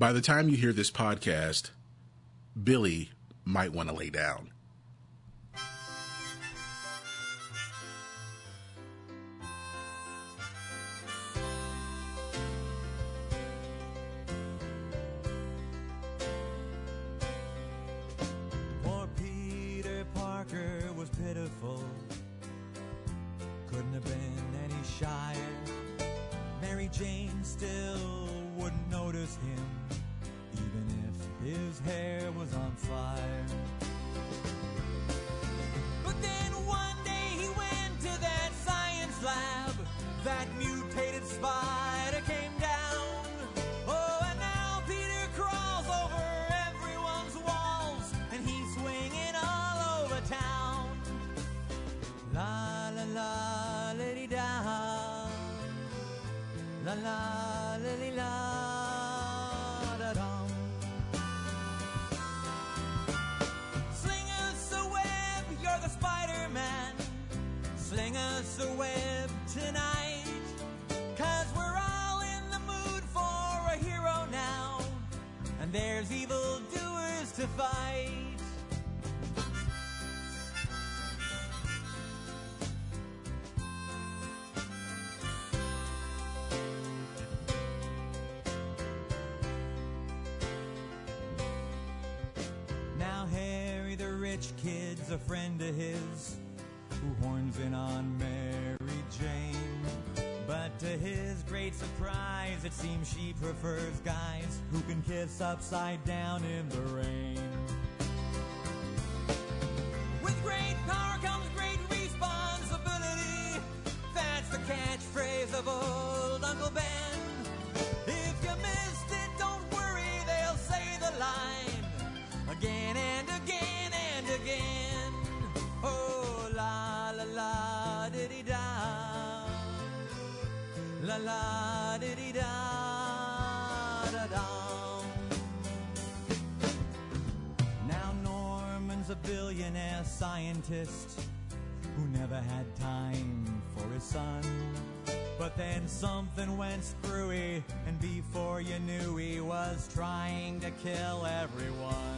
By the time you hear this podcast, Billy might want to lay down. Upside down something went screwy, and before you knew, he was trying to kill everyone.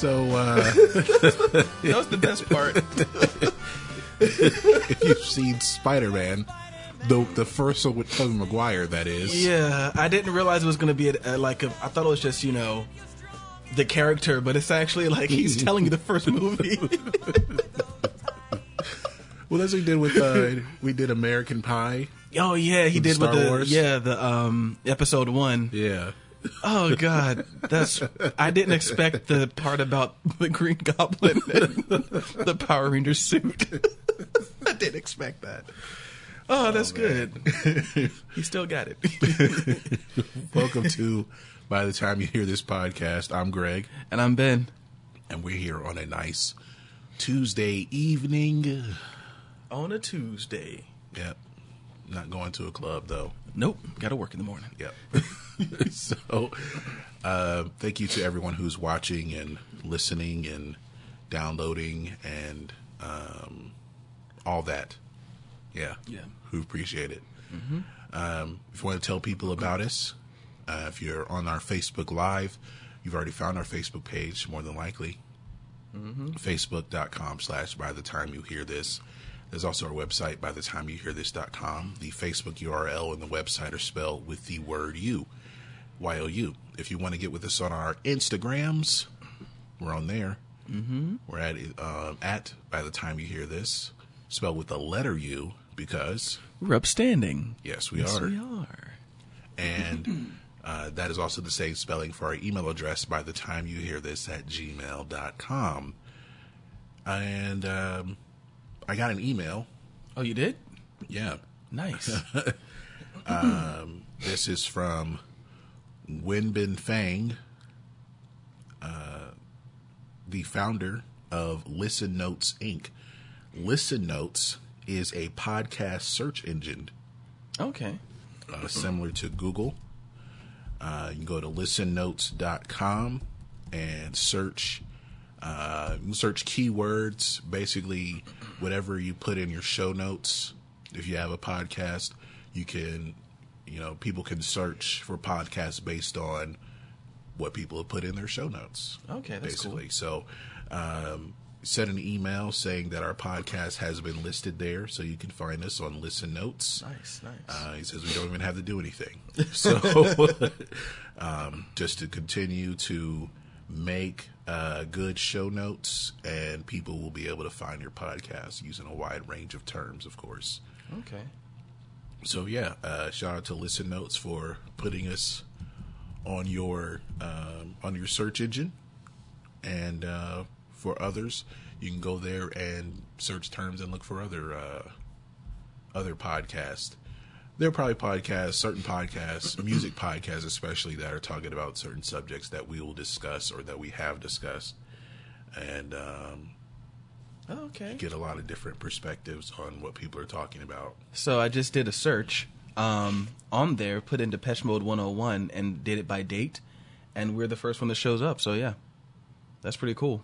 So, uh, That was the best part. if you've seen Spider Man, the the first one with Tobey Maguire, that is. yeah, I didn't realize it was going to be a, a, like a. I thought it was just you know the character, but it's actually like he's telling you the first movie. Well, that's what we did with uh, we did American Pie. oh yeah, he did Star with the Wars? yeah the um episode one. Yeah. Oh god, that's I didn't expect the part about the Green Goblin and the Power Ranger suit. I didn't expect that. Oh, that's oh, good. He still got it. Welcome to. By the time you hear this podcast, I'm Greg, And I'm Ben. and we're here on a nice Tuesday evening. On a Tuesday. Yep. Not going to a club though. Nope, got to work in the morning. Yep. so, uh, thank you to everyone who's watching and listening and downloading and um, all that. Yeah. Yeah. Who appreciate it. Um, if you want to tell people about us, uh, if you're on our Facebook Live, you've already found our Facebook page, more than likely. Facebook.com slash by the time you hear this. There's also our website, by the time you hear this.com. The Facebook URL and the website are spelled with the word you, Y O U. If you want to get with us on our Instagrams, we're on there. Mm-hmm. We're at, um, at by the time you hear this, spelled with the letter U, because, We're upstanding. yes, we Yes, are. we are. And uh, that is also the same spelling for our email address by the time you hear this at gmail.com. And um, I got an email. Oh, you did? Yeah. Nice. This is from Wenbin Fang, uh, the founder of Listen Notes Inc. Listen Notes is a podcast search engine Okay. uh, similar to Google. Uh, you can go to listennotes.com and search. Uh, search keywords, basically whatever you put in your show notes. If you have a podcast, you can, you know, people can search for podcasts based on what people have put in their show notes. Okay, that's basically. So, um, send an email saying that our podcast has been listed there, so you can find us on Listen Notes. Nice, nice. Uh, he says we don't even have to do anything. So, um, just to continue to make uh, good show notes, and people will be able to find your podcast using a wide range of terms, of course. okay. So, yeah, uh, shout out to Listen Notes for putting us on your um, on your search engine, and uh, for others, you can go there and search terms and look for other uh, other podcasts. There are probably podcasts, certain podcasts, music podcasts especially, that are talking about certain subjects that we will discuss or that we have discussed, and um, Okay. get a lot of different perspectives on what people are talking about. So I just did a search um, on there, put in Depeche Mode 101, and did it by date, and we're the first one that shows up. So yeah, that's pretty cool.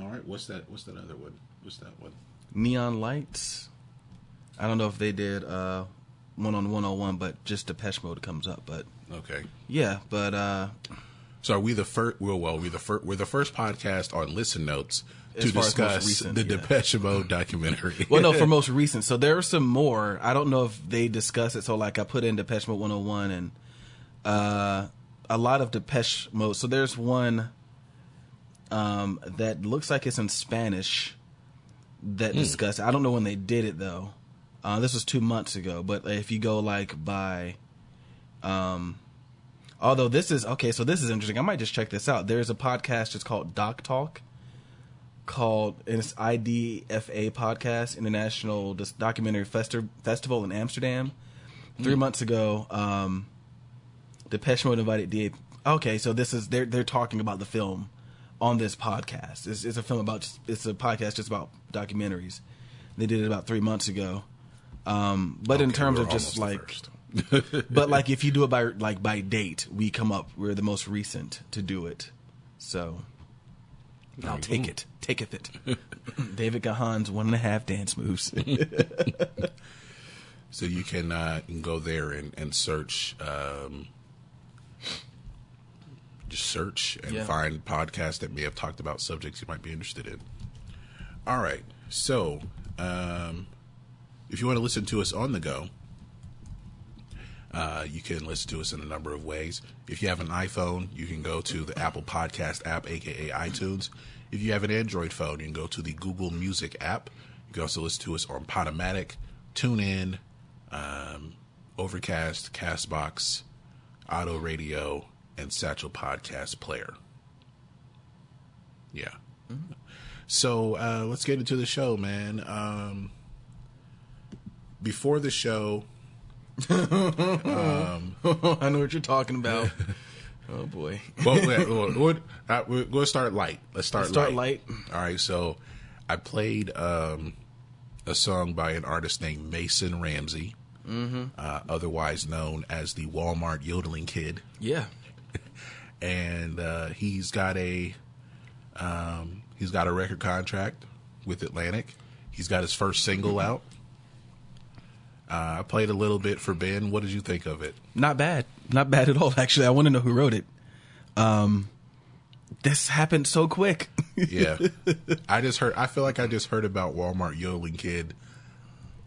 All right, what's that? What's that other one? What's that one? Neon Lights. I don't know if they did uh, one on 101, but just Depeche Mode comes up. But Okay. yeah, but uh, So are we the first? Well, well, we the first. We're the first podcast on Listen Notes to far as most discuss recent, the yeah. Depeche Mode documentary. well, no, for most recent. So there are some more. I don't know if they discuss it. So like I put in Depeche Mode 101 and uh, a lot of Depeche Mode. So there's one um, that looks like it's in Spanish that discuss. I don't know when they did it though. Uh, this was two months ago. But if you go like by, um, although this is okay. So this is interesting. I might just check this out. There's a podcast. It's called Doc Talk called and it's IDFA podcast International Documentary Festi- Festival in Amsterdam. Three months ago, um, Depeche Mode invited DA. Okay, so this is they're they're talking about the film on this podcast. It's, it's a film about it's a podcast just about documentaries. They did it about three months ago. Um, but in terms of just like but like if you do it by like by date, we come up. We're the most recent to do it. So I'll take it. Taketh it. David Gahan's one and a half dance moves. so you can, uh, you can go there and and search. Um, just search and Yeah. find podcasts that may have talked about subjects you might be interested in. All right, so um, if you want to listen to us on the go, Uh, you can listen to us in a number of ways. If you have an iPhone, you can go to the Apple Podcast app, aka iTunes. If you have an Android phone, you can go to the Google Music app. You can also listen to us on Podomatic, TuneIn, um, Overcast, Castbox, Auto Radio, and Satchel Podcast Player. Yeah. So uh, let's get into the show, man. Um, before the show, I know what you're talking about. Oh boy. well, well, we'll, uh, we're going to start light. Let's start, Let's start light. All right. So I played um, a song by an artist named Mason Ramsey, Mm-hmm. uh, otherwise known as the Walmart Yodeling Kid. Yeah. and uh, he's got a um, he's got a record contract with Atlantic. He's got his first single out. Uh, I played a little bit for Ben. What did you think of it? Not bad. Not bad at all. Actually, I want to know who wrote it. Um, this happened so quick. Yeah, I just heard. I feel like I just heard about Walmart Yodeling Kid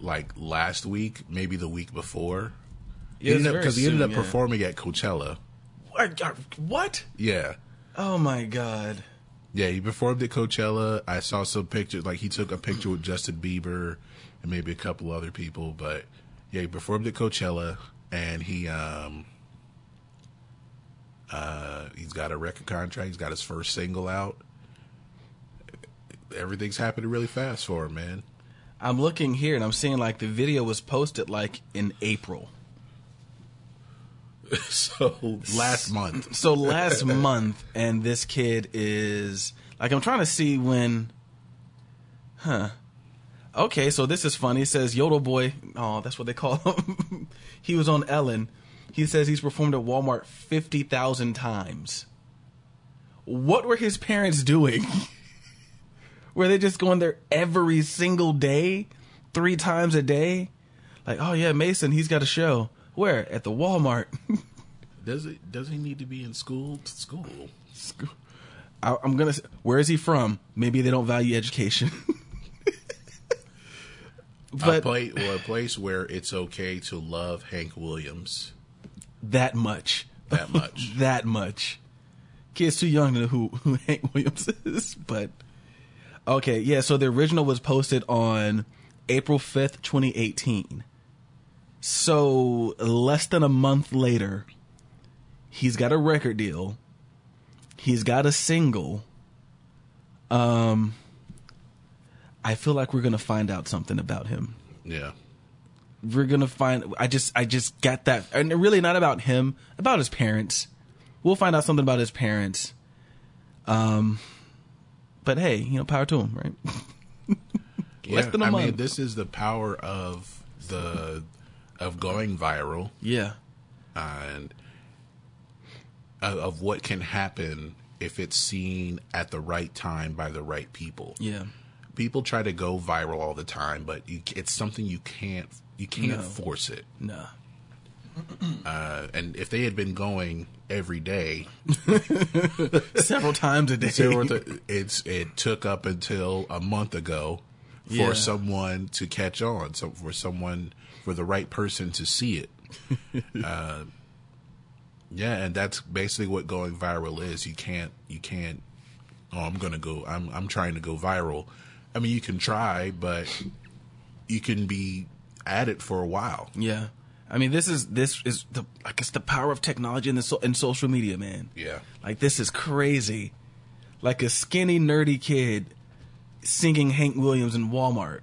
like last week, maybe the week before. Yeah, Because he ended up yeah. performing at Coachella. Uh, What? Yeah. Oh my god. Yeah, he performed at Coachella. I saw some pictures, like he took a picture with Justin Bieber and maybe a couple other people. But yeah, he performed at Coachella, and he um uh he's got a record contract. He's got his first single out. Everything's happening really fast for him, man. I'm looking here and I'm seeing like the video was posted like in April. so last month. So last month, and this kid is like, I'm trying to see when, huh? Okay, so this is funny. It says Yodel Boy. Oh, that's what they call him. he was on Ellen. He says he's performed at Walmart fifty thousand times. What were his parents doing? were they just going there every single day, three times a day? Like, oh yeah, Mason, he's got a show. Where? At the Walmart. Does it? Does he need to be in school? School. I, I'm gonna. Where is he from? Maybe they don't value education. A but place or a place where it's okay to love Hank Williams that much, that much. that much. Kids too young to know who, who Hank Williams is. But okay, yeah. So the original was posted on April fifth, twenty eighteen. So less than a month later, he's got a record deal. He's got a single. Um, I feel like we're gonna find out something about him. Yeah. we're gonna find i just i just got that and really not about him about his parents. We'll find out something about his parents. Um but hey you know power to him right? Less than a I month. mean, this is the power of the of going viral. Yeah. And of, of what can happen if it's seen at the right time by the right people. yeah People try to go viral all the time, but you, it's something you can't you can't No. force it. no Uh, and if they had been going every day, several times a day to- it's it took up until a month ago for Yeah. someone to catch on, so for someone for the right person to see it. uh, yeah, and that's basically what going viral is. You can't you can't. Oh, I'm gonna go. I'm I'm trying to go viral. I mean, you can try, but you can be at it for a while. yeah i mean this is this is the i guess the power of technology and the so, and social media man Yeah, Like this is crazy. Like a skinny nerdy kid singing Hank Williams in Walmart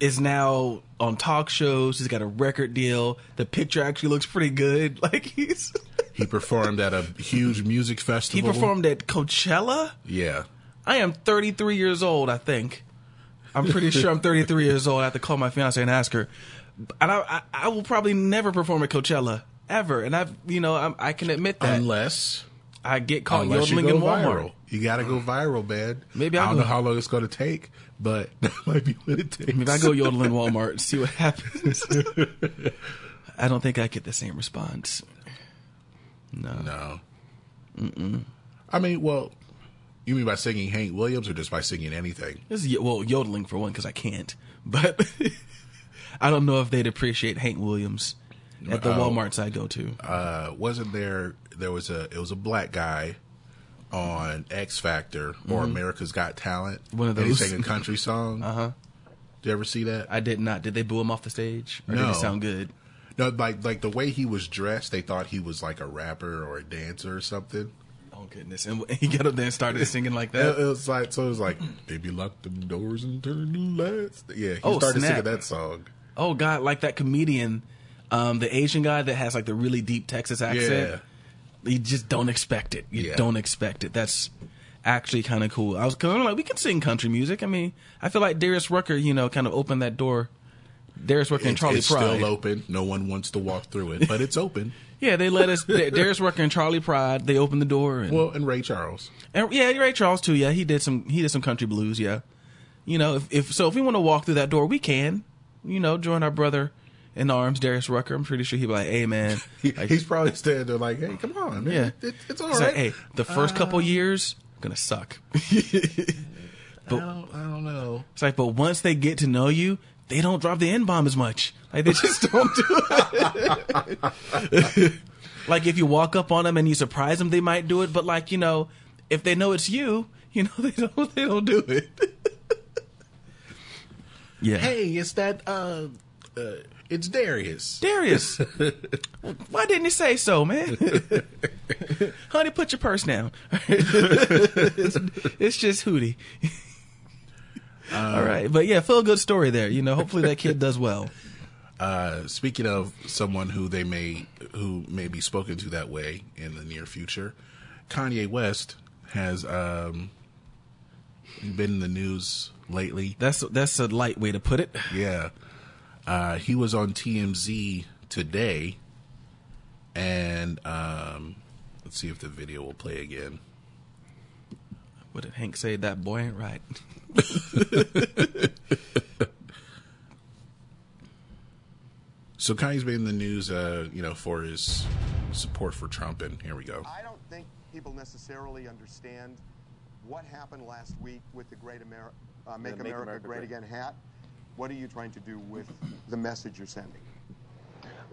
is now on talk shows. He's got a record deal. The picture actually looks pretty good. Like he's he performed at a huge music festival. he performed at Coachella. Yeah, I am 33 years old, I think. I'm pretty sure I'm 33 years old. I have to call my fiance and ask her. And I, I, I will probably never perform at Coachella ever. And I've, you know, I'm, I can admit that. unless I get caught Unless you yodeling go in Walmart. viral. You got to go viral, man. Maybe I I'll don't go- know how long it's going to take, but that might be what it takes. If I go yodeling Walmart and see what happens, I don't think I get the same response. No. no. I mean, well, you mean by singing Hank Williams or just by singing anything? This is well yodeling for one because I can't, but I don't know if they'd appreciate Hank Williams at the Oh. WalMarts I go to. Uh, wasn't there? There was a. It was a black guy on X Factor or America's Got Talent. Mm-hmm. One of and he those. sang a country song. Uh huh. Did you ever see that? I did not. Did they boo him off the stage, or did No. it sound good? no, like like the way he was dressed, they thought he was like a rapper or a dancer or something. Oh goodness! And he got up there and started singing like that. it was like so. It was like baby, lock them doors and turn the lights. Yeah, he Oh, started snap. singing that song. Oh god, like that comedian, um, the Asian guy that has like the really deep Texas accent. You just don't expect it. You Yeah. don't expect it. That's actually kind of cool. I was kind of like, we can sing country music. I mean, I feel like Darius Rucker, you know, kind of opened that door. Darius Rucker and Charley it's Pride. still open. No one wants to walk through it, but it's open. Yeah, they let us. Da- Darius Rucker and Charley Pride. They opened the door, and, Well, and Ray Charles. and yeah, Ray Charles too. Yeah, he did some. He did some country blues. Yeah, you know, if, if so, if we want to walk through that door, we can. You know, join our brother in arms, Darius Rucker. I'm pretty sure he'd be like, "Hey, man." Like, he's probably standing there like, "Hey, come on, man. Yeah. It, it's all right." like, hey, the first couple um, years gonna suck. I don't, I don't know. It's like, but once they get to know you, they don't drop the N bomb as much. Like they just don't do it. like if you walk up on them and you surprise them, they might do it. But like you know, if they know it's you, you know they don't they don't do it. yeah. Hey, it's that. Uh, uh, it's Darius. Darius, why didn't he say so, man? Honey, put your purse down. it's, it's just Hootie. All right, but yeah, feel good story there. You know, hopefully that kid does well. Uh, speaking of someone who they may who may be spoken to that way in the near future, Kanye West has um, been in the news lately. That's that's a light way to put it. Yeah, uh, he was on TMZ today, and um, let's see if the video will play again. What did Hank say? That boy ain't right. So Kanye's been in the news, uh, you know, for his support for Trump, and here we go. I don't think people necessarily understand what happened last week with the Great Ameri- uh, Make, The Make America, America Great Great. Again hat. What are you trying to do with the message you're sending?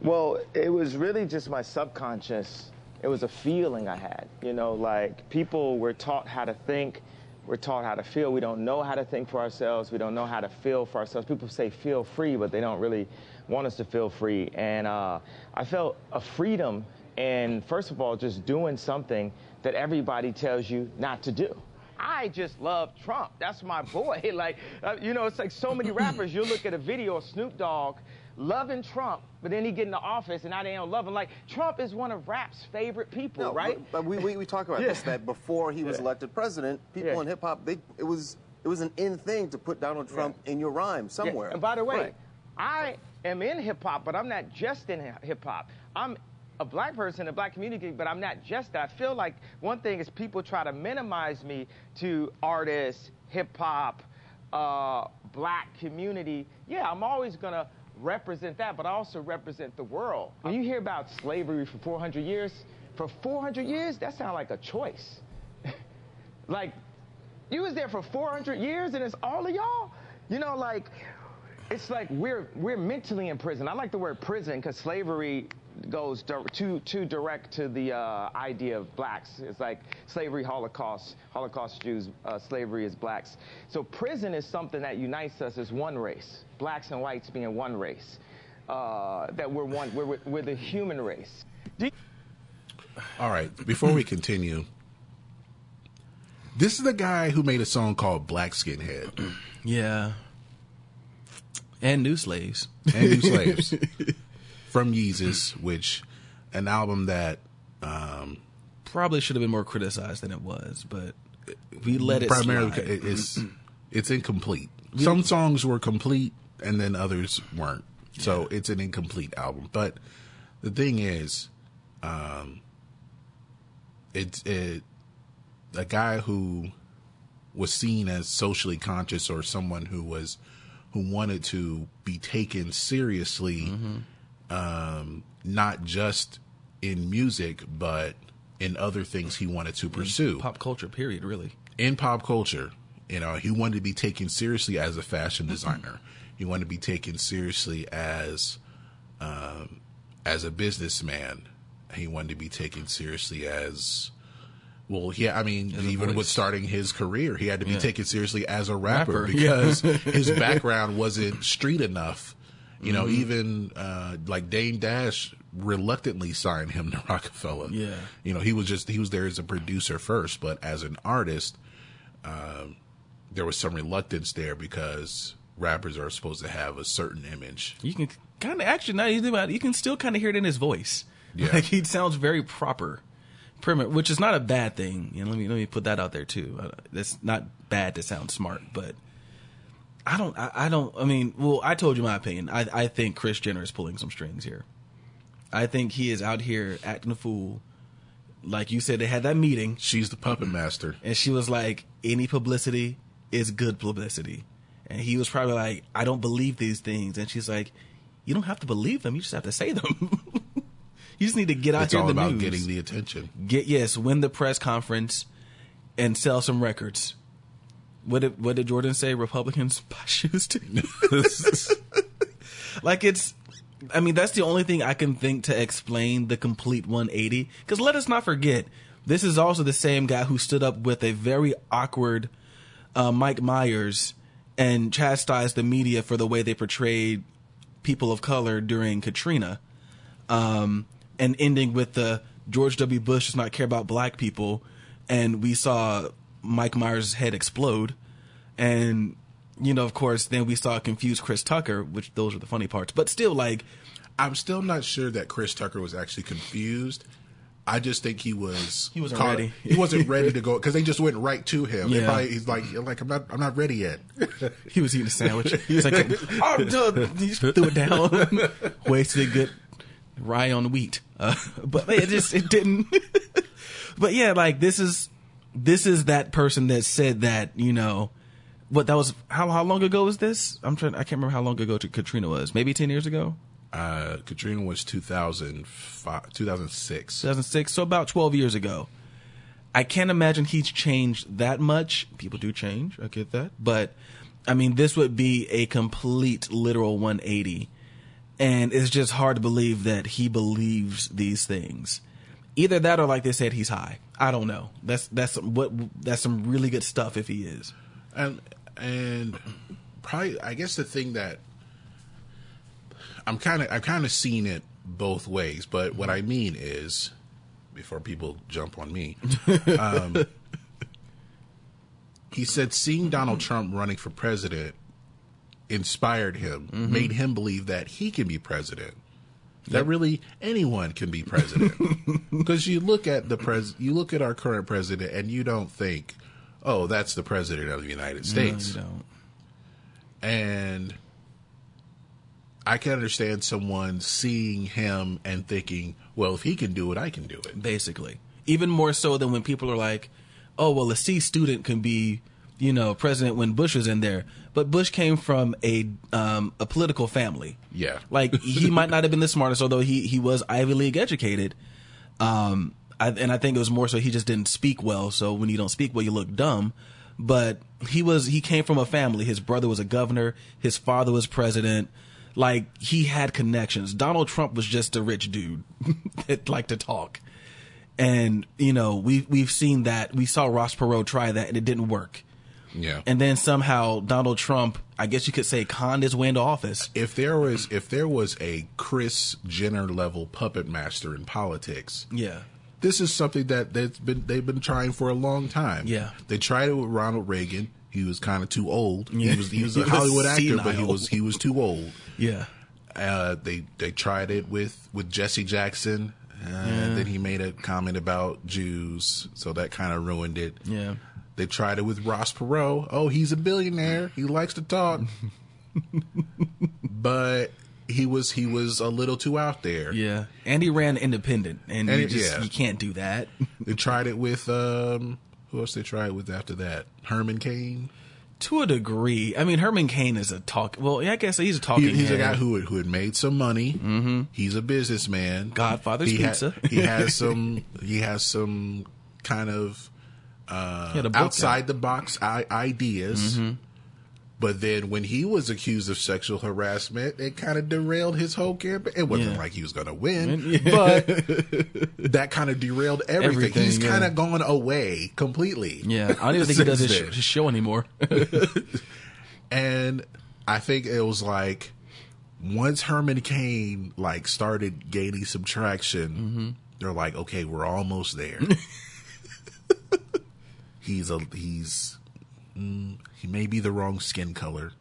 Well, it was really just my subconscious. It was a feeling I had. You know, like people were taught how to think, we're taught how to feel. We don't know how to think for ourselves. We don't know how to feel for ourselves. People say feel free, but they don't really want us to feel free. And uh, I felt a freedom in, first of all, just doing something that everybody tells you not to do. I just love Trump. That's my boy. Like, uh, you know, it's like so many rappers. You'll look at a video of Snoop Dogg loving Trump, but then he get in the office and now they don't love him. Like, Trump is one of rap's favorite people, No, right? But, but we, we, we talk about Yeah. this that before he was Yeah. elected president, people Yeah. in hip hop they it was it was an in thing to put Donald Trump in your rhyme somewhere. And by the way, Right. I am in hip hop, but I'm not just in hip hop. I'm a black person in the black community, but I'm not just that. I feel like one thing is people try to minimize me to artists, hip hop, uh, black community. Yeah, I'm always gonna represent that, but also represent the world. When you hear about slavery for 400 years, for 400 years, that sounds like a choice. like you was there for 400 years and it's all of y'all you know like it's like we're we're mentally in prison i like the word prison because slavery goes dir- too too direct to the uh, idea of blacks. It's like slavery holocaust holocaust jews uh, slavery is blacks. So prison is something that unites us as one race blacks and whites being one race uh, that we're one we're, we're the human race. Do you- All right, before we continue, this is the guy who made a song called Black Skinhead. Yeah. And new slaves. and New Slaves from Yeezus, which an album that um, Probably should have been more criticized than it was, but we let it primarily slide. it's it's incomplete. Some songs were complete and then others weren't. So it's an incomplete album. But the thing is, um, it's it, a guy who was seen as socially conscious or someone who was who wanted to be taken seriously, um, not just in music but in other things he wanted to pursue Pop culture, period, really. in pop culture, you know, he wanted to be taken seriously as a fashion Mm-hmm. designer. He wanted to be taken seriously as um, as a businessman. He wanted to be taken seriously as well. Yeah, I mean, As even with starting his career, he had to be Yeah. taken seriously as a rapper, Rapper, because his background wasn't street enough. You know, Mm-hmm. even uh, like Dame Dash reluctantly signed him to Rockefeller. Yeah. you know, he was just he was there as a producer first, but as an artist, um, there was some reluctance there because rappers are supposed to have a certain image. You can kind of actually now you think about it, you can still kind of hear it in his voice. Yeah. Like he sounds very proper, primi- which is not a bad thing. You know, let me let me put that out there too. That's not bad to sound smart, but I don't. I, I don't. I mean, well, I told you my opinion. I I think Kris Jenner is pulling some strings here. I think he is out here acting a fool. Like you said, they had that meeting, She's the puppet master. and she was like, "Any publicity is good publicity," and he was probably like, "I don't believe these things," and she's like, "You don't have to believe them; you just have to say them. you just need to get out It's here in all the about news. getting the attention. get yes, win the press conference, and sell some records." What did what did Jordan say? Republicans buy shoes too. like it's I mean, that's the only thing I can think to explain the complete 180. Because let us not forget, this is also the same guy who stood up with a very awkward uh, Mike Myers and chastised the media for the way they portrayed people of color during Katrina, um, and ending with the George W. Bush does not care about black people, and we saw Mike Myers' head explode, and you know, of course, then we saw confused Chris Tucker, which those are the funny parts. But still, like, I'm still not sure that Chris Tucker was actually confused. I just think he was. He wasn't caught- ready. He wasn't ready to go because they just went right to him. Yeah. probably- he's like, like I'm not, I'm not ready yet. he was eating a sandwich. He's like, oh, duh," he just threw it down, wasted a good rye on wheat. Uh, but it just it didn't. but yeah, like this is this is that person that said that you know what that was how how long ago was this? I'm trying. I can't remember how long ago Katrina was. Maybe ten years ago. Uh, Katrina was 2005, 2006. 2006, so about 12 years ago. I can't imagine he's changed that much. People do change, I get that. But, I mean, this would be a complete literal 180. And it's just hard to believe that he believes these things. Either that or, like they said, he's high. I don't know. That's that's what that's some really good stuff if he is. and and probably I guess the thing that I'm kind of I've kind of seen it both ways, but what I mean is before people jump on me, um, he said seeing Donald Trump running for president inspired him, made him believe that he can be president. That really anyone can be president because you look at the pres you look at our current president and you don't think, oh, that's the president of the United States. No, you don't. And I can understand someone seeing him and thinking, well, if he can do it, I can do it. basically. Even more so than when people are like, "Oh, well, a C student can be, you know, president when Bush was in there." But Bush came from a um, a political family. Yeah. like he might not have been the smartest, although he he was Ivy League educated. Um, I, and I think it was more so he just didn't speak well. So when you don't speak well, you look dumb. But he was he came from a family. His brother was a governor. His father was president. Like he had connections. Donald Trump was just a rich dude that liked to talk. And you know we we've seen that. We saw Ross Perot try that and it didn't work. Yeah. And then somehow Donald Trump, I guess you could say, conned his way into office. if there was if there was a Kris Jenner level puppet master in politics, Yeah. this is something that that's been they've been trying for a long time. Yeah. They tried it with Ronald Reagan. He was kind of too old. Yeah. He was he was He a was Hollywood actor, but he was he was too old. Yeah. Uh, they they tried it with with Jesse Jackson, uh, and then he made a comment about Jews, so that kind of ruined it. Yeah. They tried it with Ross Perot. Oh, he's a billionaire. He likes to talk, but he was he was a little too out there. Yeah. And he ran independent. And, And you it- just yeah. you can't do that. They tried it with um, who else? They tried it with after that? Herman Cain. to a degree. I mean Herman Cain is a talk well, yeah, I guess he's a talking He, he's a guy who had, who had made some money. Mm-hmm. He's a businessman. Godfather's he ha- Pizza. he has some. He has some kind of uh, He had a book outside the box I- ideas. Mm-hmm. But then when he was accused of sexual harassment, it kind of derailed his whole campaign. It wasn't Yeah. like he was going to win, Yeah. but that kind of derailed everything. Everything, He's yeah. kind of gone away completely. Yeah. I don't even think he does his, sh- his show anymore. and I think it was like once Herman Cain like started gaining some traction, Mm-hmm. they're like, okay, we're almost there. He's a he's mm, he may be the wrong skin color,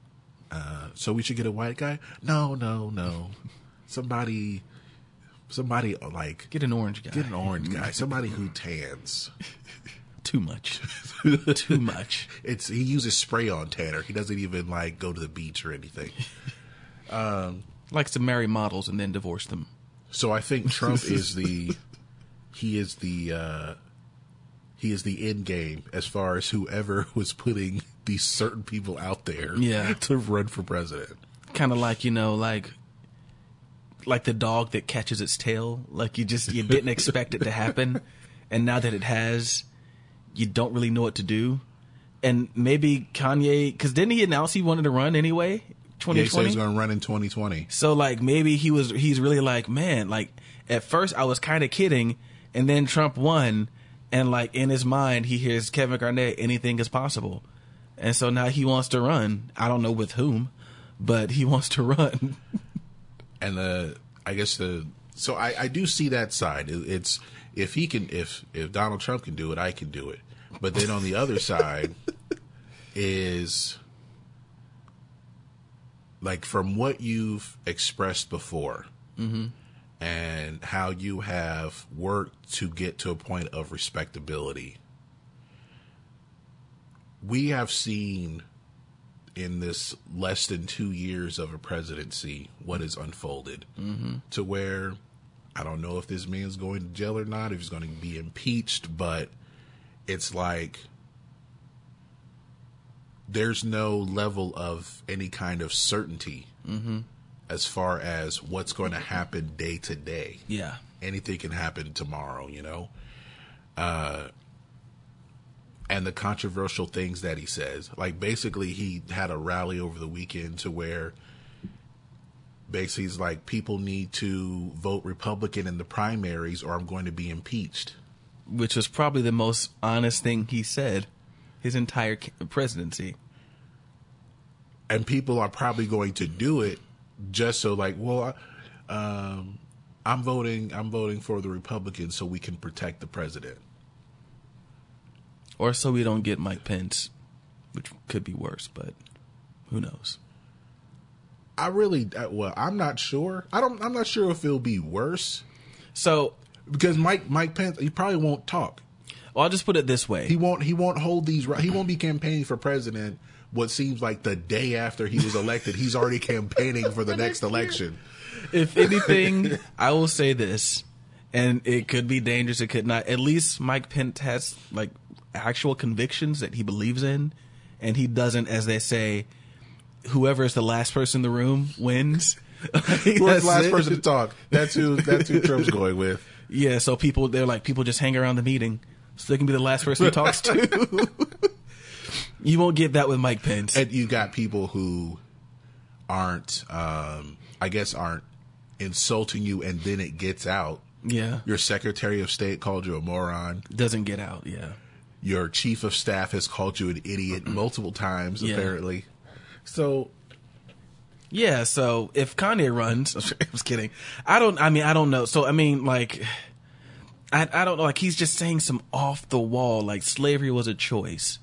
uh, so we should get a white guy. No, no, no, somebody, somebody uh, like Get an orange guy. get an orange guy, somebody who tans. Too much. Too much. It's he uses spray on tanner. He doesn't even like go to the beach or anything. Likes to marry models and then divorce them. So I think Trump is the he is the uh he is the end game as far as whoever was putting these certain people out there Yeah. to run for president. Kind of like, you know, like like the dog that catches its tail. Like you just you didn't expect it to happen and now that it has, you don't really know what to do. And maybe Kanye cuz didn't he announce he wanted to run anyway? Yeah, he said 2020. he's going to run in 2020. So like maybe he was he's really like, man, like at first I was kind of kidding and then Trump won and like in his mind he hears Kevin Garnett anything is possible. And so now he wants to run. I don't know with whom, but he wants to run. And the I guess the so I, I do see that side. It's if he can if if Donald Trump can do it, I can do it. But then on the other side is like from what you've expressed before mm-hmm. And how you have worked to get to a point of respectability. We have seen in this less than two years of a presidency what has unfolded mm-hmm. to where I don't know if this man's going to jail or not, if he's going to be impeached, but it's like there's no level of any kind of certainty mm-hmm. As far as what's going to happen day to day Yeah. anything can happen tomorrow, you know? Uh, and the controversial things that he says. Like, basically, he had a rally over the weekend to where basically he's like, people need to vote Republican in the primaries or I'm going to be impeached. Which was probably the most honest thing he said his entire presidency. And people are probably going to do it just so, like, well, um, I'm voting. I'm voting for the Republicans so we can protect the president. Or so we don't get Mike Pence, which could be worse, but who knows? I really, uh, well, I'm not sure. I don't. I'm not sure if it'll be worse So, because Mike Mike Pence he probably won't talk. well, I'll just put it this way. He won't. He won't hold these. He won't be campaigning for president. What seems like the day after he was elected, he's already campaigning for the next election. if anything, I will say this, and it could be dangerous. It could not. At least Mike Pence has like actual convictions that he believes in, and he doesn't, as they say, whoever is the last person in the room wins. Who's the last it. person to talk? That's who. That's who Trump's going with. Yeah, so people they're like people just hang around the meeting, so they can be the last person he talks to. you won't get that with Mike Pence. And you got people who aren't, um, I guess, aren't insulting you, and then it gets out. yeah, Your Secretary of State called you a moron. doesn't get out. Yeah, Your Chief of Staff has called you an idiot multiple times, Yeah. apparently. So yeah. So if Kanye runs, I was kidding. I don't. I mean, I don't know. So I mean, like, I I don't know. Like he's just saying some off the wall, like slavery was a choice,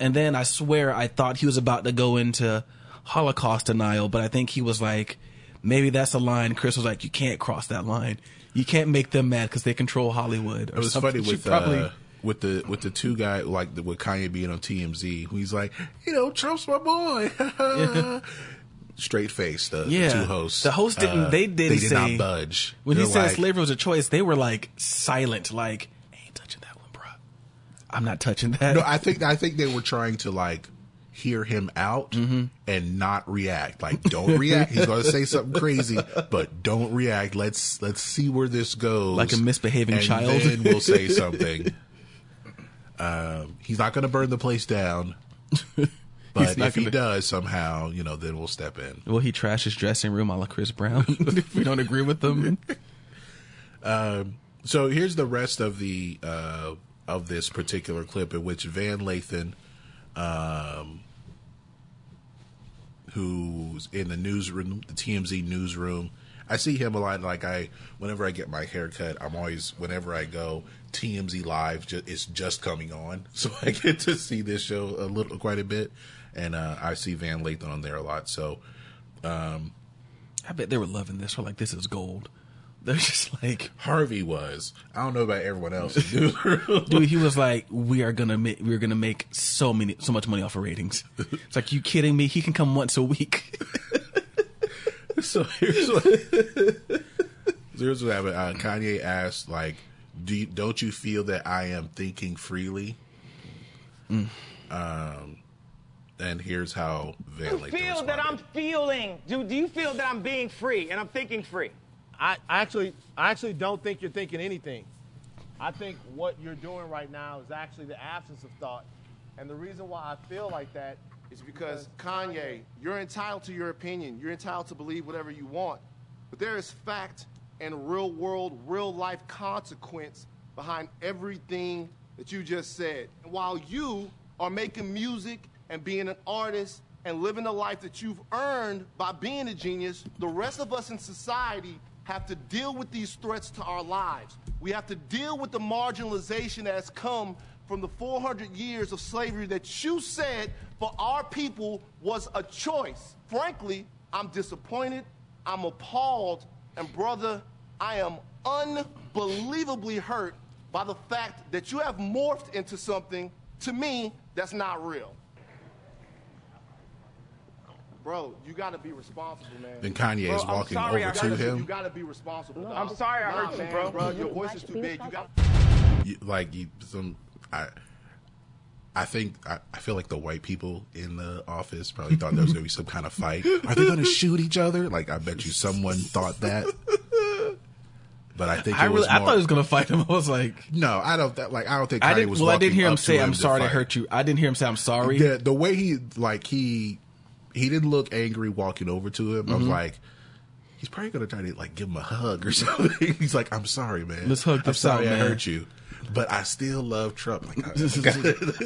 and then I swear I thought he was about to go into Holocaust denial, but I think he was like, maybe that's a line. Kris was like, you can't cross that line. You can't make them mad because they control Hollywood. Or It was something. funny with probably- uh, with the with the two guy like the, with Kanye being on TMZ. He's like, you know, Trump's my boy. Straight face. The, the Yeah. two hosts. The hosts didn't- uh, they didn't They did say- not budge when he They're said like, slavery was a choice, they were like silent, like, I ain't touching that one, bro. I'm not touching that. No, I think I think they were trying to like hear him out Mm-hmm. and not react. Like, don't react. He's going to say something crazy, but don't react. Let's let's see where this goes. Like a misbehaving and child. Then we'll say something. um, he's not going to burn the place down, but if he gonna- does somehow, you know, then we'll step in. Will he trash his dressing room a la Chris Brown if we don't agree with them? So here's the rest of the uh, of this particular clip in which Van Lathan, um, who's in the newsroom, the TMZ newsroom. I see him a lot. Like I, whenever I get my hair cut, I'm always whenever I go TMZ live. Ju- it's just coming on, so I get to see this show a little, quite a bit, and uh, I see Van Lathan on there a lot. So I bet they were loving this. We're like, this is gold. They're just like, Harvey was. I don't know about everyone else. in dude, he was like, we are gonna make, we're gonna make so many, so much money off of ratings. It's like, you kidding me? He can come once a week. So here's what here's what happened. Uh, Kanye asked, like, do you, don't you feel that I am thinking freely? Um, and here's how Van You Lathan feel that I'm feeling. Do, do you feel that I'm being free and I'm thinking free? I, actually I actually don't think you're thinking anything. I think what you're doing right now is actually the absence of thought. And the reason why I feel like that is because Kanye, you're entitled to your opinion. You're entitled to believe whatever you want. But there is fact and real world, real life consequence behind everything that you just said. And while you are making music and being an artist and living the life that you've earned by being a genius, the rest of us in society have to deal with these threats to our lives. We have to deal with the marginalization that has come from the 400 years of slavery that you said for our people was a choice. Frankly, I'm disappointed, I'm appalled, and brother, I am unbelievably hurt by the fact that you have morphed into something to me that's not real. Bro, you gotta be responsible, man. Then Kanye Bro, is walking sorry over hurt to you. You him. gotta be responsible. dog. I'm sorry I Nah, hurt you, bro. bro. Your voice is too big. You got. You- like you, some, I, I think I, I feel like the white people in the office probably thought there was gonna be some kind of fight. Are they gonna shoot each other? Like I bet you someone thought that. But I think I it was really, I thought he was gonna fight him. I was like, No, I don't. That, like I don't think Kanye I didn't. was. Well, I didn't hear him up to say, "I'm to sorry to fight. hurt you." I didn't hear him say, "I'm sorry." The, the way he like he he didn't look angry walking over to him. I Mm-hmm. was like, he's probably gonna try to like give him a hug or something. he's like, I'm sorry, man. Let's hug I'm sorry out, I hurt you, but I still love Trump. Like, I,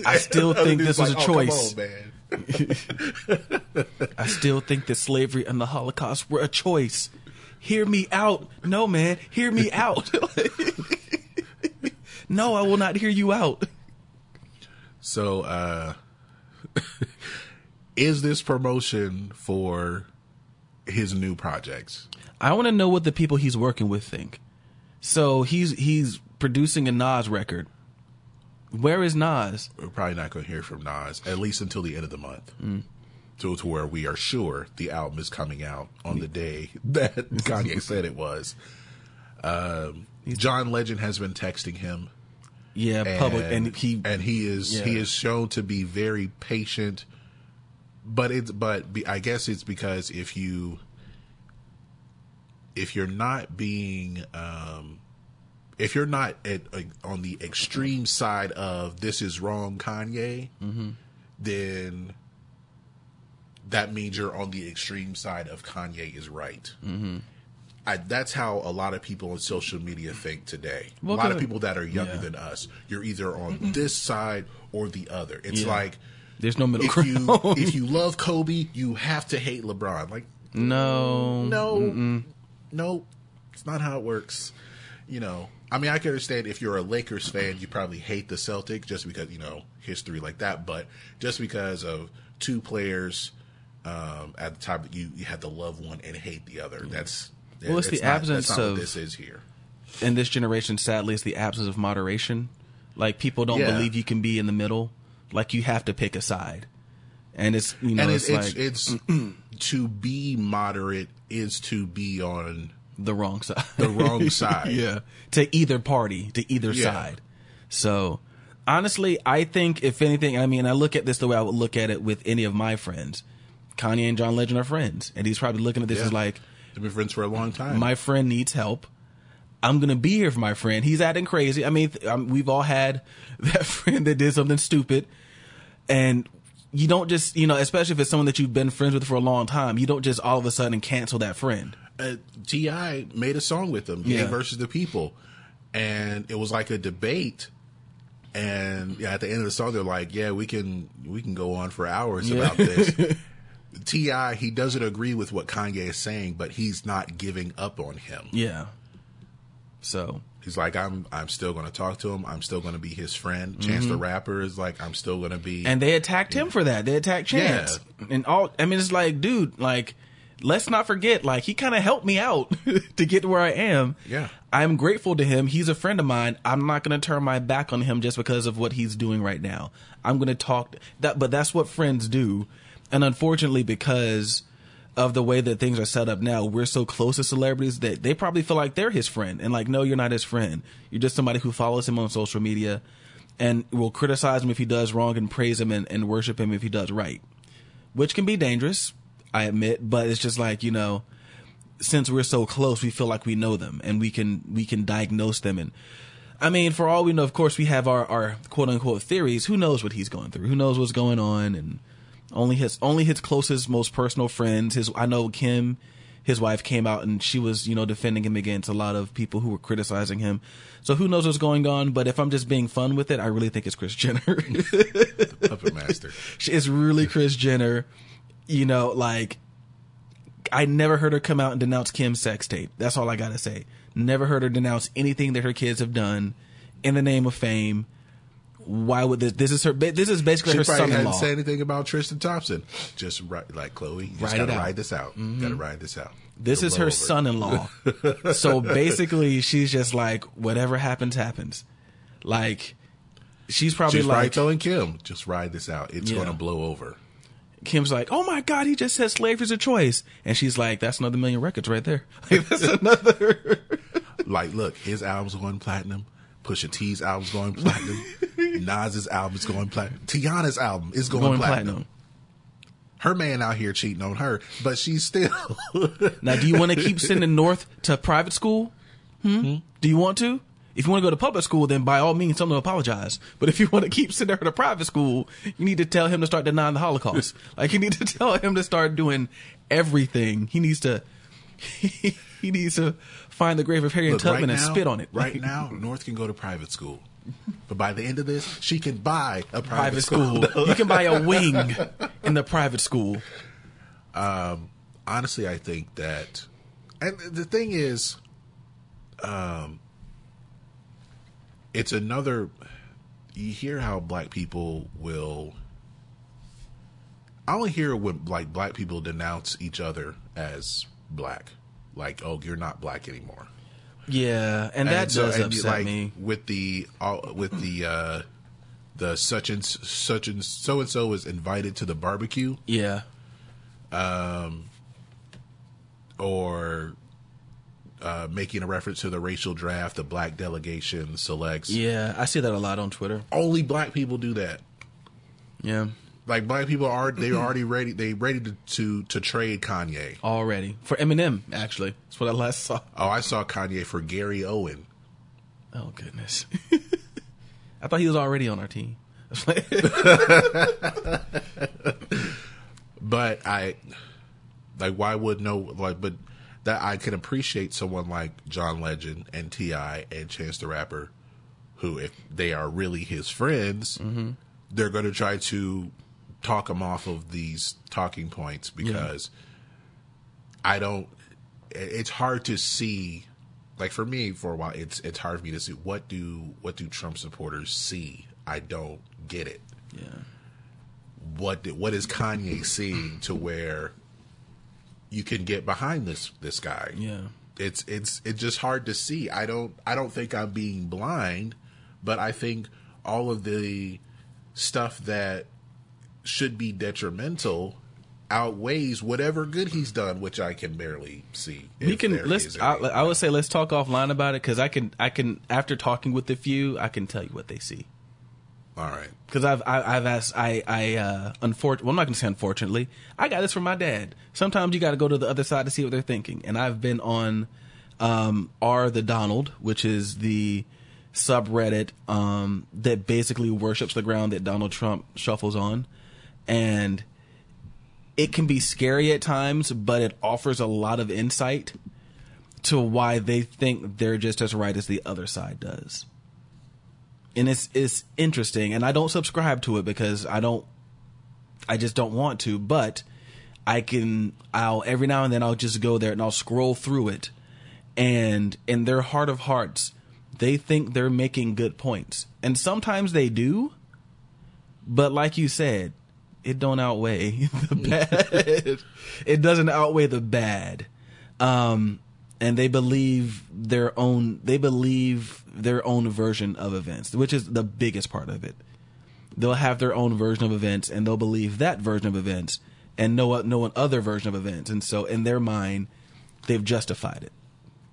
I still think this was a like, "Oh, come choice. on, man. I still think that slavery and the Holocaust were a choice. Hear me out. No, man, hear me out. no, I will not hear you out. So, uh, is this promotion for his new projects? I want to know what the people he's working with think. So he's he's producing a Nas record. Where is Nas? We're probably not going to hear from Nas at least until the end of the month. Mm. To, to where we are sure the album is coming out on the day that Kanye said it was. Um, John Legend has been texting him. Yeah, public, and he and he is he is shown to be very patient. But it's but be, I guess it's because if you if you're not being um, if you're not at, uh, on the extreme side of this is wrong, Kanye, Mm-hmm. then that means you're on the extreme side of Kanye is right. Mm-hmm. I, that's how a lot of people on social media think today. Well, a lot of people that are younger Yeah. than us, you're either on this side or the other. It's Yeah. like there's no middle if ground. you if you love Kobe, you have to hate LeBron. Like no, no, no, it's not how it works. You know, I mean, I can understand if you're a Lakers fan, you probably hate the Celtic just because you know history like that. But just because of two players um, at the time, you you had to love one and hate the other. That's Well, it's the not- absence that's not of- what this is here. in this generation, sadly, it's the absence of moderation. Like people don't Yeah. believe you can be in the middle. Like you have to pick a side, and it's you know and it's, it's like it's, it's to be moderate is to be on the wrong side. the wrong side. yeah, to either party, to either Yeah. side. So honestly, I think if anything, I mean, I look at this the way I would look at it with any of my friends. Kanye and John Legend are friends, and he's probably looking at this Yeah. as like, They've been friends for a long time. my friend needs help. I'm gonna be here for my friend. He's acting crazy. I mean, th- um, we've all had that friend that did something stupid, and you don't just, you know, especially if it's someone that you've been friends with for a long time, you don't just all of a sudden cancel that friend. uh, T.I. made a song with them, Yeah. Versus the People, and it was like a debate. And yeah, at the end of the song, they're like, "Yeah, we can we can go on for hours about this." T.I. he doesn't agree with what Kanye is saying, but he's not giving up on him. Yeah. So He's like, "I'm I'm still going to talk to him. I'm still going to be his friend." Chance the Rapper is like, "I'm still going to be." Mm-hmm. and they attacked him for that. They attacked Chance Yeah. and all. I mean, it's like, dude, like, let's not forget, like, he kind of helped me out to get to where I am. Yeah. I'm grateful to him. He's a friend of mine. I'm not going to turn my back on him just because of what he's doing right now. I'm going to talk that, but that's what friends do. And unfortunately, because of the way that things are set up now, we're so close to celebrities that they probably feel like they're his friend. And like, no, you're not his friend. You're just somebody who follows him on social media and will criticize him if he does wrong and praise him and, and worship him if he does right, which can be dangerous, I admit. But it's just like, you know, since we're so close, we feel like we know them and we can we can diagnose them. And I mean, for all we know, of course, we have our, our quote unquote theories. Who knows what he's going through? Who knows what's going on? And only his only his closest, most personal friends. His I know Kim, his wife came out and she was you know defending him against a lot of people who were criticizing him. So who knows what's going on? But if I'm just being fun with it, I really think it's Kris Jenner. Puppet Master. it's really Kris Jenner. You know, like I never heard her come out and denounce Kim's sex tape. That's all I gotta say. Never heard her denounce anything that her kids have done in the name of fame. Why would this? This is her. This is basically She her probably son-in-law. hadn't said anything about Tristan Thompson. Just right, like Khloe. You just Ride gotta. Mm-hmm. ride this out. Gotta ride this out. This It'll is her over. son-in-law. so basically, she's just like, whatever happens, happens. Like, she's probably She's probably like, telling Kim, just ride this out. It's Yeah. gonna blow over. Kim's like, oh my god, he just said slavery's a choice, and she's like, that's another million records right there. Like, that's another. Like, look, his album's going platinum. Pusha T's album's going platinum. Nas's album's going platinum. Tiana's album is going, going platinum. platinum. Her man out here cheating on her, but she's still. Now, do you want to keep sending North to private school? Hmm? Do you want to? If you want to go to public school, then by all means, tell him to apologize. But if you want to keep sending her to private school, you need to tell him to start denying the Holocaust. like you need to tell him to start doing everything. He needs to. He, needs to find the grave of Harriet Look, Tubman and spit on it. Right now, North can go to private school. But by the end of this, she can buy a private, private school. school. you can buy a wing in the private school. honestly, I think that, and the thing is, um, it's another. You hear how black people will. I only hear when like black people denounce each other as black, like, "Oh, you're not black anymore." Yeah, and that And so- does and, upset like, me. with the all with the uh the such and such and so and so is invited to the barbecue Yeah, Um. or uh, making a reference to the racial draft, the black delegation selects. yeah, I see that a lot on Twitter. Only black people do that. Yeah, Like black people are they mm-hmm. already ready they ready to, to to trade Kanye. already for Eminem. Actually, that's what I last saw. Oh, I saw Kanye for Gary Owen. Oh goodness, I thought he was already on our team. But I like why would no like but that I can appreciate someone like John Legend and T.I. and Chance the Rapper who if they are really his friends, mm-hmm. they're going to try to talk them off of these talking points because I don't it's hard to see like for me for a while it's it's hard for me to see what do what do Trump supporters see? I don't get it yeah, what did- what is Kanye seeing to where you can get behind this this guy? yeah, It's it's it's just hard to see. I don't I don't think I'm being blind, but I think all of the stuff that should be detrimental outweighs whatever good he's done, which I can barely see. we can let's. I. I would say let's talk offline about it because I can. I can after talking with a few, I can tell you what they see. all right. Because I've I, I've asked I I uh unfortunately well I'm not gonna say unfortunately I got this from my dad. Sometimes you got to go to the other side to see what they're thinking, and I've been on um R the Donald, which is the subreddit um that basically worships the ground that Donald Trump shuffles on, and it can be scary at times, but it offers a lot of insight to why they think they're just as right as the other side does. And it's it's interesting and i don't subscribe to it because i don't i just don't want to but i can i'll every now and then i'll just go there and i'll scroll through it. And in their heart of hearts they think they're making good points. And sometimes they do but like you said it don't outweigh the bad. It doesn't outweigh the bad. Um and they believe their own they believe their own version of events which is the biggest part of it. They'll have their own version of events and they'll believe that version of events and no no other version of events. And so in their mind they've justified it.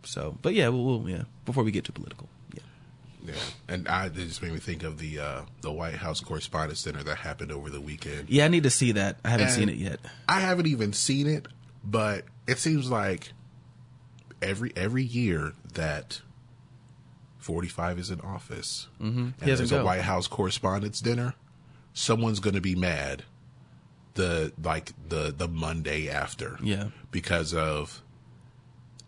So but yeah we'll, we'll yeah before we get too political and I it just made me think of the uh, the White House Correspondents' Dinner that happened over the weekend. yeah i need to see that i haven't And seen it yet I haven't even seen it, but it seems like every every year that 45 is in office Mm-hmm. and there's a. White House Correspondents' Dinner, someone's going to be mad the like the the Monday after. Yeah. Because of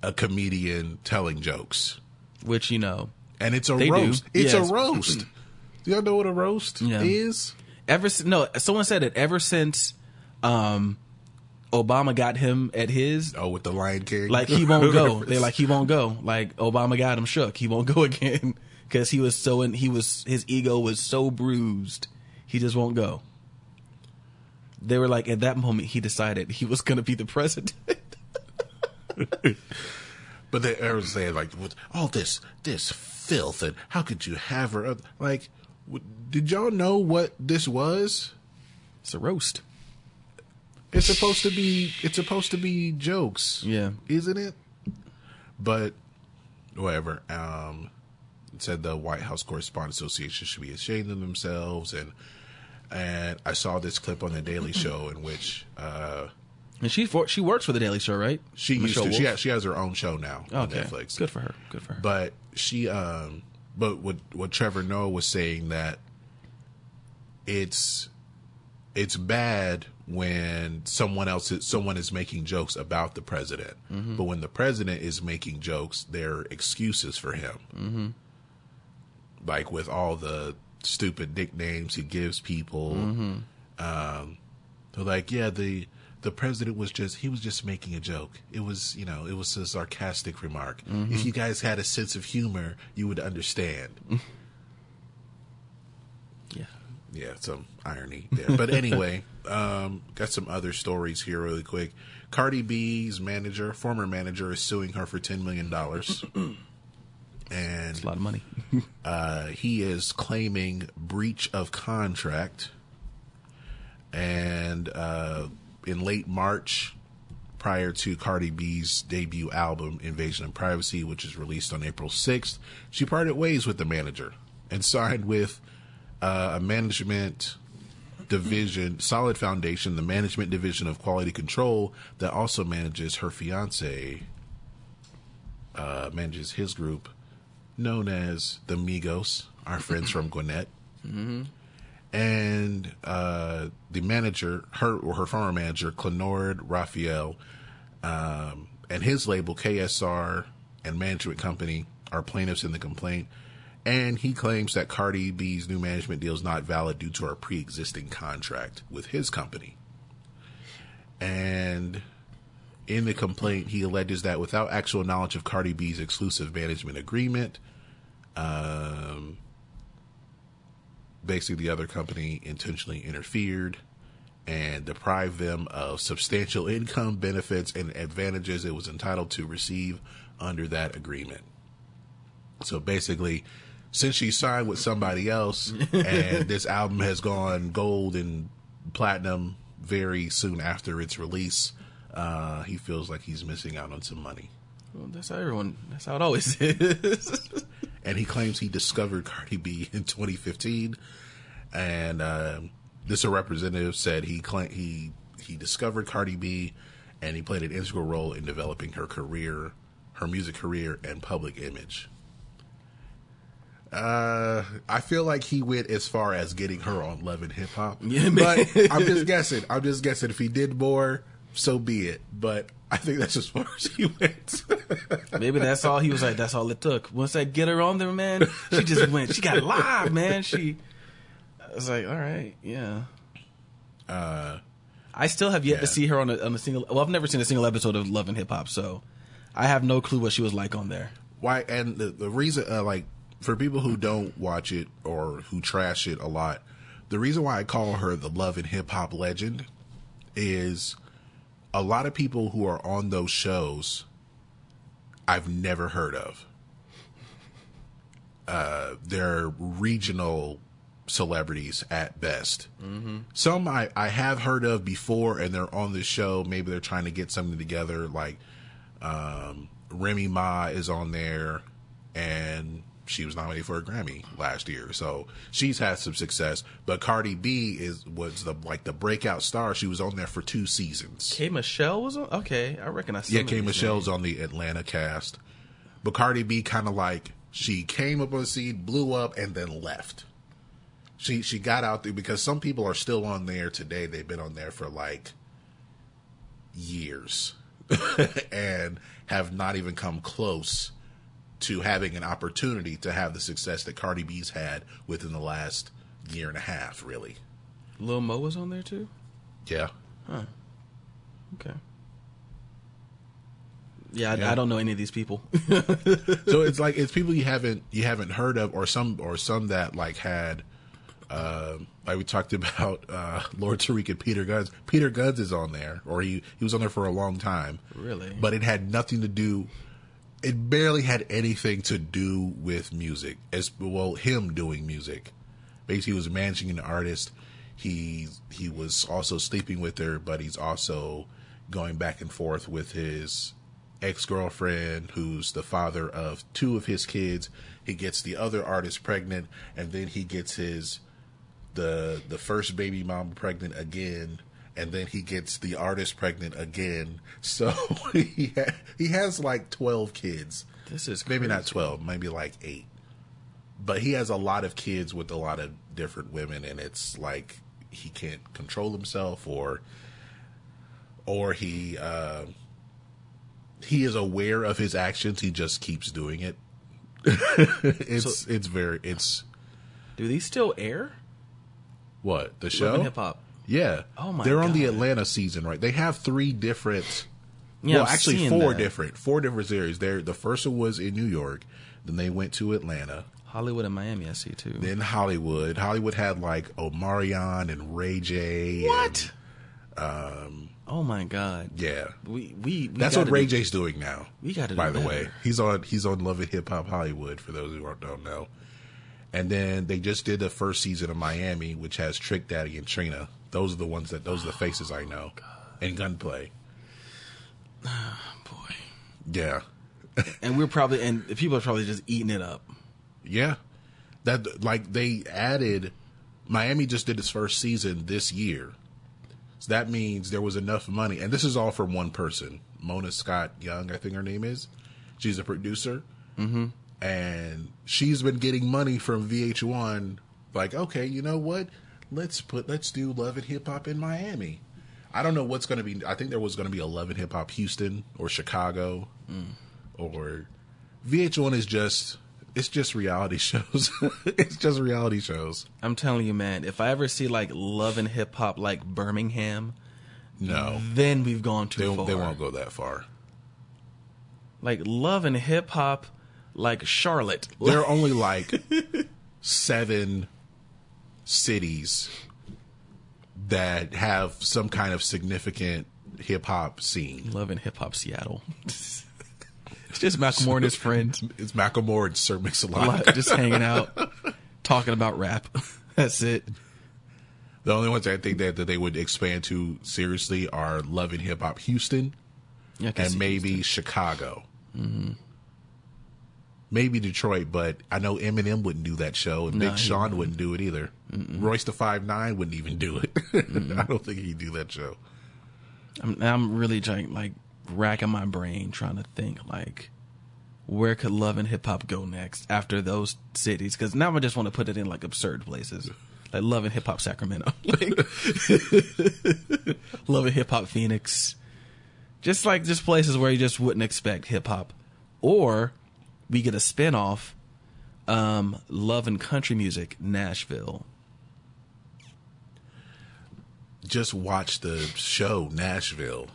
a comedian telling jokes. which you know And it's a They do. roast. It's Yes. a roast. Do y'all know what a roast Yeah. is? ever no someone said it ever since um obama got him at his Oh, with the Lion King. like he won't go they're like he won't go like obama got him shook he won't go again because he was so in, he was his ego was so bruised, he just won't go. They were like, at that moment, he decided he was going to be the president. But they was saying like all this this filth and how could you have her? Like, w- did y'all know what this was? it's a roast. It's supposed to be. It's supposed to be jokes. Yeah. isn't it? But whatever. Um, it said the White House Correspondents Association should be ashamed of themselves, and and I saw this clip on the Daily Show in which uh, And she for, she works for the Daily Show, right? she used Michelle to. She has, she has her own show now on. Netflix. Good for her. Good for her. But she, um, but what what Trevor Noah was saying that it's it's bad when someone else is, someone is making jokes about the president, but when the president is making jokes, they're excuses for him. Mm-hmm. Like with all the stupid nicknames he gives people, um, they're like, yeah, the the president was just he was just making a joke. It was you know it was a sarcastic remark. If you guys had a sense of humor, you would understand. yeah. yeah, some irony there. But anyway, um, got some other stories here really quick. Cardi B's manager, former manager, is suing her for ten million dollars, and It's a lot of money. uh, he is claiming breach of contract. And uh, in late March, prior to Cardi B's debut album, Invasion of Privacy, which is released on April 6th, she parted ways with the manager and signed with uh, a management division, Solid Foundation, the management division of quality control that also manages her fiance, uh, manages his group known as the Migos, our friends from Gwinnett. And uh, the manager, her or her former manager, Klenord Raphael, um, and his label KSR and management company are plaintiffs in the complaint. And he claims that Cardi B's new management deal is not valid due to her pre-existing contract with his company. And in the complaint, he alleges that without actual knowledge of Cardi B's exclusive management agreement, um, basically the other company intentionally interfered and deprived them of substantial income benefits and advantages it was entitled to receive under that agreement. So basically, since she signed with somebody else and this album has gone gold and platinum very soon after its release, uh, he feels like he's missing out on some money. Well, that's how everyone. That's how it always is. and he claims he discovered Cardi B in 2015. And um, this representative said he he he discovered Cardi B, and he played an integral role in developing her career, her music career, and public image. Uh, I feel like he went as far as getting her on Love and Hip Hop. Yeah, but. I'm just guessing. I'm just guessing. If he did more, so be it. But I think that's as far as he went. Maybe that's all he was like. That's all it took. Once I get her on there, man, she just went. She got live, man. She. I was like, all right, yeah. Uh, I still have yet yeah. to see her on a, on a single. Well, I've never seen a single episode of Love and Hip Hop, so I have no clue what she was like on there. why and the, the reason uh, like for people who don't watch it or who trash it a lot the reason why i call her the love and hip hop legend is a lot of people who are on those shows i've never heard of. Uh they're regional celebrities at best. Some I, I have heard of before and they're on this show. Maybe they're trying to get something together like um, Remy Ma is on there, and she was nominated for a Grammy last year, so she's had some success. But Cardi B is was the like the breakout star. She was on there for two seasons. K Michelle was on. Okay, I recognize. some yeah, K Michelle's names. on the Atlanta cast, but Cardi B kind of like she came up on the scene, blew up, and then left. She she got out there because some people are still on there today. They've been on there for like years and have not even come close to having an opportunity to have the success that Cardi B's had within the last year and a half, really. Lil Mo was on there too. Yeah. Okay. Yeah, I, Yeah. I don't know any of these people. so it's like it's people you haven't you haven't heard of, or some or some that like had, uh, like we talked about uh, Lord Tariq and Peter Gunz. Peter Gunz is on there, or he he was on there for a long time. Really? but it had nothing to do. It barely had anything to do with music, as well him doing music. Basically, he was managing an artist. He he was also sleeping with her, but he's also going back and forth with his ex girlfriend, who's the father of two of his kids. He gets the other artist pregnant, and then he gets his the the first baby mom pregnant again, and then he gets the artist pregnant again. So he ha- he has like twelve kids. This is maybe not twelve, maybe like eight. But he has a lot of kids with a lot of different women, and it's like he can't control himself, or or he uh, he is aware of his actions. He just keeps doing it. it's it's very it's Do these still air? what the show hip hop. Yeah. Oh my They're on the Atlanta season, right? They have three different Yeah, well, I'm actually four that. different four different series. There the first one was in New York, then they went to Atlanta, Hollywood and Miami, I see too. then Hollywood. Hollywood had like Omarion and Ray J. What? Um Oh my god. yeah. We we, we That's what Ray do- J's doing now. We gotta do By the better. way, he's on he's on Love and Hip Hop Hollywood for those who don't know. And then they just did the first season of Miami, which has Trick Daddy and Trina. Those are the ones that those are the faces I know. And Gunplay. Boy. Yeah. And we're probably and the people are probably just eating it up. Yeah. That like they added Miami just did its first season this year. So that means there was enough money and this is all from one person. Mona Scott Young, I think her name is. She's a producer. Mm-hmm. And she's been getting money from VH1 like, okay, you know what? Let's put let's do Love and Hip Hop in Miami. I don't know what's going to be. I think there was going to be a Love and Hip Hop Houston or Chicago, mm. or VH1 is just it's just reality shows. it's just reality shows. I'm telling you, man, if I ever see like love and hip hop like Birmingham, No, then we've gone too they far. they won't go that far. Like love and hip hop like Charlotte. There are only like seven cities that have some kind of significant hip hop scene. Love and hip hop Seattle. it's just Macklemore and his friends It's Macklemore and Sir a lot, Mix-a-Lot. just hanging out, talking about rap. That's it. The only ones I think that, that they would expand to seriously are Love and Hip Hop Houston Yeah, and maybe Houston. Chicago. Mm-hmm. Maybe Detroit, but I know Eminem wouldn't do that show, and No, Big Sean wouldn't do it either. Royce the Five Nine wouldn't even do it. I don't think he'd do that show. I'm, I'm really trying, like racking my brain trying to think like where could love and hip hop go next after those cities? Because now I just want to put it in like absurd places, like love and hip hop Sacramento, like love and hip hop Phoenix, just like just places where you just wouldn't expect hip hop, or we get a spinoff, um, love and country music Nashville. Just watch the show Nashville.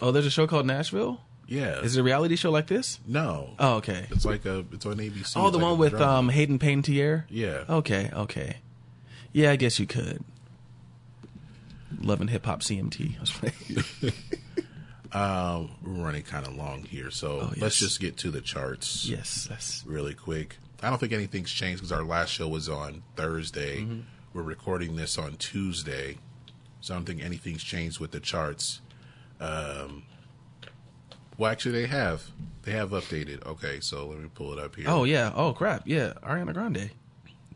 Oh, there's a show called Nashville. Yeah, Is it a reality show like this? no. Oh, okay. It's like a it's on ABC. Oh, the like one with drama. um Hayden Panettiere. Yeah. Okay. Okay. Yeah, I guess you could. Loving hip hop CMT. Um, we're running kind of long here, so Oh, let's just get to the charts. yes, that's really quick. I don't think anything's changed because our last show was on Thursday. Mm-hmm. We're recording this on Tuesday, so I don't think anything's changed with the charts. Um, well, actually, they have they have updated. Okay, so let me pull it up here. Oh yeah. Oh crap. Yeah. Ariana Grande.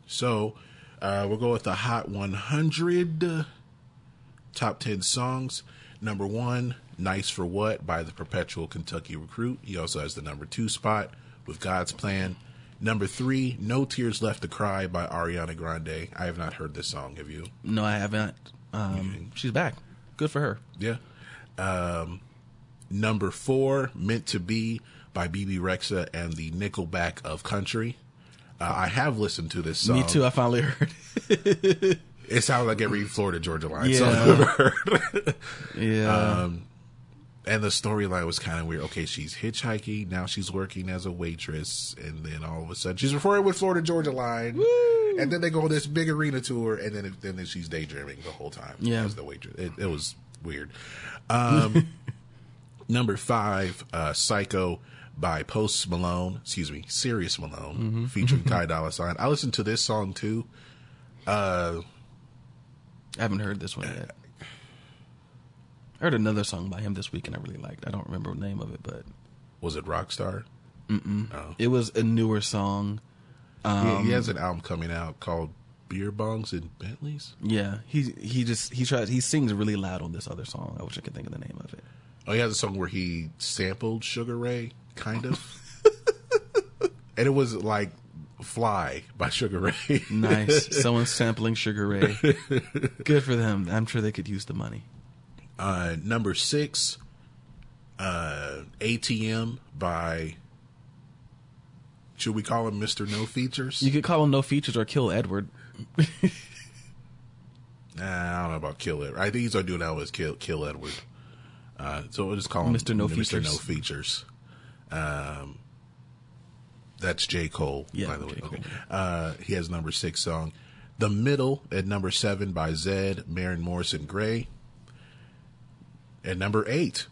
So uh, we'll go with the Hot 100 uh, top 10 songs. Number one, Nice for What by the Perpetual Kentucky Recruit. He also has the number two spot with God's Plan. Number three, No Tears Left to Cry by Ariana Grande. I have not heard this song. Have you? No, I haven't. Um, she's back. Good for her. Yeah. Um, number four, Meant to Be by Bebe Rexha and the Nickelback of Country. Uh, I have listened to this song. Me too. I finally heard. it. It sounds like every Florida Georgia line Yeah. song I've ever heard. Yeah. Um, and the storyline was kind of weird. Okay, she's hitchhiking now. She's working as a waitress, and then all of a sudden she's referring with Florida Georgia Line, and then they go on this big arena tour, and then then she's daydreaming the whole time. Yeah. as the waitress. It, it was weird. Um, number five, uh, Psycho by Post Malone. Excuse me, Sirius Malone, featuring Ty Dolla Sign. I listened to this song too. Uh, I haven't heard this one yet. I heard another song by him this week and I really liked. I don't remember the name of it, but was it Rockstar? it was a newer song. He, he has an album coming out called Beer Bongs and Bentleys. Yeah, he he just he tries he sings really loud on this other song. I wish I could think of the name of it. Oh, he has a song where he sampled Sugar Ray, kind of, and it was like "Fly" by Sugar Ray. Nice. Someone's sampling Sugar Ray. Good for them. I'm sure they could use the money. Uh, number six, uh, ATM by. Should we call him Mister No Features? You could call him No Features or Kill Edward. Nah, I don't know about Kill Edward. I think he's gonna do that with Kill Kill Edward. Uh, so we'll just call him Mr. No Mr. Features. No Features. Um, that's J Cole, Yeah, by the way. Okay. Uh, he has number six song, "The Middle" at number seven by Zedd, Maren Morris and Grey. At number eight,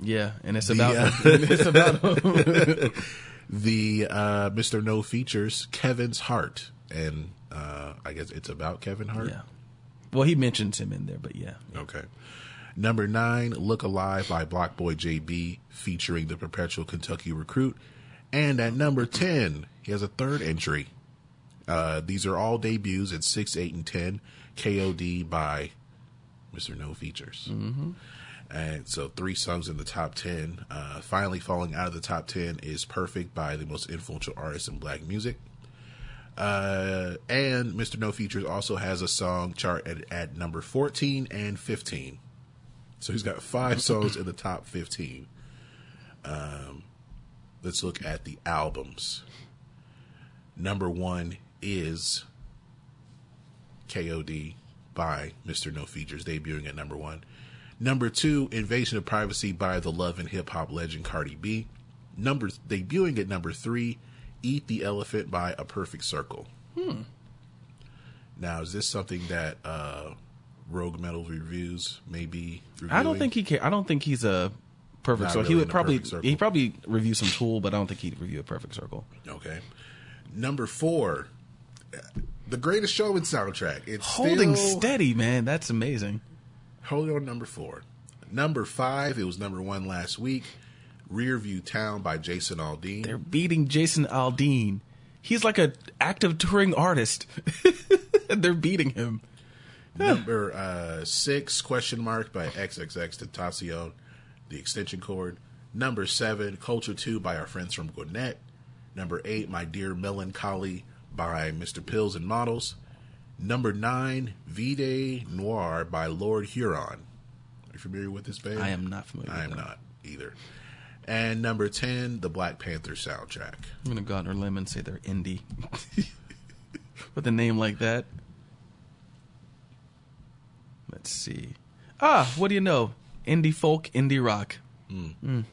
Yeah, and it's about uh, it's about the uh, Mr. No Features, Kevin's Heart, and uh, I guess it's about Kevin Hart. yeah. Well, he mentions him in there, but yeah. Okay. Number nine, Look Alive by Block Boy JB, featuring the Perpetual Kentucky Recruit. And at number 10, he has a third entry. Uh, these are all debuts at 6, 8, and 10. KOD by Mr. No Features. Mm-hmm. And so three songs in the top 10. Uh, finally falling out of the top 10 is Perfect by the most influential artist in black music. Uh, and Mr. No Features also has a song chart at, at number 14 and 15. So he's got five songs in the top 15. Um, let's look at the albums. Number one is KOD by Mr. No Features, debuting at number one. Number two, Invasion of Privacy by the Love and Hip Hop legend Cardi B. Number debuting at number three, Eat the Elephant by A Perfect Circle. Hmm. Now, is this something that uh, Rogue Metal Reviews maybe? I don't think he can. I don't think he's a perfect Not circle. really he would probably he probably review some Tool, but I don't think he'd review a perfect circle. Okay. Number four, the Greatest show in soundtrack. It's Holding still steady, man. That's amazing. Holding on number four. Number five, it was number one last week. Rearview Town by Jason Aldean. They're beating Jason Aldean. He's like an active touring artist. They're beating him. Number uh, six, question mark by XXXTentacion, the extension cord. Number seven, Culture 2 by our friends from Gwinnett. Number eight, My Dear Melancholy by Mr. Pills and Models. Number nine, Vide Noir by Lord Huron. Are you familiar with this band? I am not familiar. I am not either. And number 10, the Black Panther soundtrack. I'm gonna go out on a limb and say they're indie. With a name like that. Let's see. Ah, what do you know? Indie folk, indie rock. Mm.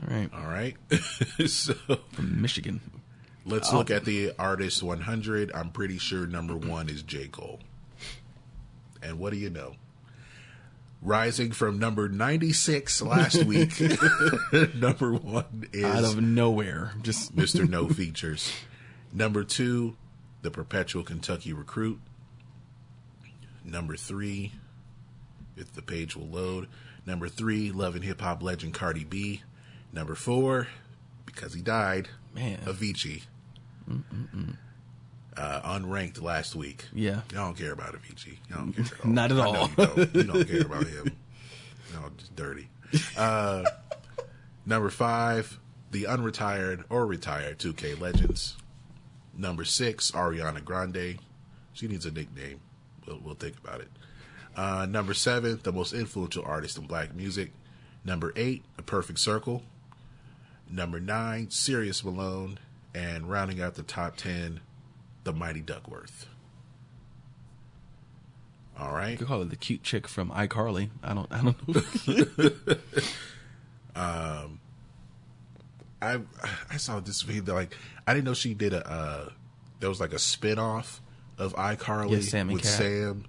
All right, All right. so from Michigan. Let's oh. look at the artist 100. I'm pretty sure number one is J. Cole. And what do you know? Rising from number 96 last week, number one is Out of nowhere, just Mr. No Features. Number two, The Perpetual Kentucky Recruit. Number three, if the page will load. Number three, Love and Hip Hop legend Cardi B. Number four, because he died, Man. Avicii. Uh, unranked last week. Yeah. Y'all don't care about Avicii. Y'all don't care at all. Not at I all. You don't. You don't care about him. No, just dirty. Uh, number five, the unretired or retired 2K Legends. Number six, Ariana Grande. She needs a nickname. We'll, we'll think about it. Uh, number seven, the most influential artist in black music. Number eight, A Perfect Circle. Number nine, Sirius Malone. And rounding out the top ten, The Mighty Duckworth. All right. You call her the cute chick from iCarly. I don't. I don't know. um, I I saw this video like I didn't know she did a uh there was like a spin off of iCarly Yeah, Sam with Cat. Sam.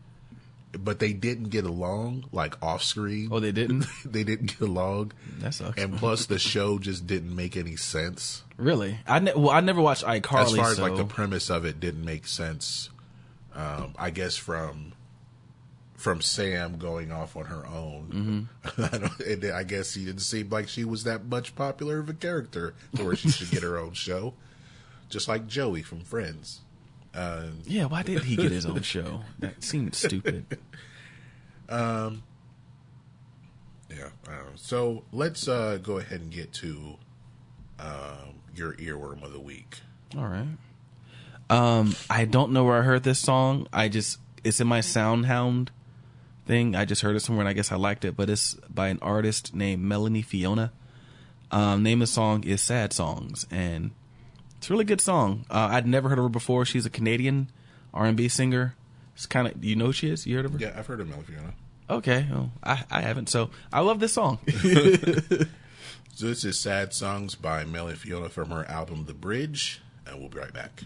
But they didn't get along, like off screen. oh, they didn't. they didn't get along. That sucks. And plus the show just didn't make any sense. really, I ne- well, I never watched iCarly. as far as so like the premise of it didn't make sense. Um, I guess from from Sam going off on her own. I, don't, I guess she didn't seem like she was that much popular of a character, to where she should get her own show, just like Joey from Friends. Uh, yeah, why did he get his own show? That seemed stupid. Um, yeah. So let's uh, go ahead and get to um, your earworm of the week. All right. Um, I don't know where I heard this song. I just it's in my SoundHound thing. I just heard it somewhere and I guess I liked it. But it's by an artist named Melanie Fiona. Um, name of the song is Sad Songs, and it's a really good song. Uh, I'd never heard of her before. She's a Canadian R and B singer. It's kind of you know who she is. You heard of her? Yeah, I've heard of Mel Fiona. Okay. Well, I I haven't. So I love this song. So this is Sad Songs by Melanie Fiona from her album The Bridge, and we'll be right back.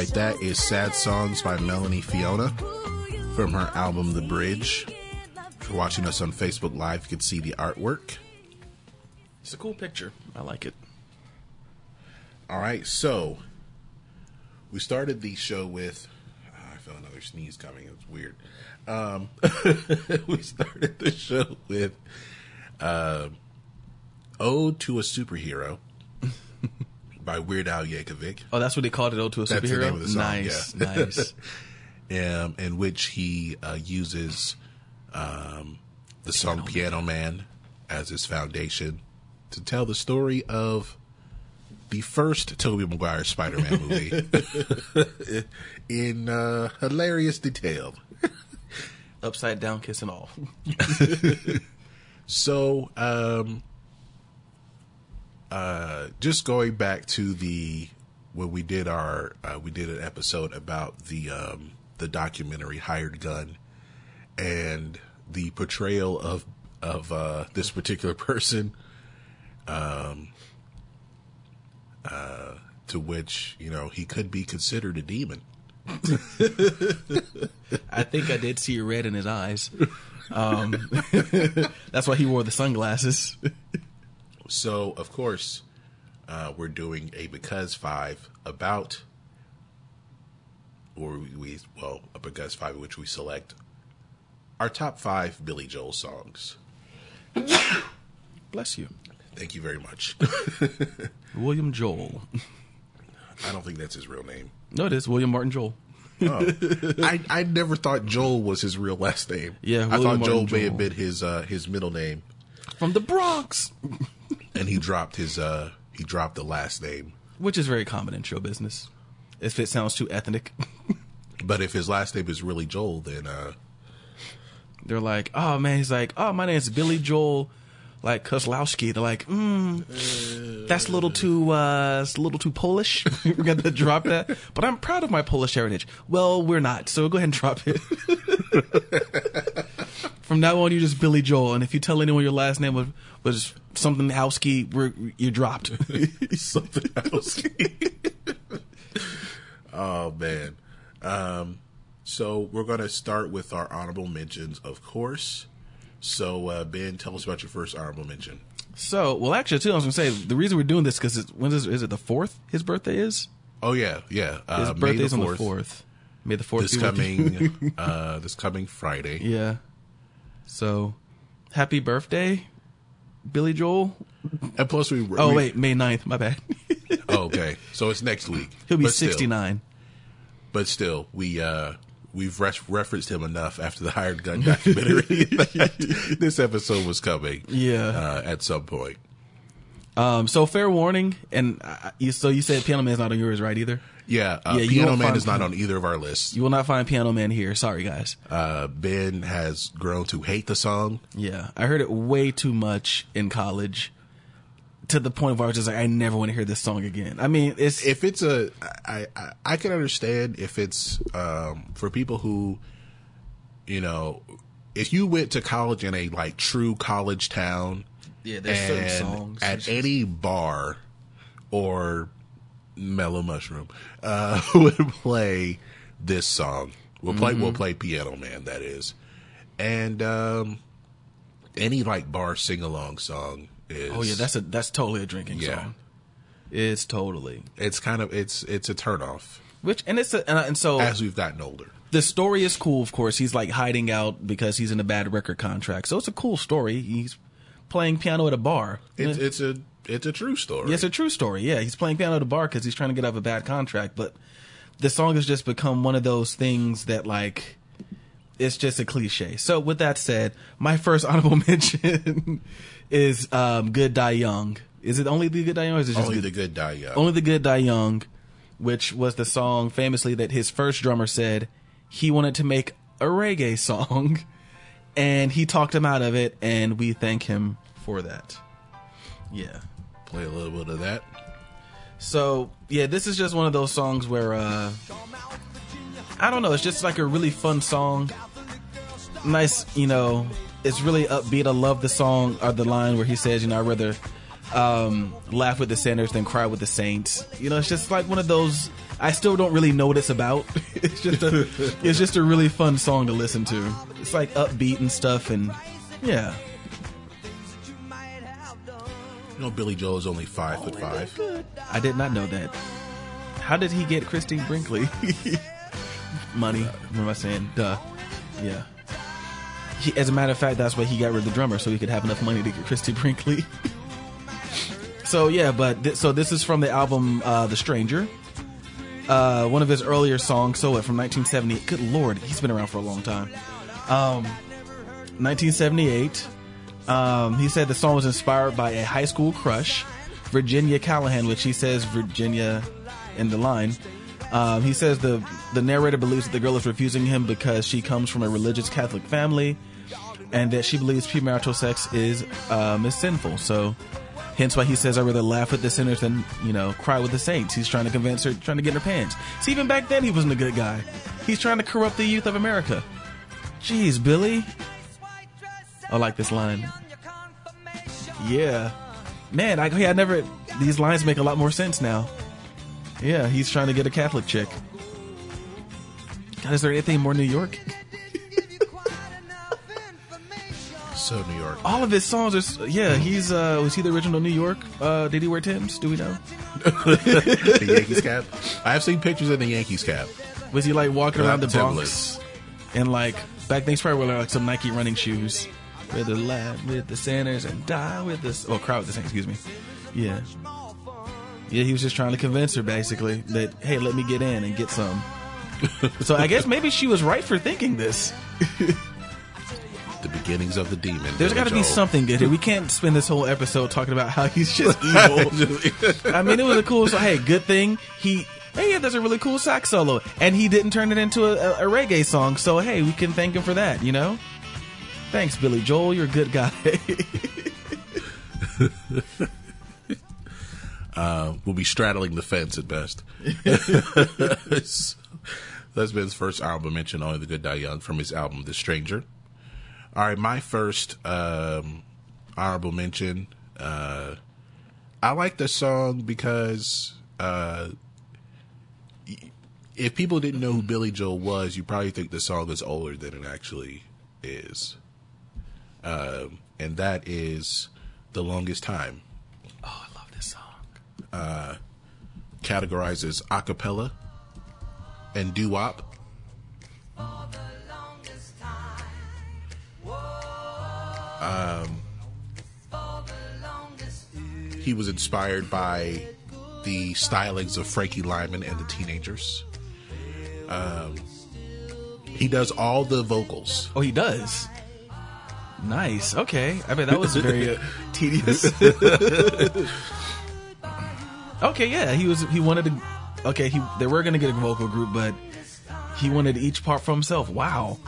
Right, that is Sad Songs by Melanie Fiona from her album The Bridge. If you're watching us on Facebook Live, you can see the artwork. it's a cool picture. I like it. All right, so we started the show with. ah, I feel another sneeze coming. It's weird. Um, we started the show with uh, "Ode to a Superhero" by Weird Al Yankovic. Oh, that's what they called it. Oh, to a That's superhero. name of the song, nice, yeah. nice. um, in which he uh, uses um, the song Piano Man as his foundation to tell the story of the first Tobey Maguire Spider Man movie in uh, hilarious detail. Upside down kiss and all. So, um, uh, just going back to the when we did our uh, we did an episode about the um, the documentary Hired Gun and the portrayal of of uh, this particular person, um, uh, to which you know he could be considered a demon. I think I did see red in his eyes. Um, that's why he wore the sunglasses. So, of course, uh, we're doing a because five about, or we, we well, a because five in which we select our top five Billy Joel songs. Bless you, Thank you very much. William Joel. I don't think that's his real name. No, it is William Martin Joel. Oh. I I never thought Joel was his real last name. Yeah, I William thought Joel Martin may have been his uh, his middle name, From the Bronx, and he dropped his uh he dropped the last name. which is very common in show business. If it sounds too ethnic, But if his last name is really Joel, then uh, they're like, "Oh man," he's like, "Oh, my name's Billy Joel." Like Kozlowski, they're like, mm, that's a little too, uh, it's a little too Polish. we're gonna drop that, but I'm proud of my Polish heritage. Well, we're not, so go ahead and drop it. From now on, you're just Billy Joel, and if you tell anyone your last name was, was something Howski, you're dropped. something else. oh man. Um, so we're gonna start with our honorable mentions, of course. So uh, Ben, tell us about your first honorable mention. so, well, actually, too, I was gonna say the reason we're doing this because when is is it the fourth? His birthday is. Oh yeah, yeah. His Uh, May birthday's the on the 4th. May the fourth This be with you. coming, uh, this coming Friday. Yeah. So, happy birthday, Billy Joel. And plus, we. Oh we- wait, May 9th, My bad. Oh, okay. So it's next week. He'll be But still- sixty nine. but still, we uh, we've res- referenced him enough after the Hired Gun documentary that this episode was coming. Yeah. uh, at some point. Um. So fair warning, and uh, you, so you said Piano Man's not on yours, right? Either. Yeah, uh, Yeah, Piano Man is not on either of our lists. You will not find Piano Man here. Sorry, guys. Uh, ben has grown to hate the song. Yeah, I heard it way too much in college, to the point where I was just like, I never want to hear this song again. I mean, it's If it's a, I, I, I can understand if it's um, for people who, you know, if you went to college in a like true college town, yeah. There's certain songs at any bar or mellow mushroom uh, would play this song. We'll play. Mm-hmm. We'll play Piano Man. That is, and um, any like bar sing along song is. Oh yeah, that's a that's totally a drinking Yeah. song. It's totally It's kind of it's it's a turnoff which and it's a, and, and so as we've gotten older. the story is cool. Of course, he's like hiding out because he's in a bad record contract. So it's a cool story. He's playing piano at a bar. It's it's a it's a true story. Yeah, it's a true story. Yeah, he's playing piano at a bar because he's trying to get out of a bad contract. But the song has just become one of those things that like it's just a cliche. So with that said, my first honorable mention is um, "Good Die Young." Is it only the Good Die Young? Or is it just Only good? the good die young. Only the Good Die Young, which was the song famously that his first drummer said he wanted to make a reggae song, and he talked him out of it, and we thank him for that. Yeah. Play a little bit of that. So yeah, this is just one of those songs where uh I don't know, it's just like a really fun song. Nice, you know, it's really upbeat. I love the song or the line where he says, you know, I'd rather um laugh with the sinners than cry with the saints. You know, it's just like one of those I still don't really know what it's about. it's just a it's just a really fun song to listen to. It's like upbeat and stuff and yeah. You know, Billy Joel is only five foot five. I did not know that. How did he get Christie Brinkley? Money. What am I saying? Duh. Yeah. He, as a matter of fact, that's why he got rid of the drummer, so he could have enough money to get Christie Brinkley. so yeah, but th- so this is from the album uh, "The Stranger," uh, one of his earlier songs. So what, from 1970? Good lord, he's been around for a long time. Um, 1978. Um, he said the song was inspired by a high school crush, Virginia Callahan, which he says Virginia in the line. Um, he says the the narrator believes that the girl is refusing him because she comes from a religious Catholic family, and that she believes premarital sex is um, is sinful. So, hence why he says, "I rather laugh with the sinners than you know cry with the saints." He's trying to convince her, trying to get in her pants. See, even back then, he wasn't a good guy. He's trying to corrupt the youth of America. Jeez, Billy. I like this line. Yeah, man. I, I never. These lines make a lot more sense now. Yeah, he's trying to get a Catholic chick. God, is there anything more New York? So New York. All of his songs are. Yeah, he's. uh Was he the original New York? Uh Did he wear Tim's? Do we know? the Yankees cap. I have seen pictures of the Yankees cap. Was he like walking around the Bronx and like back then? He's probably wearing like some Nike running shoes. With the laugh with the sinners and die with the oh cry with the saints. Excuse me. Yeah. Yeah, he was just trying to convince her basically that hey, let me get in and get some. so I guess maybe she was right for thinking this. The beginnings of the demon. There's got to be something good here. We can't spend this whole episode talking about how he's just evil. I mean, it was a cool. So hey, good thing he. Hey, yeah, there's a really cool sax solo, and he didn't turn it into a, a, a reggae song. So hey, we can thank him for that. You know. Thanks, Billy Joel. You're a good guy. Uh, we'll be straddling the fence at best. That's been his first album mentioned, Only the Good Die Young, from his album The Stranger. All right, my first um, honorable mention. Uh, I like the song because uh, if people didn't know who Billy Joel was, you probably think the song is older than it actually is. Um, and that is The Longest Time. oh, I love this song. categorizes acapella and doo wop. Um, he was inspired by the stylings of Frankie Lymon and the Teenagers. Um, he does all the vocals. Oh, he does. Nice. Okay. I mean, that was very uh, tedious. okay. Yeah. He was. He wanted to. Okay. He. They were going to get a vocal group, but he wanted each part for himself. Wow.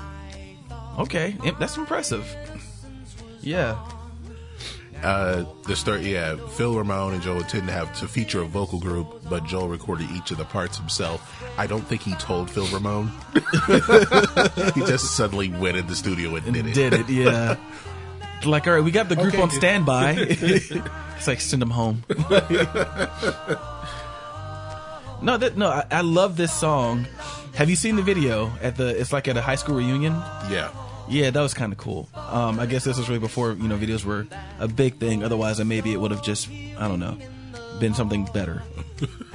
Okay. That's impressive. Yeah. Uh, the start, yeah, Phil Ramone and Joel intended to have to feature a vocal group, but Joel recorded each of the parts himself. I don't think he told Phil Ramone. he just suddenly went in the studio and, did it. Did it? Yeah. like, all right, we got the group Okay. on standby. it's like send them home. no, that no. I, I love this song. Have you seen the video at the? It's like at a high school reunion. Yeah. Yeah, that was kind of cool. Um, I guess this was really before you know videos were a big thing. Otherwise, uh, maybe it would have just I don't know been something better.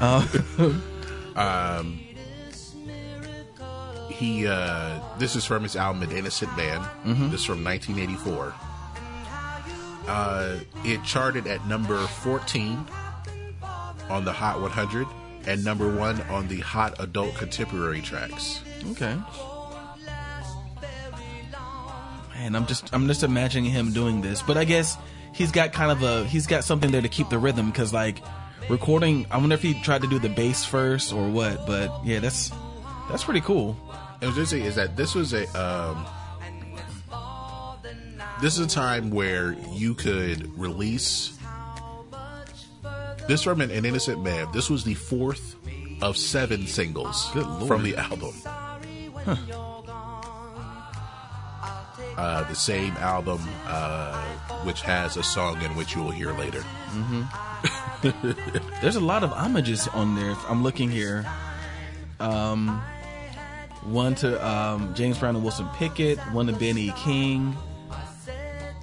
He, uh, this is from his album An Innocent Man. This is from 1984. Uh, it charted at number 14 on the Hot 100 and number one on the Hot Adult Contemporary tracks. Okay. Man, I'm just I'm just imagining him doing this, but I guess he's got kind of a he's got something there to keep the rhythm because like recording. I wonder if he tried to do the bass first or what, but yeah, that's that's pretty cool. And what's interesting is that this was a um, this is a time where you could release this from an, an innocent man. This was the fourth of seven singles from the album. Uh, the same album, uh, which has a song in which you will hear later. There's a lot of homages on there. If I'm looking here. Um, one to um, James Brown and Wilson Pickett, one to Benny King.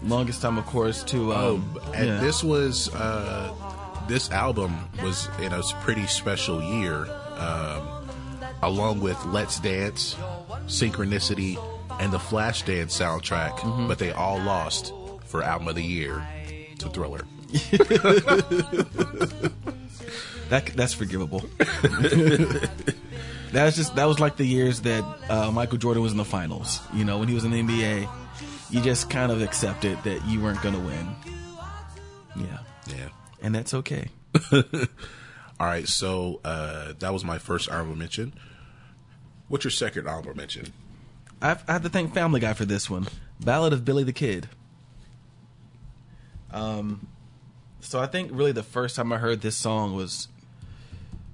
Longest time, of course, to um, Oh, and yeah. this was uh, this album was in a pretty special year, um, along with Let's Dance, Synchronicity, and the Flashdance soundtrack. Mm-hmm. But they all lost for album of the year to Thriller. That that's forgivable. that was just that was like the years that uh, Michael Jordan was in the finals. You know, when he was in the NBA, you just kind of accepted that you weren't going to win. Yeah, Yeah. and that's okay. All right. So uh, that was my first honorable mention. What's your second honorable mention? I've, I have to thank Family Guy for this one. Ballad of Billy the Kid. Um, so I think really the first time I heard this song was,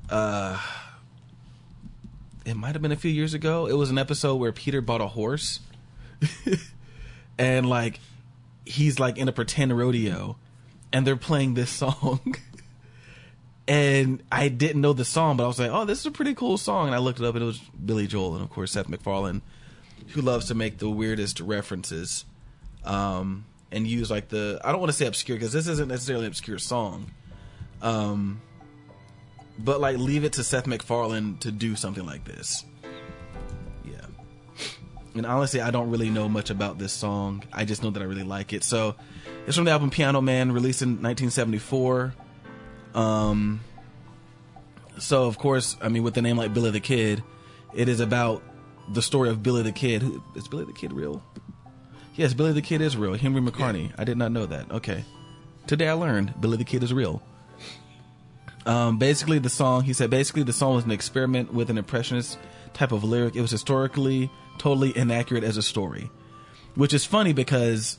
uh, it might have been a few years ago. It was an episode where Peter bought a horse, and like he's like in a pretend rodeo, and they're playing this song. And I didn't know the song, but I was like, "Oh, this is a pretty cool song." And I looked it up, and it was Billy Joel, and of course Seth MacFarlane, who loves to make the weirdest references, um, and use like the I don't want to say obscure because this isn't necessarily an obscure song, um, but like leave it to Seth MacFarlane to do something like this. Yeah, and honestly, I don't really know much about this song. I just know that I really like it. So it's from the album Piano Man, released in 1974. Um, So of course, I mean, with the name like Billy the Kid, it is about the story of Billy the Kid. Who, is Billy the Kid real? Yes, Billy the Kid is real. Henry McCarty. I did not know that. Okay, today I learned Billy the Kid is real. Um, basically, the song he said basically the song was an experiment with an impressionist type of lyric. It was historically totally inaccurate as a story, which is funny because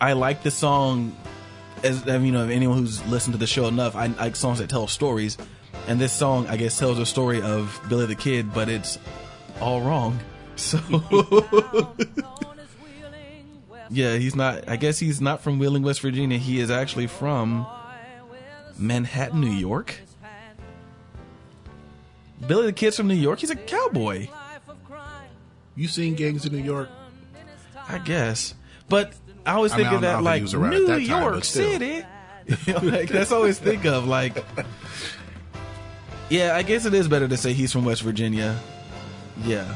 I like the song. As I mean, you know, anyone who's listened to the show enough, I like songs that tell stories, and this song, I guess, tells a story of Billy the Kid, but it's all wrong. So, yeah, he's not. I guess he's not from Wheeling, West Virginia. He is actually from Manhattan, New York. Billy the Kid's from New York. He's a cowboy. You seen Gangs in New York? I guess. But I always I think mean, of that like he was around at New that time, York but. City. like that's always think of. Like, yeah, I guess it is better to say he's from West Virginia. Yeah,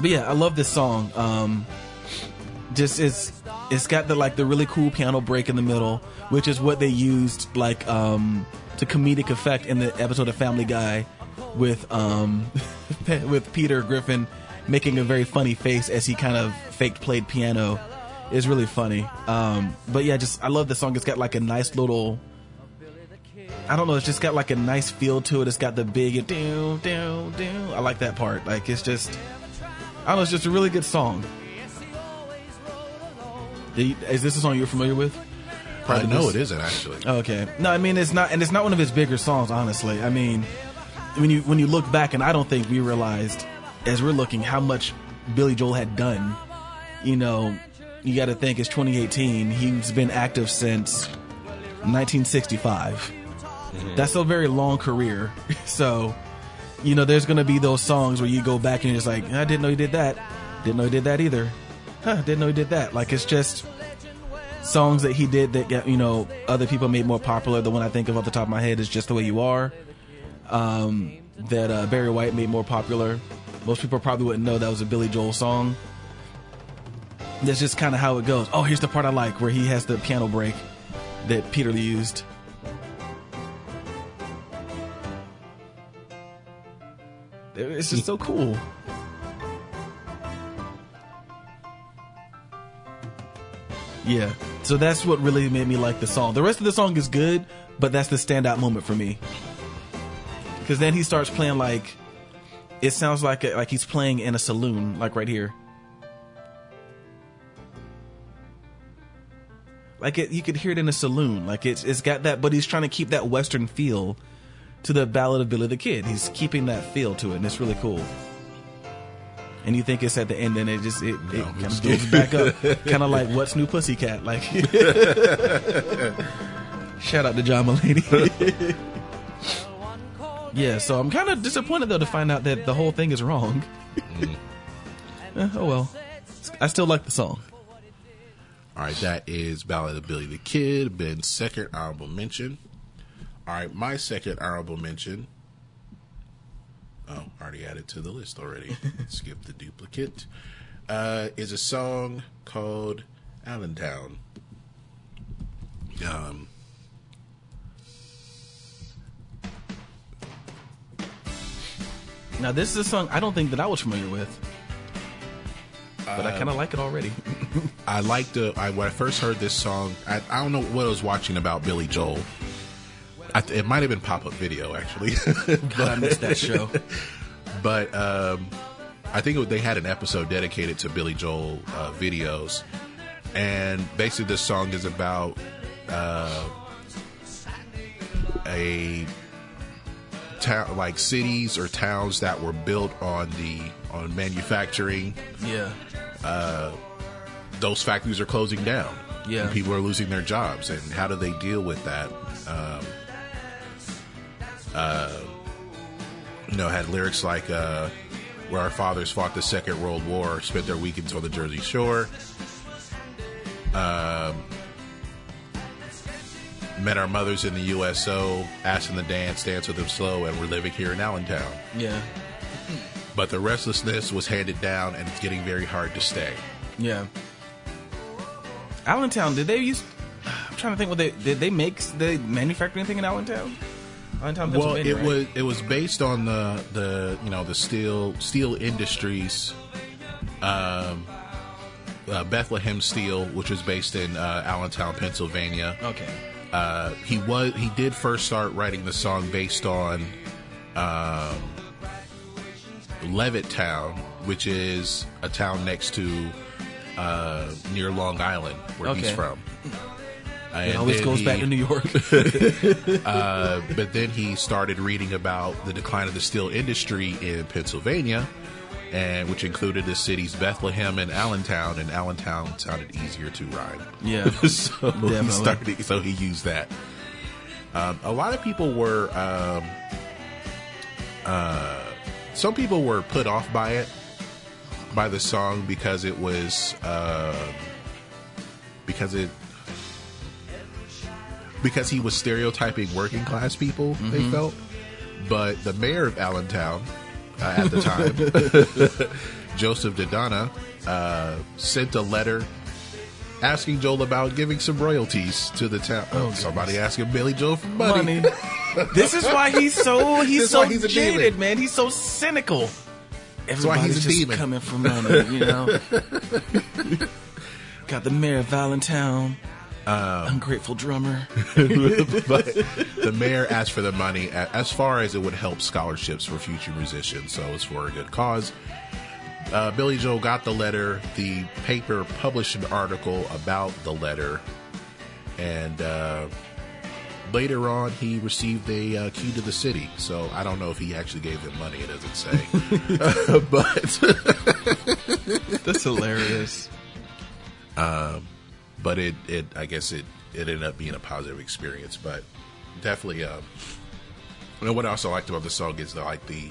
but yeah, I love this song. Um, just it's it's got the like the really cool piano break in the middle, which is what they used like um to comedic effect in the episode of Family Guy with um with Peter Griffin making a very funny face as he kind of faked played piano is really funny. Um, but yeah, just I love the song. It's got like a nice little. I don't know. It's just got like a nice feel to it. It's got the big do do do. I like that part. Like it's just. I don't know. It's just a really good song. Is this a song you're familiar with? I to know it isn't actually. Okay. No, I mean it's not, and it's not one of his bigger songs. Honestly, I mean, when you when you look back, and I don't think we realized as we're looking how much Billy Joel had done. You know, you got to think it's 2018. He's been active since 1965. That's a very long career. So, you know, there's gonna be those songs where you go back and you're just like, I didn't know he did that. Didn't know he did that either. Huh, didn't know he did that. Like it's just songs that he did that get you know other people made more popular. The one I think of off the top of my head is "Just the Way You Are," um, that uh, Barry White made more popular. Most people probably wouldn't know that was a Billy Joel song. That's just kind of how it goes. Oh, here's the part I like where he has the piano break that Peter used. It's just so cool. Yeah. So that's what really made me like the song. The rest of the song is good, but that's the standout moment for me. Cuz then he starts playing like it sounds like a, like he's playing in a saloon like right here. Like it you could hear it in a saloon. Like it's it's got that but he's trying to keep that western feel to the Ballad of Billy the Kid. He's keeping that feel to it and it's really cool. And you think it's at the end, and it just it, it kind of goes back up, kind of like what's new, Pussycat? Like, shout out to John Mulaney. yeah, so I'm kind of disappointed though to find out that the whole thing is wrong. Eh, oh well, I still like the song. All right, that is Ballad of Billy the Kid, Ben's second honorable mention. All right, my second honorable mention. Oh, already added to the list already. Skip the duplicate. Uh, is a song called Allentown. Um, Now this is a song I don't think that I was familiar with, but I kind of like it already. I liked the I when I first heard this song. I, I don't know what I was watching about Billy Joel. I, it might have been pop up video actually, God, I missed that show. but um, I think it, they had an episode dedicated to Billy Joel uh, videos, and basically this song is about uh, a town like cities or towns that were built on the on manufacturing Yeah, those factories are closing down. Yeah. And people are losing their jobs, and how do they deal with that? Um, uh, you know, had lyrics like uh, "Where our fathers fought the Second World War, spent their weekends on the Jersey Shore." Um, met our mothers in the USO, asked them to dance, dance with them slow, and we're living here in Allentown. yeah, But the restlessness was handed down, and it's getting very hard to stay. yeah. Allentown, did they use? I'm trying to think what they did. They make they manufacture anything in Allentown? Allentown, Well, it right? was it was based on the the you know the steel steel industries, um, uh, Bethlehem Steel, which was based in uh, Allentown, Pennsylvania. Okay. Uh, he was he did first start writing the song based on um, Levittown, which is a town next to uh, near Long Island, where he's from. It always goes he- back to New York. uh, but then he started reading about the decline of the steel industry in Pennsylvania, and which included the cities Bethlehem and Allentown, and Allentown sounded easier to rhyme. Yeah, so he definitely. started. So he used that. Um, a lot of people were. Um, uh, some people were put off by it, by the song because it was um because it because he was stereotyping working class people. They Mhm. felt, but the mayor of Allentown uh, at the time, Joseph Daddona, uh, sent a letter asking Joel about giving some royalties to the town. Oh, somebody asking Billy Joel for money. Money. this is why he's so he's so he's jaded, man. He's so cynical. That's why he's Everybody's a just demon. coming for money, you know. Got the mayor of Allentown, ungrateful drummer. but the mayor asked for the money as far as it would help scholarships for future musicians, so it's for a good cause. Uh, Billy Joel got the letter. The paper published an article about the letter, and uh, later on, he received a uh, key to the city. So I don't know if he actually gave them money. It doesn't say, but That's hilarious. Um, but it, it, I guess it, it ended up being a positive experience. But definitely, um, you know what I also liked about the song is the, like the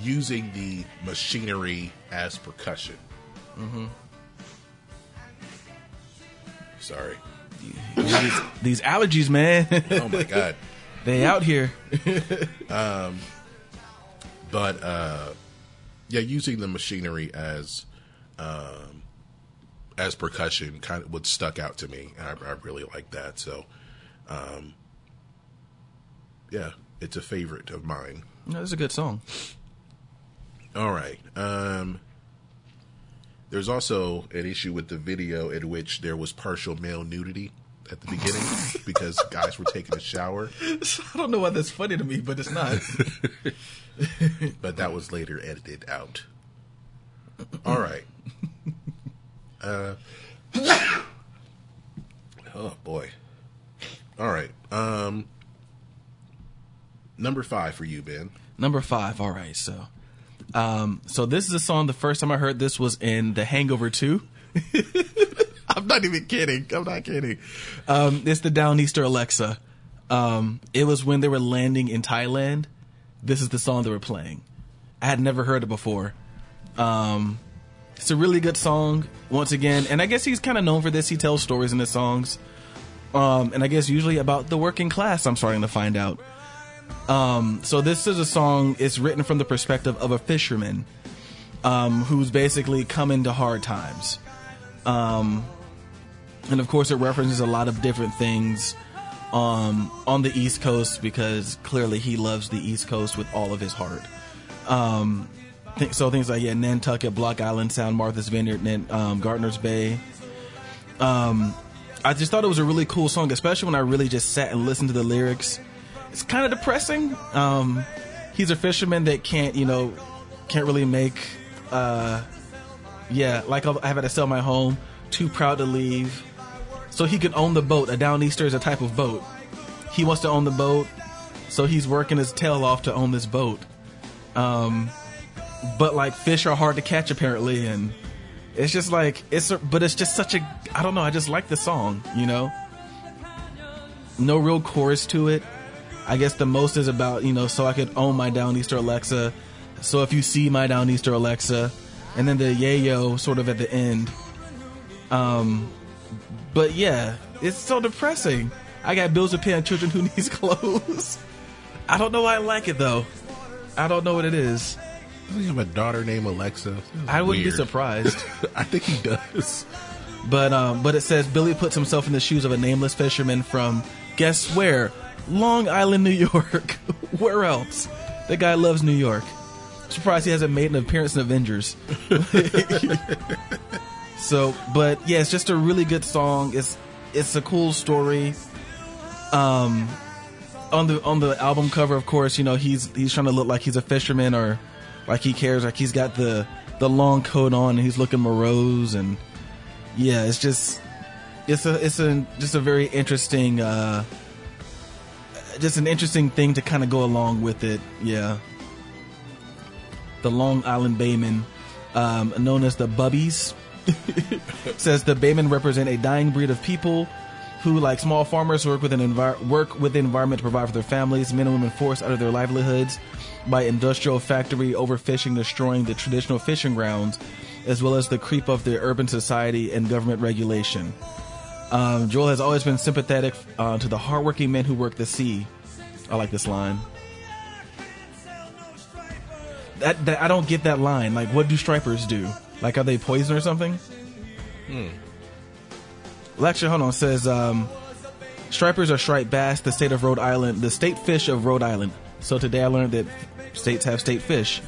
using the machinery as percussion. Mm-hmm. Sorry. these, these allergies, man. Oh my god. they out here. um, but uh, yeah, using the machinery as um, as percussion kind of what stuck out to me. I, I really like that. So, um, yeah, it's a favorite of mine. No, That's a good song. All right. Um, there's also an issue with the video in which there was partial male nudity at the beginning because guys were taking a shower. I don't know why that's funny to me, but it's not. but that was later edited out. All right. Uh, oh boy. All right. Um, number five for you, Ben. Number five. All right. So, um, so this is a song. The first time I heard this was in The Hangover Two. I'm not even kidding. I'm not kidding. Um, it's the Downeaster Alexa. Um, it was when they were landing in Thailand. This is the song they were playing. I had never heard it before. Um, it's a really good song. Once again, and I guess he's kind of known for this. He tells stories in his songs. Um, and I guess usually about the working class. I'm starting to find out. Um, so this is a song. It's written from the perspective of a fisherman, um, who's basically coming to hard times. Um, and of course, it references a lot of different things um, on the East Coast because clearly he loves the East Coast with all of his heart. Um, th- so things like yeah, Nantucket, Block Island, Sound, Martha's Vineyard, Nan- um, Gardiner's Bay. Um, I just thought it was a really cool song, especially when I really just sat and listened to the lyrics. It's kind of depressing. Um, he's a fisherman that can't, you know, can't really make. Uh, yeah, like I've- I have to sell my home. Too proud to leave. So he can own the boat. A downeaster is a type of boat. He wants to own the boat, so he's working his tail off to own this boat. Um, but like fish are hard to catch apparently, and it's just like it's. A, but it's just such a. I don't know. I just like the song. You know. No real chorus to it. I guess the most is about you know, so I could own my downeaster Alexa. So if you see my downeaster Alexa, and then the yayo sort of at the end. Um, but yeah, it's so depressing. I got bills to pay on children who needs clothes. I don't know why I like it though. I don't know what it is. Doesn't he have a daughter named Alexa? I wouldn't Weird. be surprised. I think he does. But um, but it says Billy puts himself in the shoes of a nameless fisherman from guess where Long Island, New York. Where else? The guy loves New York. Surprised he hasn't made an appearance in Avengers. so, but yeah, it's just a really good song. It's it's a cool story. Um, on the on the album cover, of course, you know he's he's trying to look like he's a fisherman or like he cares, like he's got the the long coat on and he's looking morose and yeah, it's just it's a it's a just a very interesting uh just an interesting thing to kind of go along with it. Yeah, the Long Island Baymen, um, known as the Bubbies, says the Baymen represent a dying breed of people who, like small farmers, work with an envir- work with the environment to provide for their families. Men and women forced out of their livelihoods by industrial factory overfishing, destroying the traditional fishing grounds, as well as the creep of the urban society and government regulation. Um, Joel has always been sympathetic uh, to the hardworking men who work the sea. I like this line. That, that I don't get that line. Like, what do stripers do? Like, are they poison or something? Hmm. Lecture, hold on, says um, stripers are striped bass, the state of Rhode Island, the state fish of Rhode Island. So today I learned that states have state fish.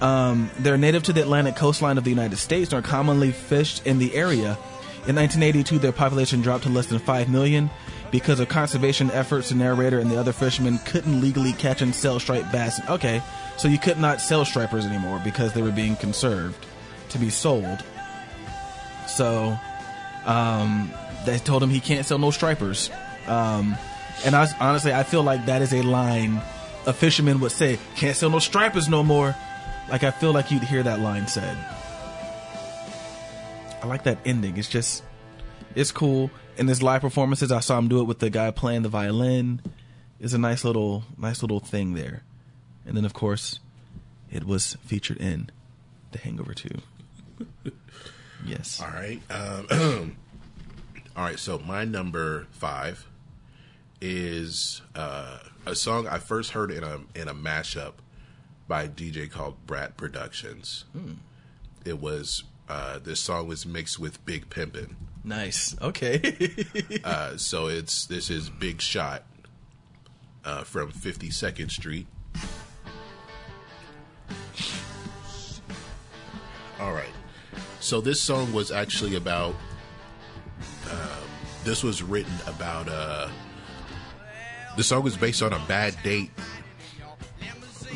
Um, they're native to the Atlantic coastline of the United States and are commonly fished in the area. In 1982, their population dropped to less than 5 million because of conservation efforts. The narrator and the other fishermen couldn't legally catch and sell striped bass. Okay, so you could not sell stripers anymore because they were being conserved to be sold. So, um, they told him he can't sell no stripers. Um, and I honestly, I feel like that is a line a fisherman would say, "Can't sell no stripers no more." Like I feel like you'd hear that line said. I like that ending. It's just, it's cool. And his live performances, I saw him do it with the guy playing the violin. It's a nice little, nice little thing there. And then, of course, it was featured in The Hangover 2. yes. All right. Um, all right. So my number five is uh, a song I first heard in a in a mashup by a DJ called Brat Productions. It was uh, this song was mixed with Big Pimpin'. Nice. Okay. Uh, so it's this is Big Shot uh, from 52nd Street. All right. So this song was actually about. Um, this was written about. Uh, the song was based on a bad date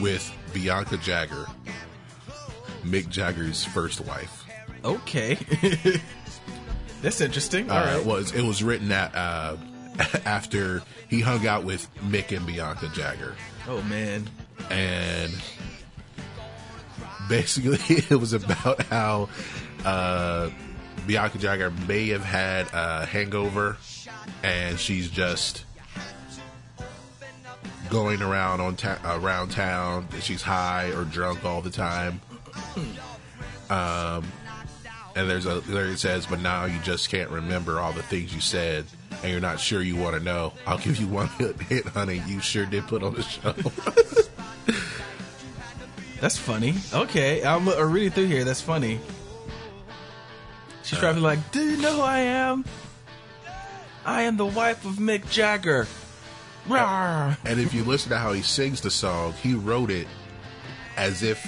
with Bianca Jagger, Mick Jagger's first wife. okay. That's interesting. All Uh, right. it was it was written at uh, after he hung out with Mick and Bianca Jagger, Oh man. and basically it was about how uh, Bianca Jagger may have had a hangover, and she's just going around on ta- around town. She's high or drunk all the time. Um, and there's a there it says, but now you just can't remember all the things you said, and you're not sure you want to know. I'll give you one hit, honey. You sure did put on the show. That's funny. Okay, I'm uh, reading through here. That's funny. She's probably like, "Do you know who I am? I am the wife of Mick Jagger." Rawr. and if you listen to how he sings the song, he wrote it as if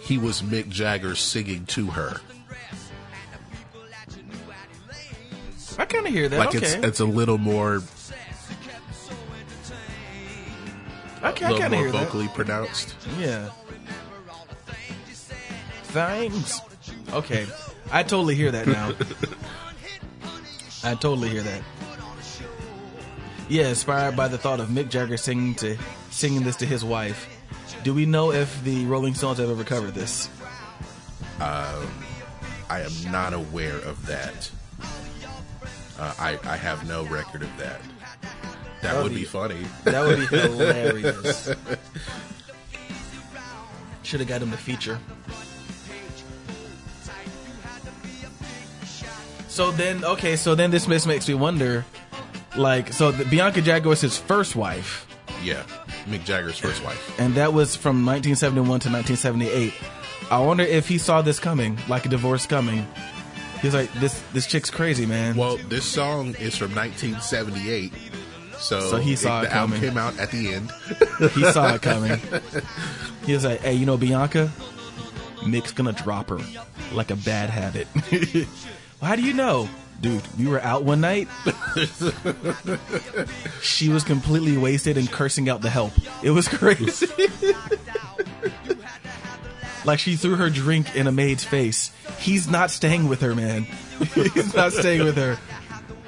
he was Mick Jagger singing to her. I kind of hear that. Like okay, it's it's a little more I kind of hear that. vocally pronounced. Yeah. Thanks. Okay, I totally hear that now. I totally hear that. Yeah, inspired by the thought of Mick Jagger singing to singing this to his wife. Do we know if the Rolling Stones have ever covered this? Um, I am not aware of that. Uh, I I have no record of that. That would be- be funny. That would be hilarious. Should have got him the feature. So then, okay, so then this makes me wonder, like, so the, Bianca Jagger was his first wife, Yeah, Mick Jagger's first wife. and that was from 1971 to 1978. I wonder if he saw this coming, like a divorce coming. He's like, this this chick's crazy, man. Well, this song is from 1978, So, So he saw the it album coming. came out at the end. He saw it coming. He was like, "Hey, you know Bianca? Mick's gonna drop her like a bad habit." how do you know, dude? We were out one night. she was completely wasted and cursing out the help. It was crazy. like she threw her drink in a maid's face. He's not staying with her, man. He's not staying with her.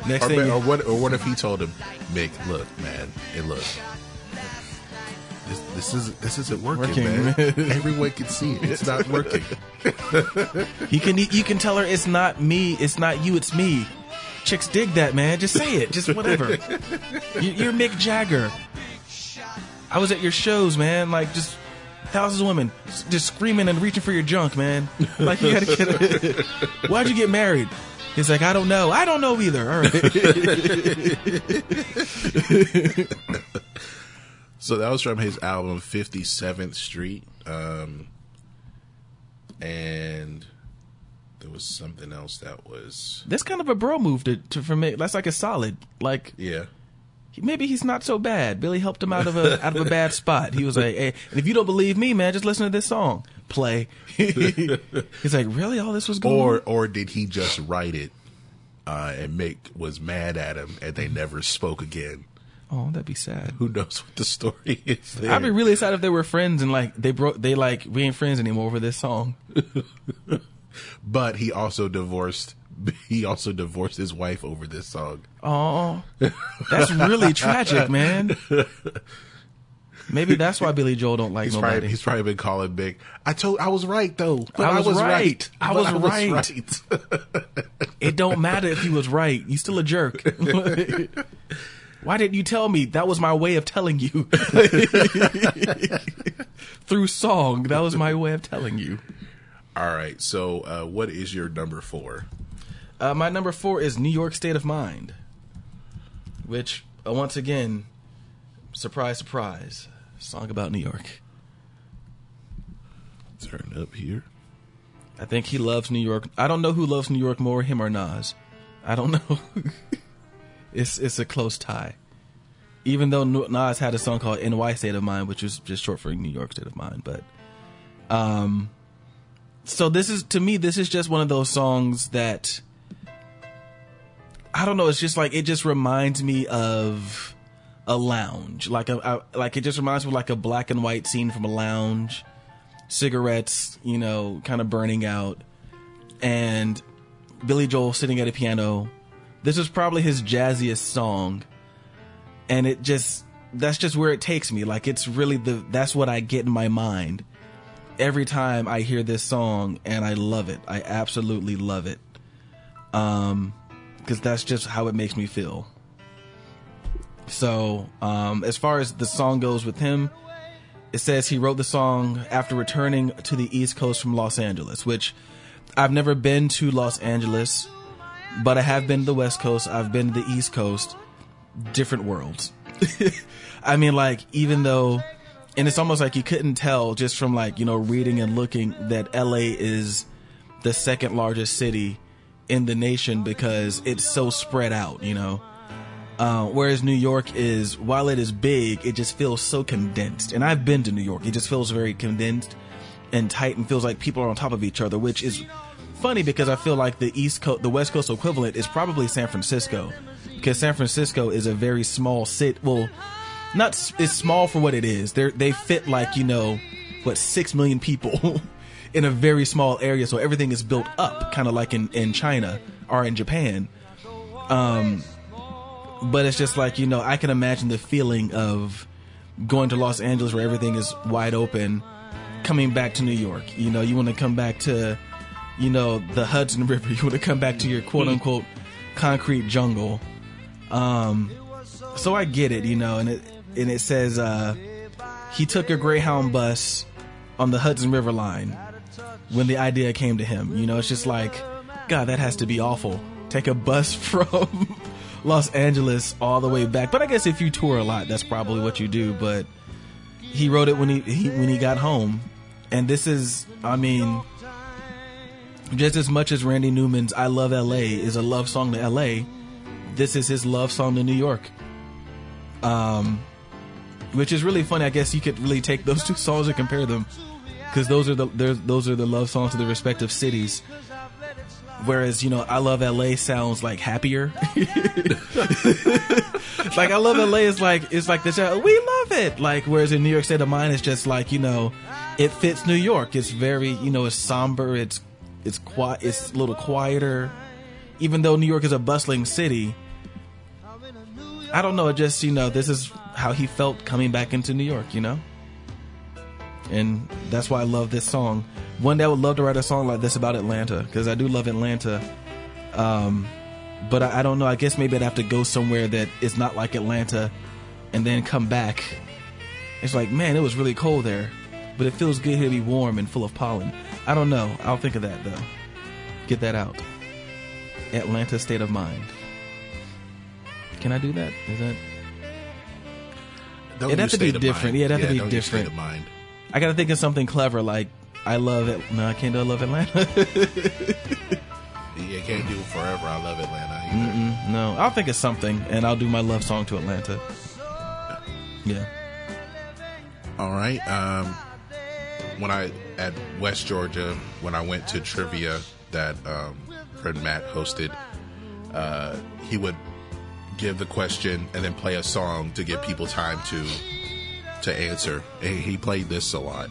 Next Or, thing, or what? Or what if he told him, Mick, look, man, hey, look, this, this is this isn't working, Working. man. Everyone can see it. It's not working. You can you can tell her it's not me, it's not you, it's me. Chicks dig that, man. Just say it, just whatever. You- You're Mick Jagger. I was at your shows, man. Like just thousands of women just screaming and reaching for your junk, man. Like you gotta get it. Why'd you get married? He's like, I don't know. I don't know either. All right. So that was from his album Fifty Seventh Street, um, and there was something else that was That's kind of a bro move to, to for me. That's like a solid. Like yeah. he- maybe he's not so bad. Billy helped him out of a out of a bad spot. He was like, "Hey, and if you don't believe me, man, just listen to this song. Play." he's like, "Really? All this was going Or on?" or did he just write it, uh, and Mick was mad at him, and they never spoke again? Oh, that'd be sad. Who knows what the story is? There. I'd be really sad if they were friends and like they broke. They like we ain't friends anymore over this song. but he also divorced. He also divorced his wife over this song. Oh, that's really tragic, man. Maybe that's why Billy Joel don't like He's nobody. probably, he's probably been calling Big. I told I was right though. But I was right. I But was right. right. It don't matter if he was right. You still a jerk. Why didn't you tell me? That was my way of telling you. Through song, that was my way of telling you. All right. So, uh, what is your number four? Uh, my number four is New York State of Mind, which, uh, once again, surprise, surprise, song about New York. Turn up here. I think he loves New York. I don't know who loves New York more, him or Nas. I don't know. it's it's a close tie. Even though Nas had a song called "NY State of Mind," which was just short for New York State of Mind, but um, so this is to me, this is just one of those songs that I don't know. It's just like it just reminds me of a lounge, like a, a like it just reminds me of like a black and white scene from a lounge cigarettes, you know, kind of burning out, and Billy Joel sitting at a piano. This is probably his jazziest song, and it just that's just where it takes me. Like it's really the that's what I get in my mind every time I hear this song, and I love it. I absolutely love it, um, because that's just how it makes me feel. So, um, as far as the song goes with him, it says he wrote the song after returning to the East Coast from Los Angeles, which I've never been to Los Angeles, but I have been to the West Coast. I've been to the East Coast. Different worlds. I mean, like, even though, and it's almost like you couldn't tell just from like, you know, reading and looking that LA is the second largest city in the nation because it's so spread out, you know? Uh, whereas New York is, while it is big, it just feels so condensed. And I've been to New York. It just feels very condensed and tight and feels like people are on top of each other, which is funny because I feel like the East Coast, the West Coast equivalent is probably San Francisco because San Francisco is a very small city. Well, not, it's small for what it is. They they fit like, you know, what, six million people in a very small area. So everything is built up, kind of like in, in China or in Japan. Um, but it's just like you know i can imagine the feeling of going to los angeles where everything is wide open coming back to new york you know you want to come back to you know the hudson river you want to come back to your quote unquote concrete jungle um so i get it you know and it and it says uh he took a greyhound bus on the hudson river line when the idea came to him you know it's just like god that has to be awful take a bus from Los Angeles all the way back. But I guess if you tour a lot, that's probably what you do. But he wrote it when he, he when he got home, and this is, I mean, just as much as Randy Newman's "I Love L.A." is a love song to L.A., this is his love song to New York. Um, which is really funny. I guess you could really take those two songs and compare them because those are the those are the love songs to the respective cities. Whereas you know, I love L.A. sounds like happier. like I love LA is like it's like this. We love it. Like whereas in New York State of Mind, it's just like you know, it fits New York. It's very you know, it's somber. It's it's quiet. It's a little quieter. Even though New York is a bustling city, I don't know. It just you know, this is how he felt coming back into New York. You know, and that's why I love this song. One day I would love to write a song like this about Atlanta because I do love Atlanta. Um, but I, I don't know. I guess maybe I'd have to go somewhere that is not like Atlanta, and then come back. It's like, man, it was really cold there, but it feels good here to be warm and full of pollen. I don't know. I'll think of that though. Get that out. Atlanta state of mind. Can I do that? Is that? Don't It'd have to be different. Yeah, it'd have to be different. of mind. I gotta think of something clever like I love it. No, I can't do I love Atlanta. You can't do it forever. I love Atlanta. Mm-mm, no, I'll think of something and I'll do my love song to Atlanta. Yeah. All right. Um, when I at West Georgia, when I went to trivia that um, friend Matt hosted, uh, he would give the question and then play a song to give people time to to answer. And he played this a lot.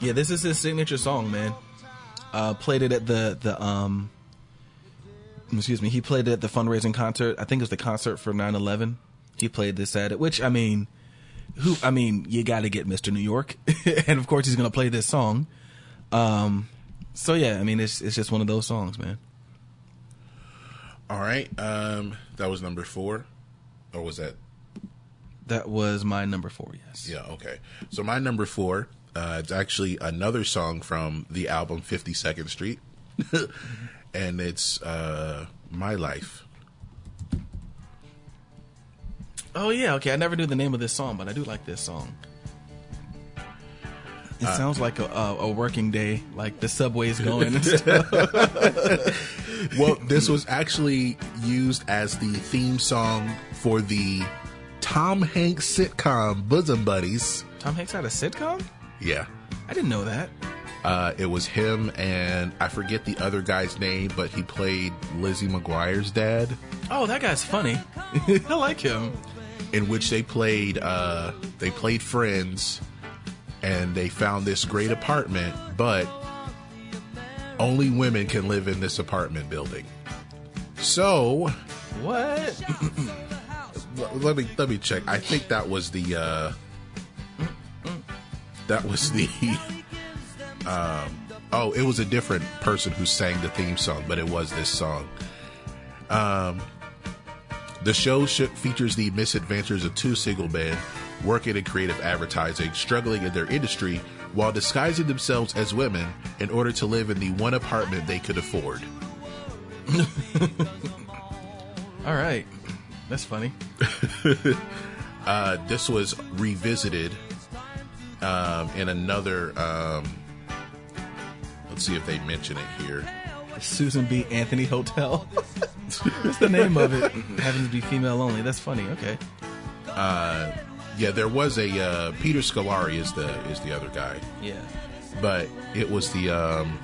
Yeah, this is his signature song, man. Uh, played it at the the um. Excuse me. He played it at the fundraising concert. I think it was the concert for 9-11. He played this at it, which I mean, who? I mean, you got to get Mr. New York, and of course he's gonna play this song. Um, so yeah, I mean, it's it's just one of those songs, man. All right. Um, that was number four, or was that That was my number four. Yes. Yeah, okay. So my number four, uh, it's actually another song from the album Fifty Second Street, and it's uh, "My Life." Oh yeah, okay. I never knew the name of this song, but I do like this song. It Uh, sounds like a, a, a working day, like the subway's going and stuff. Well, this was actually used as the theme song for the Tom Hanks sitcom Bosom Buddies. Tom Hanks had a sitcom? Yeah. I didn't know that. Uh, it was him and I forget the other guy's name, but he played Lizzie McGuire's dad. Oh, that guy's funny. I like him. In which they played uh, they played friends and they found this great apartment but only women can live in this apartment building. So What? let me let me check. I think that was the uh that was the um oh it was a different person who sang the theme song but it was this song. Um The show sh- features the misadventures of two single men working in creative advertising, struggling in their industry while disguising themselves as women in order to live in the one apartment they could afford. All right. That's funny. Uh, this was revisited um, in another. Um, let's see if they mention it here. Susan B. Anthony Hotel. What's the name of it? Having to be female only. That's funny. Okay. Uh, yeah, there was a uh, Peter Scolari is the is the other guy. Yeah. but it was the um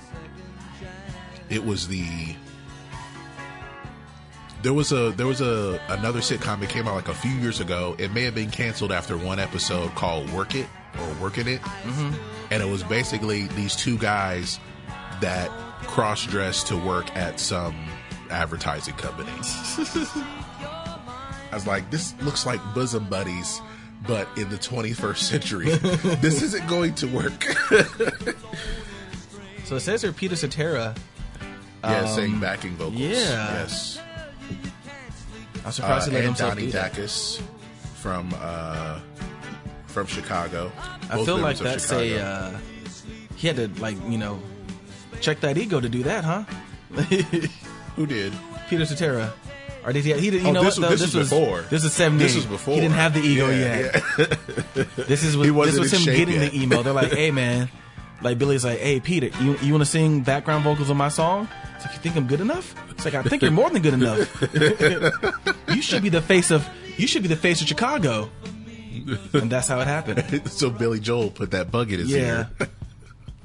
it was the there was a there was a another sitcom that came out like a few years ago it may have been canceled after one episode called work it or working it Mhm. and it was basically these two guys that cross dressed to work at some advertising company i was like this looks like bosom buddies but in the 21st century this isn't going to work So it says here Peter Cetera. Yeah, um, saying backing vocals. Yeah. Yes. I'm surprised uh, he let and Donnie that. Dacus from uh, from Chicago. I Both feel like that's Chicago. a. Uh, he had to like you know check that ego to do that, huh? Who did? Peter Cetera. Or did he? He did. You Oh, know this what? was- though? this was before. This is seventy. This was before. He didn't have the ego Yeah, yet. this is what, He this was him getting yet. the email. They're like, "Hey, man, Like Billy's like, "Hey, Peter, you you want to sing background vocals on my song?" It's like, "You think I'm good enough?" It's like, "I think you're more than good enough. you should be the face of you should be the face of Chicago." And that's how it happened. so Billy Joel put that bug in his Yeah. ear.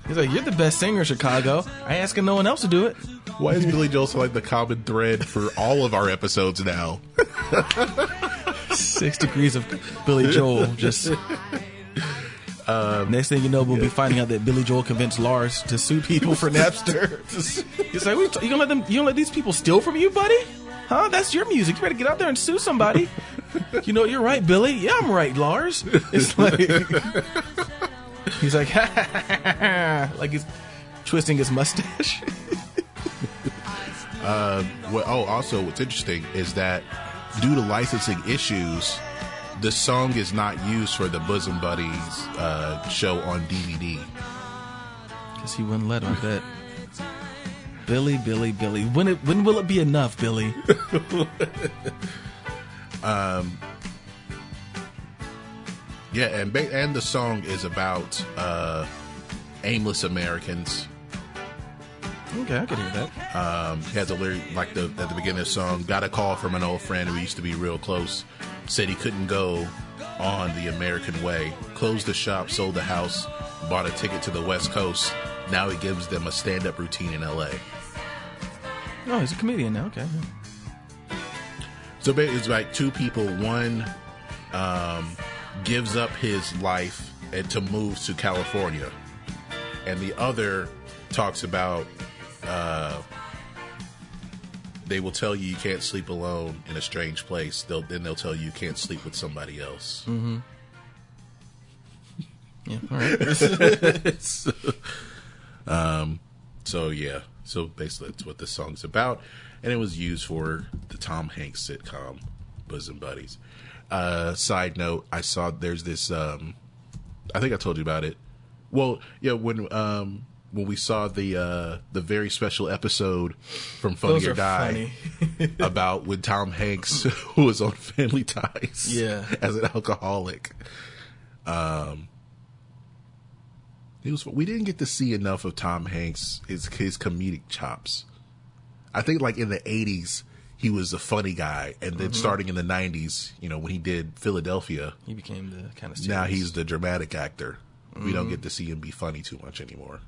He's like, "You're the best singer in Chicago. I asking no one else to do it." Why is Billy Joel so like the common thread for all of our episodes now? Six degrees of Billy Joel. Just um, next thing you know, we'll be finding out that Billy Joel convinced Lars to sue people for Napster. He's like, "What you gonna let them? You gonna let these people steal from you, buddy? Huh? That's your music. You better get out there and sue somebody." you know, you're right, Billy. Yeah, I'm right, Lars. It's like he's like, like he's twisting his mustache. What, oh, also, what's interesting is that due to licensing issues, the song is not used for the Bosom Buddies uh, show on DVD. Because he wouldn't let him bet. Billy, Billy, Billy. When it, when will it be enough, Billy? Yeah, and ba- and the song is about uh, aimless Americans. Okay, I can hear that. Um, he has a lyric like the at the beginning of the song. Got a call from an old friend who used to be real close. Said he couldn't go on the American way. Closed the shop, sold the house, bought a ticket to the West Coast. Now he gives them a stand-up routine in L.A. Oh, he's a comedian now. Okay. So it's like two people. One um, gives up his life and to move to California, and the other talks about uh, they will tell you you can't sleep alone in a strange place. They'll then they'll tell you you can't sleep with somebody else. Yeah. All right. Um. So yeah, so basically that's what this song's about, and it was used for the Tom Hanks sitcom Bosom Buddies. Uh, side note: I saw there's this. Um, I think I told you about it. Well, yeah, when um, when we saw the uh, the very special episode from Funny Those or Die funny. about when Tom Hanks was on Family Ties, Yeah. as an alcoholic. Um, it was. We didn't get to see enough of Tom Hanks his his comedic chops. I think like in the '80s he was a funny guy, and then starting in the '90s, you know, when he did Philadelphia, He became the kind of now he's the dramatic actor. We don't get to see him be funny too much anymore.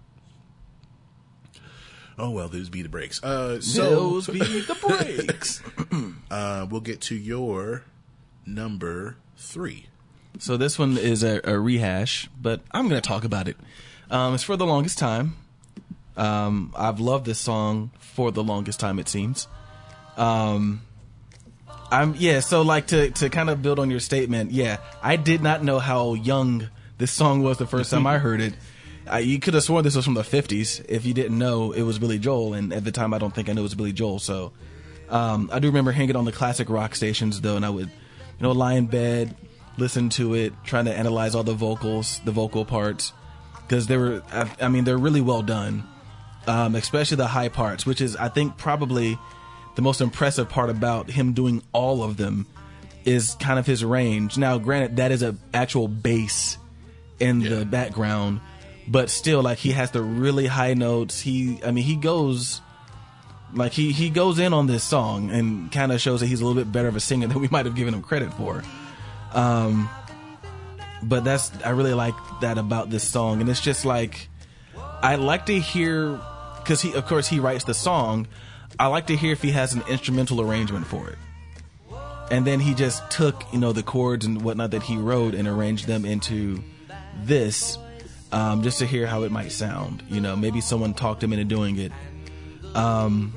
Oh well, those be the breaks. Uh, so Those be the breaks. uh, we'll get to your number three. so this one is a, a rehash, but I'm going to talk about it. Um, it's for the longest time. Um, I've loved this song for the longest time. It seems. Um, I'm yeah. So like to to kind of build on your statement. Yeah, I did not know how young this song was the first time I heard it. I, you could have sworn this was from the 50s if you didn't know it was Billy Joel, and at the time I don't think I knew it was Billy Joel. So um, I do remember it on the classic rock stations though, and I would you know lie in bed, listen to it, trying to analyze all the vocals, the vocal parts, because they were I, I mean they're really well done, um, especially the high parts, which is I think probably the most impressive part about him doing all of them is kind of his range. Now, granted, that is a actual bass in the background, but still, like he has the really high notes. He, I mean, he goes like he he goes in on this song and kind of shows that he's a little bit better of a singer than we might have given him credit for. Um, but that's I really like that about this song, and it's just like I like to hear because he, of course, he writes the song. I like to hear if he has an instrumental arrangement for it. And then he just took, you know, the chords and whatnot that he wrote and arranged them into this, um, just to hear how it might sound. You know, maybe someone talked him into doing it. Um,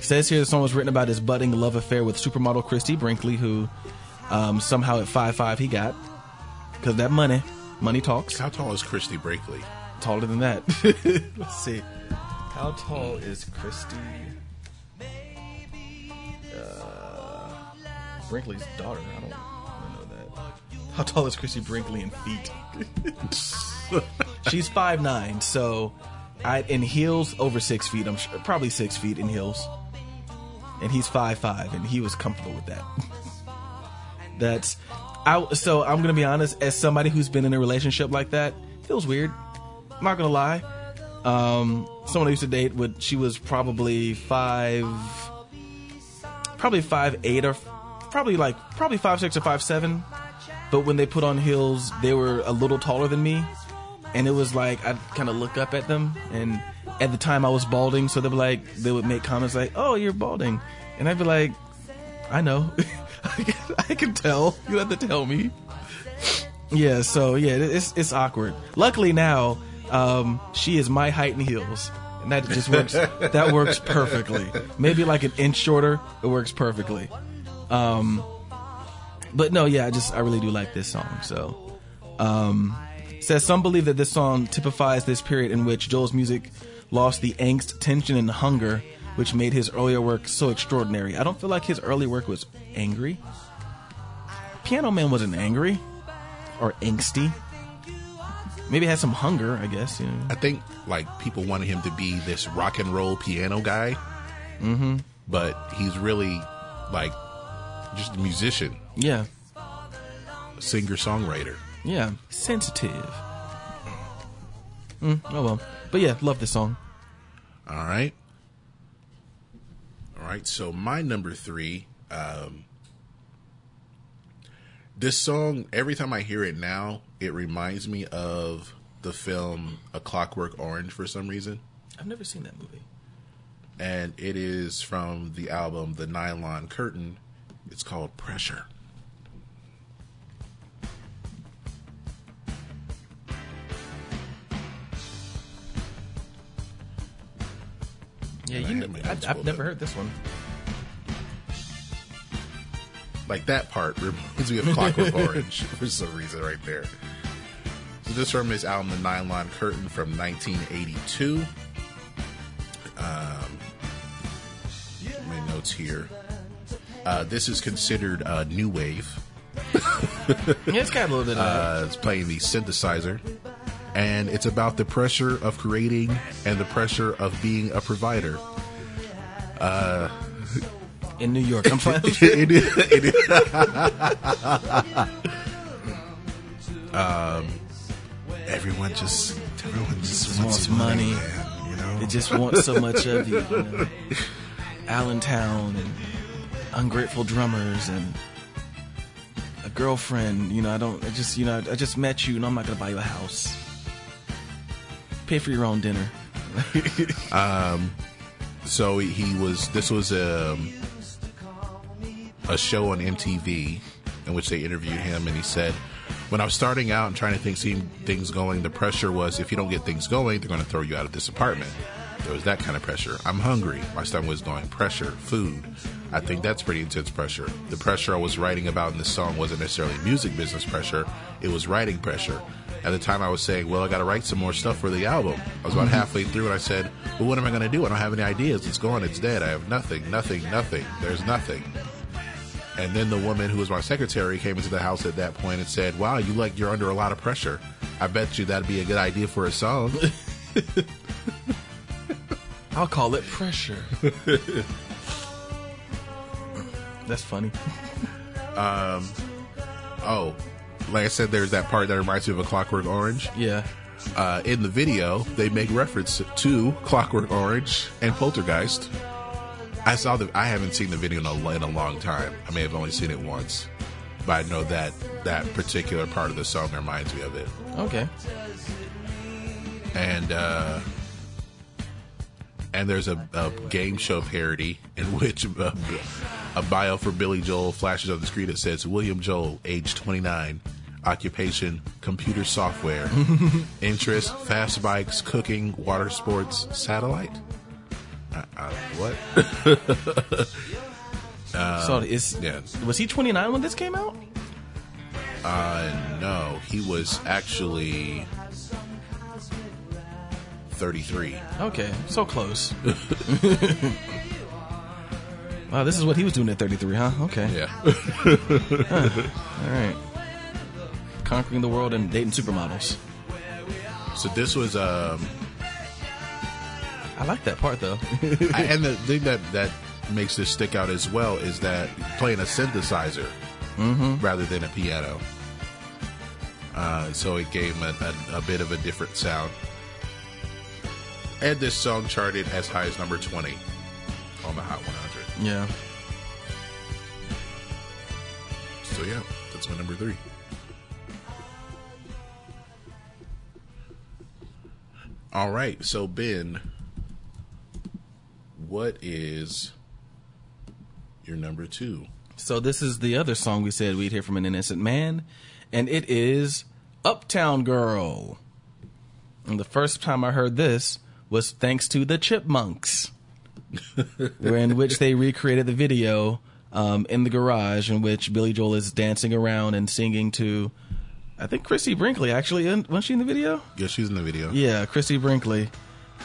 says here the song was written about his budding love affair with supermodel Christie Brinkley, who um, somehow at five five he got because that money, money talks. How tall is Christie Brinkley? Taller than that. Let's see. How tall is Christie? Brinkley's daughter. I don't, I don't know that. How tall is Christie Brinkley in feet? She's five nine, so I in heels over six feet. I'm sure, probably six feet in heels, and he's five five, and he was comfortable with that. That's I. So I'm gonna be honest. As somebody who's been in a relationship like that, feels weird. I'm not gonna lie. Um, someone I used to date would she was probably five, probably five eight or probably like probably five six or five seven. But when they put on heels, they were a little taller than me, and it was like I'd kind of look up at them. And at the time, I was balding, so they were like they would make comments like, "Oh, you're balding," and I'd be like, "I know, I can- tell. You have to tell me." Yeah, so yeah, it's it's awkward. Luckily now, um, she is my height in heels, and that just works. that works perfectly. Maybe like an inch shorter, it works perfectly. Um, but no, yeah, I just I really do like this song. So, um, says some believe that this song typifies this period in which Joel's music lost the angst, tension, and hunger which made his earlier work so extraordinary. I don't feel like his early work was angry. Piano Man wasn't angry or angsty. Maybe had some hunger, I guess. You know. I think like people wanted him to be this rock and roll piano guy, Mm-hmm. but he's really like just a musician, Yeah, singer songwriter. yeah, sensitive. Mm, oh well, but yeah, love this song. All right. All right. So my number three, um, this song, every time I hear it now, it reminds me of the film A Clockwork Orange for some reason. I've never seen that movie. And it is from the album The Nylon Curtain. It's called Pressure. Yeah, you. Know, I, notes I've never heard this one. Like that part reminds me of Clockwork Orange for some reason, right there. So this from his album, The Nylon Curtain, from 1982. Um, my notes here. Uh, this is considered uh, new wave. Yeah, it's got a little bit of. Uh, it's playing the synthesizer, and it's about the pressure of creating and the pressure of being a provider. Uh, in New York. I'm fine. it is, it is. um, everyone just everyone just, wants wants, money. man, you know. It just wants so much of you. you know? Allentown and ungrateful drummers and a girlfriend. You know, I don't. I just, you know, I just met you, and I'm not gonna buy you a house. Pay for your own dinner. um, so he was. This was um, a show on MTV in which they interviewed him, and he said, "When I was starting out and trying to think, see things going, the pressure was if you don't get things going, they're going to throw you out of this apartment." There was that kind of pressure. I'm hungry. My stomach was going. Pressure, food. I think that's pretty intense pressure. The pressure I was writing about in this song wasn't necessarily music business pressure. It was writing pressure. At the time, I was saying, "Well, I got to write some more stuff for the album." I was about mm-hmm. halfway through, and I said, "Well, what am I going to do? I don't have any ideas. It's gone. It's dead. I have nothing. Nothing. Nothing. There's nothing." And then the woman who was my secretary came into the house at that point and said, "Wow, you like you're under a lot of pressure. I bet you that'd be a good idea for a song." I'll call it pressure. That's funny. Um, oh, like I said, there's that part that reminds me of a Clockwork Orange. Yeah. Uh, in the video, they make reference to Clockwork Orange and Poltergeist. I saw the. I haven't seen the video in a, in a long time. I may have only seen it once, but I know that that particular part of the song reminds me of it. Okay. and uh, and there's a, a game show parody in which a, a bio for Billy Joel flashes on the screen that says William Joel, age 29, occupation computer software, interest fast bikes, cooking, water sports, satellite. Uh, uh, what? so is yeah. was he 29 when this came out? Uh, no, he was actually 33. Okay, so close. wow, this is what he was doing at 33, huh? Okay. Yeah. Huh. All right. Conquering the world and dating supermodels. So this was um I like that part though. I, and the thing that that makes this stick out as well is that playing a synthesizer Mhm. rather than a piano. Uh, so it gave him a, a, a bit of a different sound. And this song charted as high as number 20 on the Hot 100. Yeah. So yeah, that's my number three. All right, so Ben, what is your number two? So this is the other song we said we'd hear from an innocent man, and it is Uptown Girl. And the first time I heard this was thanks to the Chipmunks, in which they recreated the video um, in the garage in which Billy Joel is dancing around and singing to, I think Chrissy Brinkley actually. in- Was she in the video? Yeah, she's in the video. Yeah, Chrissy Brinkley.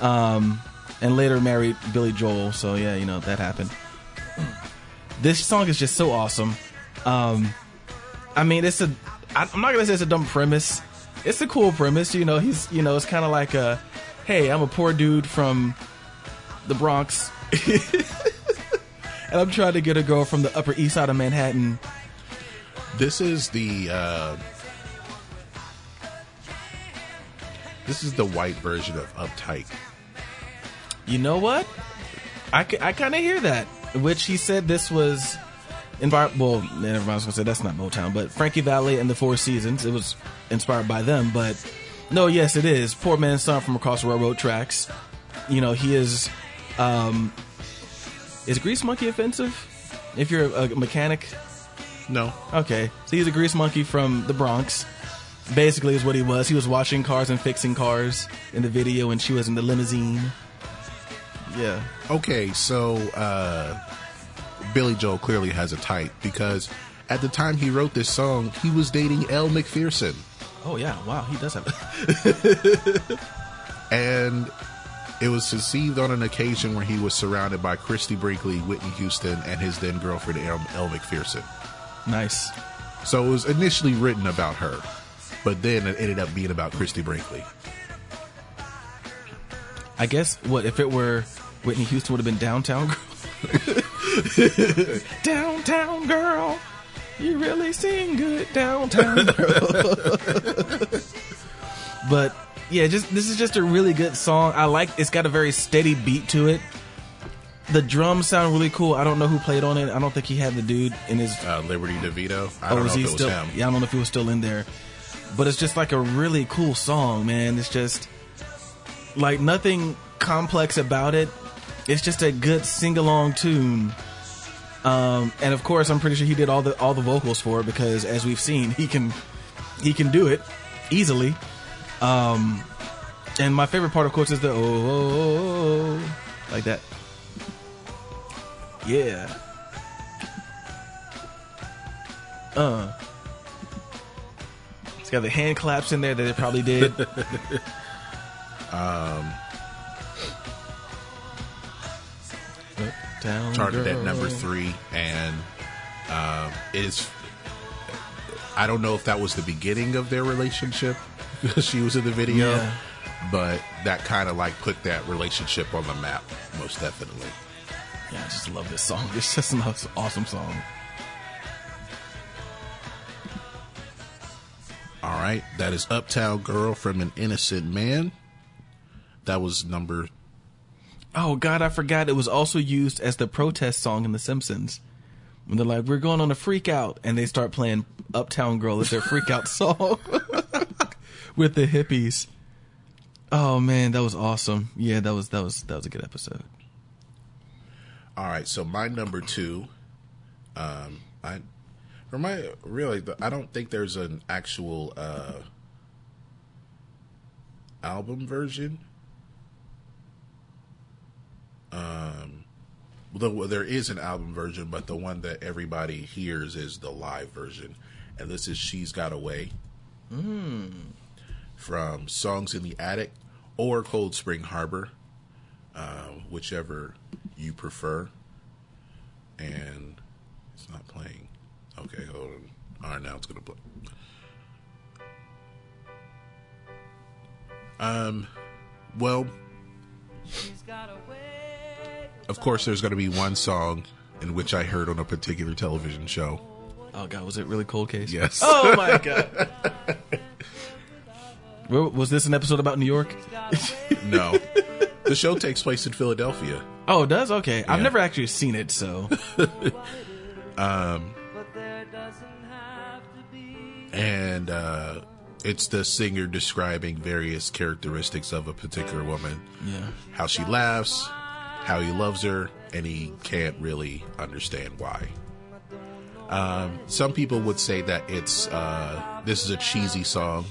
Um, and later married Billy Joel. So yeah, you know that happened. This song is just so awesome. Um, I mean, it's a. I, I'm not gonna say it's a dumb premise. It's a cool premise. You know, he's. You know, it's kind of like a. Hey, I'm a poor dude from the Bronx, and I'm trying to get a girl from the Upper East Side of Manhattan. This is the uh, this is the white version of Uptight. You know what? I, I kind of hear that. Which he said this was. Envir- well, never mind. I was gonna say that's not Motown, but Frankie Valli and the Four Seasons. It was inspired by them, but no, yes, it is. Poor man's son from across the railroad tracks. You know, he is. Um, is Grease Monkey offensive? If you're a, a mechanic, No, okay. So he's a Grease Monkey from the Bronx. Basically, is what he was. He was washing cars and fixing cars in the video, and she was in the limousine. Yeah. Okay, so uh, Billy Joel clearly has a type because at the time he wrote this song, he was dating Elle Macpherson, Oh yeah. Wow. He does have. It. And it was conceived on an occasion where he was surrounded by Christie Brinkley, Whitney Houston, and his then girlfriend Elle, Elle Macpherson. nice. So it was initially written about her, but then it ended up being about Christie Brinkley. I guess what if it were Whitney Houston would have been downtown girl. downtown girl, you really sing good downtown girl. but yeah, just this is just a really good song. I like it's got a very steady beat to it. The drums sound really cool. I don't know who played on it. I don't think he had the dude in his Uh, Liberty DeVito. I Oh, don't is know he if it was still? him. Yeah, I don't know if he was still in there, but it's just like a really cool song, man. It's just like nothing complex about it. It's just a good sing along tune. Um, and of course, I'm pretty sure he did all the all the vocals for it because, as we've seen, he can he can do it easily. Um, and my favorite part, of course, is the oh, oh, oh, oh like that. Yeah. Uh. It's got the hand claps in there that it probably did. Uptown charted at number three, and um, is I don't know if that was the beginning of their relationship because she was in the video, Yeah. but that kind of like put that relationship on the map, most definitely. Yeah, I just love this song. It's just an awesome song. All right, that is Uptown Girl from an Innocent Man. That was number. Oh God, I forgot it was also used as the protest song in The Simpsons. When they're like, "We're going on a freak out," and they start playing "Uptown Girl" as their freak out song with the hippies. Oh man, that was awesome. Yeah, that was that was that was a good episode. All right, so my number two, um, I my really, I don't think there's an actual uh, album version. Um, though there is an album version, but the one that everybody hears is the live version, and this is "She's Got a Way" from "Songs in the Attic" or "Cold Spring Harbor." uh, whichever you prefer. And it's not playing. Okay, hold on. All right, now it's gonna play. Um, well, of course, there's gonna be one song in which I heard on a particular television show. Oh God, was it really cold case? Yes. Oh my God. Where- was this an episode about New York? No. the show takes place in Philadelphia. Oh, it does? Okay. I've never actually seen it, so. Um, and uh, it's the singer describing various characteristics of a particular woman. Yeah. How she laughs, how he loves her, and he can't really understand why. Um, some people would say that it's uh, this is a cheesy song,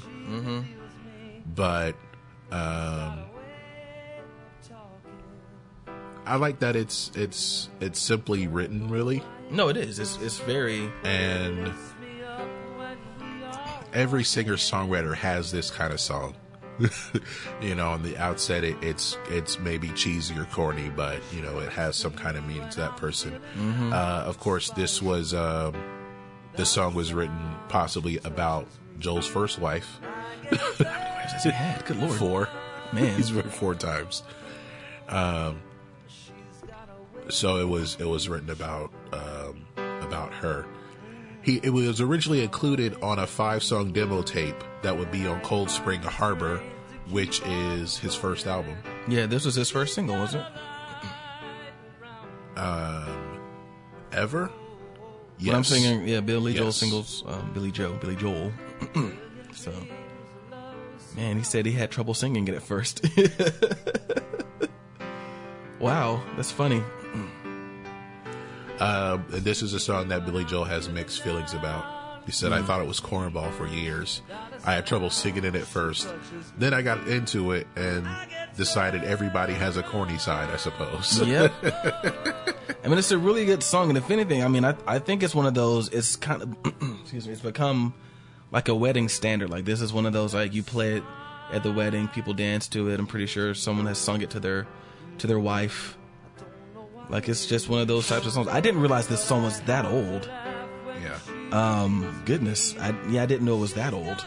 but um, I like that it's it's it's simply written, really. No, it is. It's, it's very. and every singer songwriter has this kind of song. you know, on the outset, it, it's it's maybe cheesy or corny, but you know, it has some kind of meaning to that person. Uh, of course, this was um, this song was written possibly about Joel's first wife. Has he had? Good lord. Four, Man. he's married four times. Um, so it was it was written about um, about her. He it was originally included on a five song demo tape that would be on Cold Spring Harbor, which is his first album. Yeah, this was his first single, was it? Ever? But I'm singing, yeah, Billy Joel singles, um, Billy Joe, Billy Joel. so, man, he said he had trouble singing it at first. wow, that's funny. And this is a song that Billy Joel has mixed feelings about. He said, I mm. thought it was cornball for years. I had trouble singing it at first. Then I got into it and decided everybody has a corny side, I suppose. Yep. I mean, it's a really good song, and if anything, I mean, I I think it's one of those. It's kind of, excuse me, it's become like a wedding standard. Like this is one of those like you play it at the wedding, people dance to it. I'm pretty sure someone has sung it to their to their wife. Like it's just one of those types of songs. I didn't realize this song was that old. yeah. Um, goodness, I yeah, I didn't know it was that old.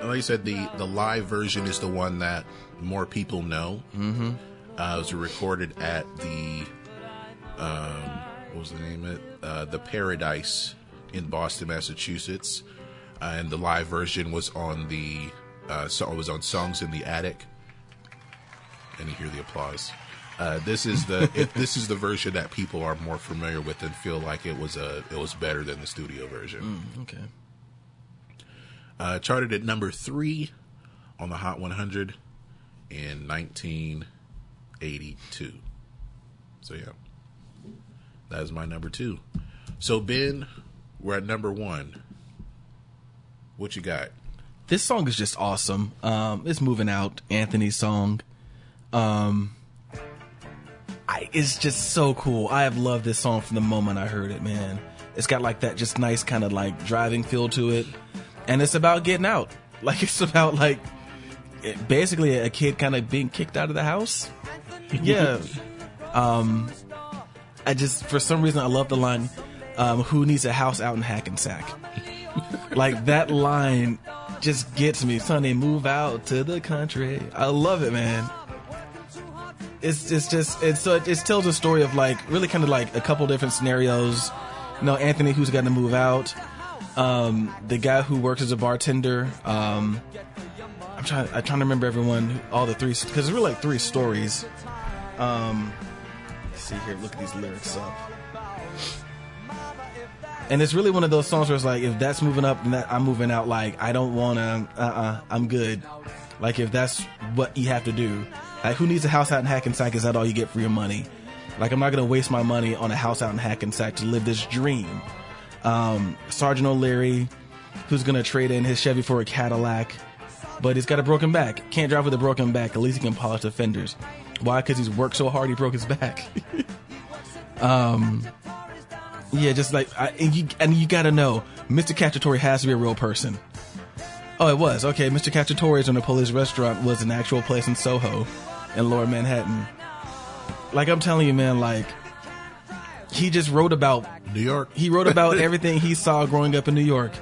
And like I said, the, the live version is the one that more people know. Mm-hmm. Uh, it was recorded at the, um, what was the name of it? Uh, the Paradise in Boston, Massachusetts. Uh, and the live version was on the, uh, so it was on Songs in the Attic. And you hear the applause. Uh, this is the it, this is the version that people are more familiar with and feel like it was a it was better than the studio version. Okay. Uh, charted at number three on the Hot 100 in 1982. So, yeah. That is my number two. So, Ben, we're at number one. What you got? This song is just awesome. Um, it's moving out Anthony's song. Um, I, it's just so cool. I have loved this song from the moment I heard it, man. It's got like that just nice kind of like driving feel to it, and it's about getting out. Like it's about like it- basically a kid kind of being kicked out of the house. Yeah. um, I just for some reason I love the line, um, "Who needs a house out in Hackensack?" like that line just gets me. Sonny, move out to the country. I love it, man. It's it's just it's so it, it tells a story of like really kind of like a couple different scenarios. You know, Anthony who's got to move out. Um, the guy who works as a bartender. Um, I'm trying I'm trying to remember everyone all the three because there's really like three stories. Um, see here, look at these lyrics up. And it's really one of those songs where it's like, if that's moving up, then that, I'm moving out. Like, I don't want to, uh uh, I'm good. Like, if that's what you have to do. Like, who needs a house out in Hackensack? Is that all you get for your money? Like, I'm not going to waste my money on a house out in Hackensack to live this dream. Um, Sergeant O'Leary, who's going to trade in his Chevy for a Cadillac, but he's got a broken back. Can't drive with a broken back. At least he can polish the fenders. Why? Because he's worked so hard he broke his back. um, Yeah, just like I, and you and you got to know, Mr. Cacciatore has to be a real person. Oh, it was okay. Mr. Cacciatore's on Restaurant was an actual place in Soho, in Lower Manhattan. Like I'm telling you, man, like he just wrote about New York. he wrote about everything he saw growing up in New York.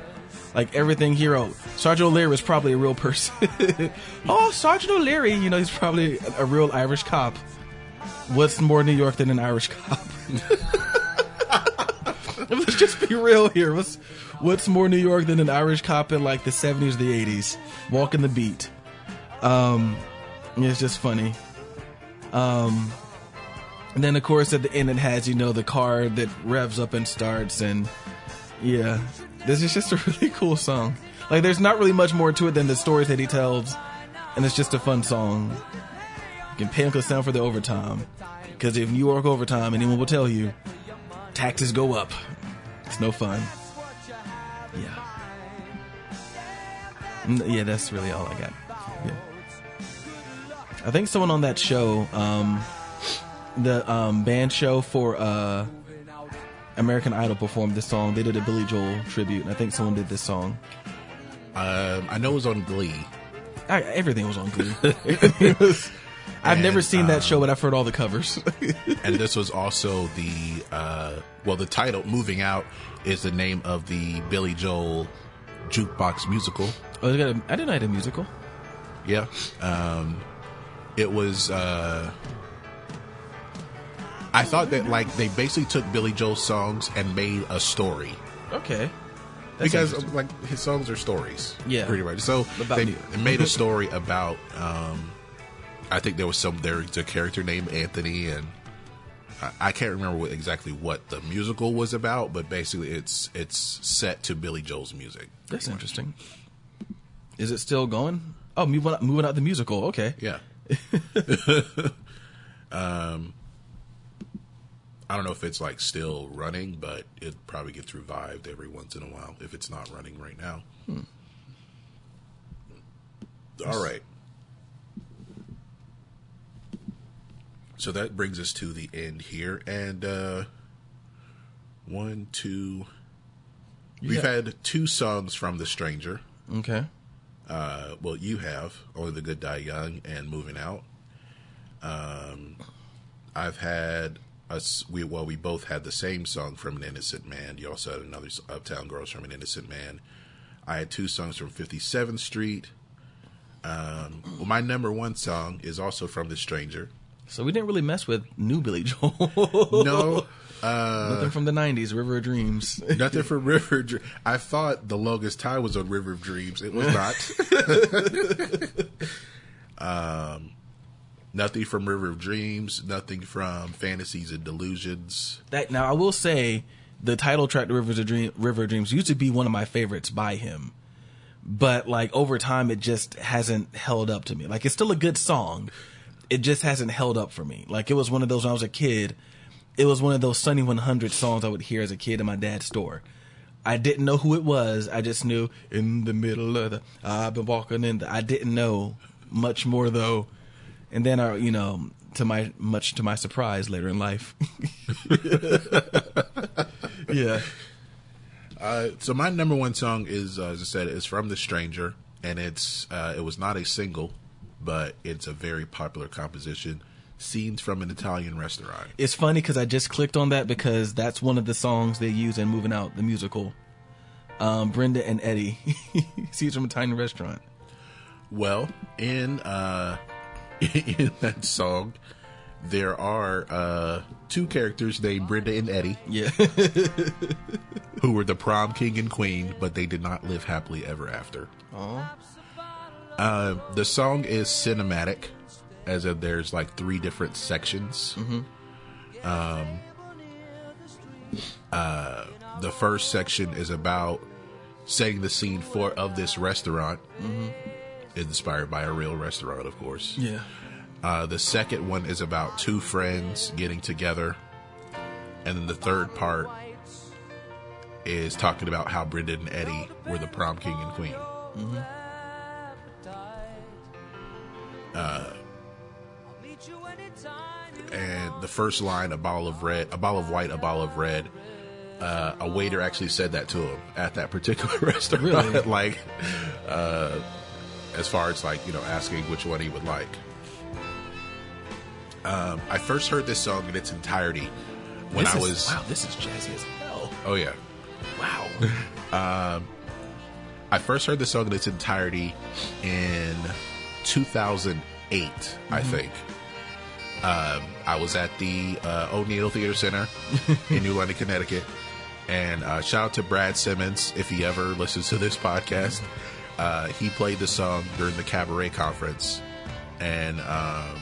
Like everything he wrote. Sergeant O'Leary is probably a real person. oh, Sergeant O'Leary, you know, he's probably a real Irish cop. What's more New York than an Irish cop? Let's just be real here. What's what's more New York than an Irish cop in like the seventies, the eighties, walking the beat? Um, it's just funny. Um, and then of course at the end it has you know the car that revs up and starts, and yeah, this is just a really cool song. Like there's not really much more to it than the stories that he tells, and it's just a fun song. You can pay Uncle Sam for the overtime, because if you work overtime, anyone will tell you taxes go up. It's no fun. Yeah. Mm, Yeah, that's really all I got. Yeah. I think someone on that show, um, the um, band show for uh, American Idol performed this song. They did a Billy Joel tribute, and I think someone did this song. Um, I know it was on Glee. I, everything was on Glee. Was- I've And, never seen that um, show, but I've heard all the covers. and this was also the uh, well, the title "Moving Out" is the name of the Billy Joel jukebox musical. oh, they got a, I didn't know it had a musical. Yeah, um, it was. Uh, I thought that like they basically took Billy Joel's songs and made a story Okay. That's because like his songs are stories. Yeah. pretty much. So About they, made a story about. Um, I think there was some there's a character named Anthony and. I- can't remember what, exactly what the musical was about, but basically it's it's set to Billy Joel's music. That's interesting. Is it still going? Oh, moving out, moving out the musical. Okay. Yeah. um, I don't know if it's like still running, but it probably gets revived every once in a while if it's not running right now. All right. So that brings us to the end here, and uh, one, two. We've had two songs from The Stranger. Okay. Uh, well, you have only the good die young and moving out. Um, I've had us. We well, we both had the same song from an innocent man. You also had another Uptown Girls from an innocent man. I had two songs from Fifty Seventh Street. Um, well, my number one song is also from The Stranger. So we didn't really mess with new Billy Joel. No, uh, Nothing from the '90s, River of Dreams. nothing from River. Dr- I thought the longest time was on River of Dreams. It was not. um, nothing from River of Dreams. Nothing from Fantasies and Delusions. that now I will say the title track to Rivers of Dream, River of Dreams used to be one of my favorites by him. But like over time it just hasn't held up to me. Like it's still a good song. It just hasn't held up for me. Like it was one of those when I was a kid. It was one of those Sunny 100 songs I would hear as a kid in my dad's store. I didn't know who it was. I just knew in the middle of the I've been walking in the I didn't know much more though. And then I, you know, to my much to my surprise later in life. yeah. Uh, so my number one song is, uh, as I said, is from The Stranger, and it's uh, it was not a single, but it's a very popular composition. Scenes from an Italian restaurant. It's funny because I just clicked on that because that's one of the songs they use in Moving Out, the musical. Um, Brenda and Eddie. Seeds from a tiny restaurant. Well, in uh, in that song, there are uh, two characters named Brenda and Eddie Yeah. who were the prom king and queen, but they did not live happily ever after. Uh, the song is cinematic, as in there's like three different sections. Um, uh, the first section is about setting the scene for of this restaurant, inspired by a real restaurant, of course. yeah. Uh, the second one is about two friends getting together. And then the third part is talking about how Brenda and Eddie were the prom king and queen. Uh, and the first line, a bottle of red, a bottle of white, a bottle of red. Uh, a waiter actually said that to him at that particular restaurant. Really? like, uh, as far as like you know, asking which one he would like. Um, I first heard this song in its entirety when This I is- was. Wow, this is jazzy as hell. Oh yeah, Wow. I first heard the song in its entirety in 2008, I think. Um, I was at the uh, O'Neill Theater Center in New London, Connecticut. And uh, shout out to Brad Simmons if he ever listens to this podcast. Uh, he played the song during the Cabaret Conference. And um,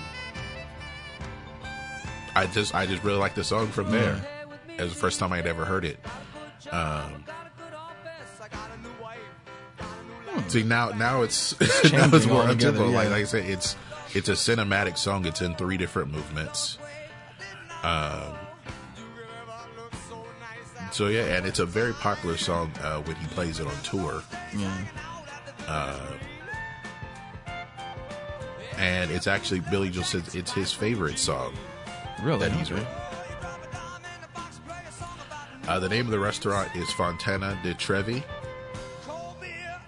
I just I just really like the song from there. It was the first time I had ever heard it. Um, see now now it's now it's more altogether, up-tempo. Like, like I said, it's it's a cinematic song. It's in three different movements. Um, so yeah, and it's a very popular song uh, when he plays it on tour. Yeah. and it's actually Billy Joel says it's his favorite song Really? that he's written. Uh, the name of the restaurant is Fontana de Trevi,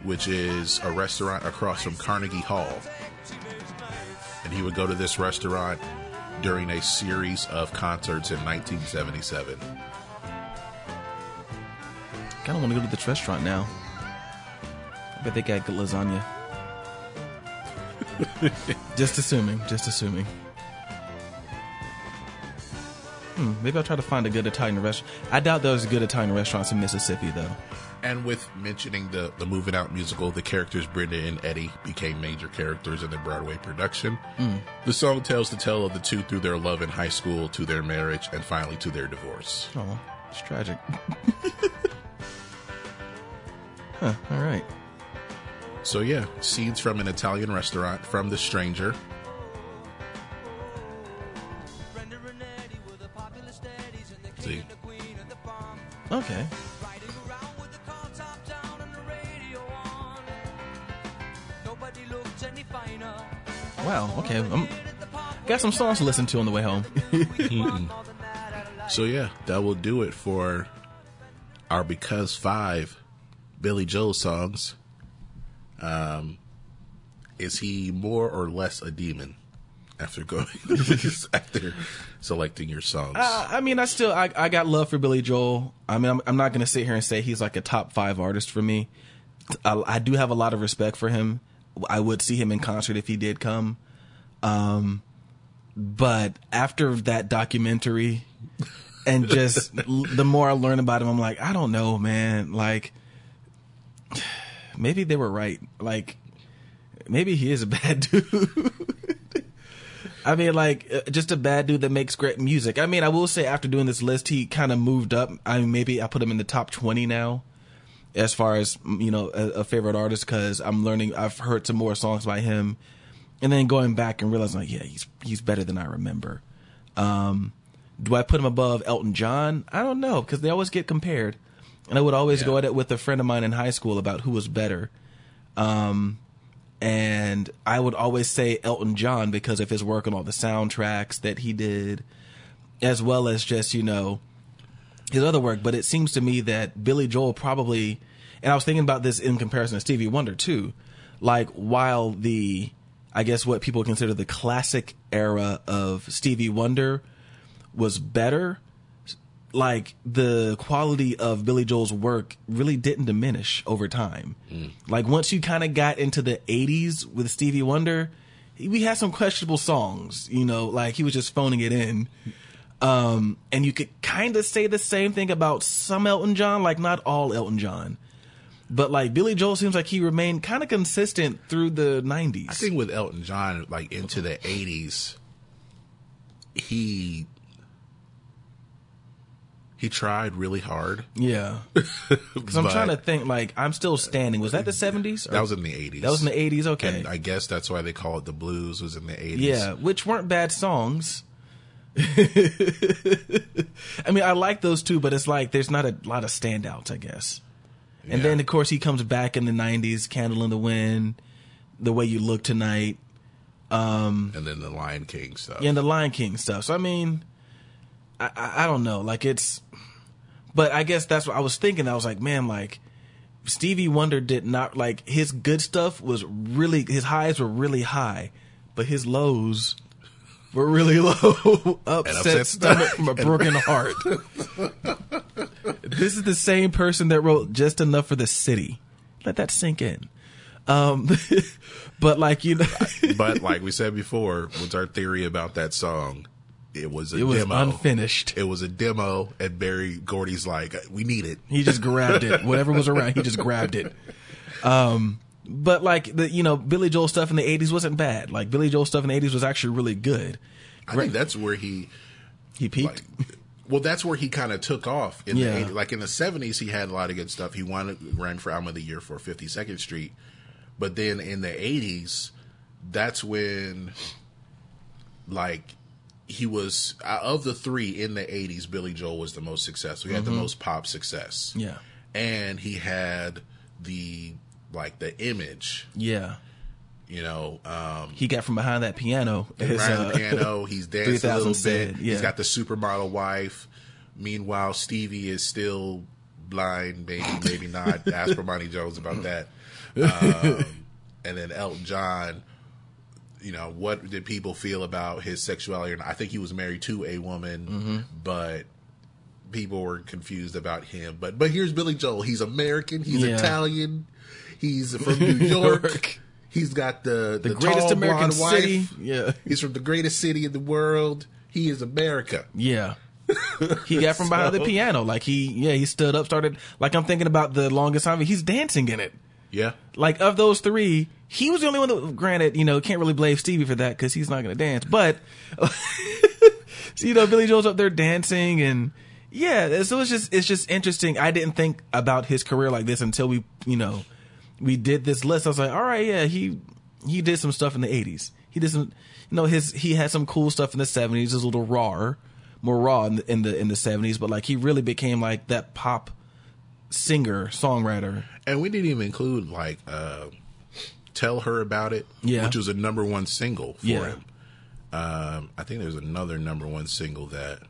which is a restaurant across from Carnegie Hall. And he would go to this restaurant during a series of concerts in 1977. Kind of want to go to this restaurant now. I bet they got good lasagna. just assuming. Just assuming. Hmm, maybe I'll try to find a good Italian restaurant. I doubt there's good Italian restaurants in Mississippi, though. And with mentioning the, the Moving Out musical, the characters Brenda and Eddie became major characters in the Broadway production. Mm. The song tells the tale of the two through their love in high school, to their marriage, and finally to their divorce. Oh, it's tragic. huh, all right. So yeah, scenes from an Italian restaurant from The Stranger. See, Okay. Wow, okay. Um, got some songs to listen to on the way home. so yeah, that will do it for our because five Billy Joel songs. Um, is he more or less a demon after going after selecting your songs? Uh, I mean, I still I, I got love for Billy Joel. I mean, I'm, I'm not going to sit here and say he's like a top five artist for me. I, I do have a lot of respect for him. I would see him in concert if he did come. Um, but after that documentary, and just the more I learn about him, I'm like, I don't know, man. Like, maybe they were right. Like, maybe he is a bad dude. I mean, like, uh, just a bad dude that makes great music. I mean, I will say after doing this list, he kind of moved up. I mean, maybe I put him in the top 20 now as far as, you know, a, a favorite artist because I'm learning, I've heard some more songs by him. And then going back and realizing, like, yeah, he's, he's better than I remember. Um, do I put him above Elton John? I don't know because they always get compared. And I would always Yeah. go at it with a friend of mine in high school about who was better. Um, and I would always say Elton John because of his work on all the soundtracks that he did, as well as just you know his other work. But it seems to me that Billy Joel probably, and I was thinking about this in comparison to Stevie Wonder too. Like while the, I guess what people consider the classic era of Stevie Wonder was better, like the quality of Billy Joel's work really didn't diminish over time. Hmm. Like once you kind of got into the 80s with Stevie Wonder, we had some questionable songs, you know, like he was just phoning it in. Um, and you could kind of say the same thing about some Elton John, like not all Elton John. But like Billy Joel seems like he remained kind of consistent through the 90s. I think with Elton John, like into the '80s, he he tried really hard. yeah. Cuz I'm trying to think like I'm still standing. Was that the 70s? Or- That was in the '80s. That was in the 80s. Okay. And I guess that's why they call it the blues. Was in the '80s. Yeah, which weren't bad songs. I mean, I like those two, but it's like there's not a lot of standouts, I guess. And Yeah. then, of course, he comes back in the '90s, "Candle in the Wind," "The Way You Look Tonight," um, and then the Lion King stuff. yeah, and the Lion King stuff. So, I mean, I, I, I don't know, like it's, but I guess that's what I was thinking. I was like, man, like Stevie Wonder did not like his good stuff was really his highs were really high, but his lows were really low. upset, upset stomach from a broken heart. this is the same person that wrote just enough for the city. Let that sink in. Um, but like you know, but like we said before, what's our theory about that song? It was a it was demo. unfinished. It was a demo, and Berry Gordy's like, "We need it." He just grabbed it. Whatever was around, he just grabbed it. Um, but like the you know Billy Joel stuff in the '80s wasn't bad. Like Billy Joel stuff in the '80s was actually really good. I think that's where he He peaked. Like, well, that's where he kind of took off. In Yeah. the 80s. like in the seventies, he had a lot of good stuff. He won ran for album of the year for Fifty Second Street, but then in the eighties, that's when, like, he was of the three in the eighties. Billy Joel was the most successful. He had the most pop success. Mm-hmm. Yeah. and he had the like the image. Yeah. You know, um, He got from behind that piano. He's riding uh, the piano. He's dancing a 3000 little bit. said, He's yeah. got the supermodel wife. Meanwhile, Stevie is still blind, maybe, maybe not. Ask Bomani Jones about that. Um, and then Elton John. You know, what did people feel about his sexuality? And I think he was married to a woman, Mm-hmm. but people were confused about him. But but here's Billy Joel. He's American. He's Yeah. Italian. He's from New York. He's got the the the, greatest tall, American city. Wife. Yeah. He's from the greatest city in the world. He is America. Yeah. He got from behind the piano. Like he, yeah, he stood up, started, like I'm thinking about the longest time. He's dancing in it. Yeah. Like of those three, he was the only one that, granted, you know, can't really blame Stevie for that because he's not going to dance. But, so, you know, Billy Joel's up there dancing and yeah, so it's just, it's just interesting. I didn't think about his career like this until we, you know, we did this list. I was like, all right, yeah, he, he did some stuff in the 80s. He did some, you know, his, he had some cool stuff in the 70s. He was a little raw, more raw in the, in the, in the 70s, but like he really became like that pop singer, songwriter. And we didn't even include like uh Tell Her About It, Yeah. which was a number one single for Yeah. him. Um I think there's another number one single that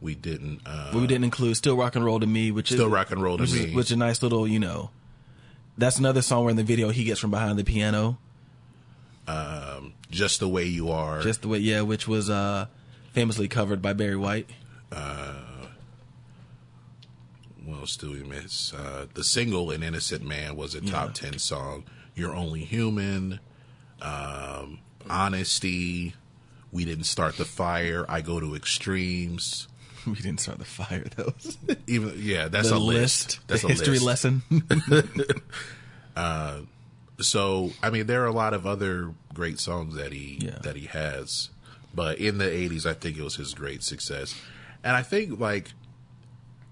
we didn't uh we didn't include "Still Rock and Roll to Me," which Still is Rock and Roll to which Me. is, which is a nice little, you know. That's another song where in the video he gets from behind the piano, Just the Way You Are. just the way, yeah, which was uh famously covered by Barry White. well, still we miss. Uh, the single "An Innocent Man" was a top ten song. "You're Only Human," um, "Honesty," "We Didn't Start the Fire," "I Go to Extremes." we didn't start the fire though. Even yeah, that's the a list, list. That's the a history list. lesson. So I mean, there are a lot of other great songs that he Yeah. that he has, but in the '80s, I think it was his great success, and I think like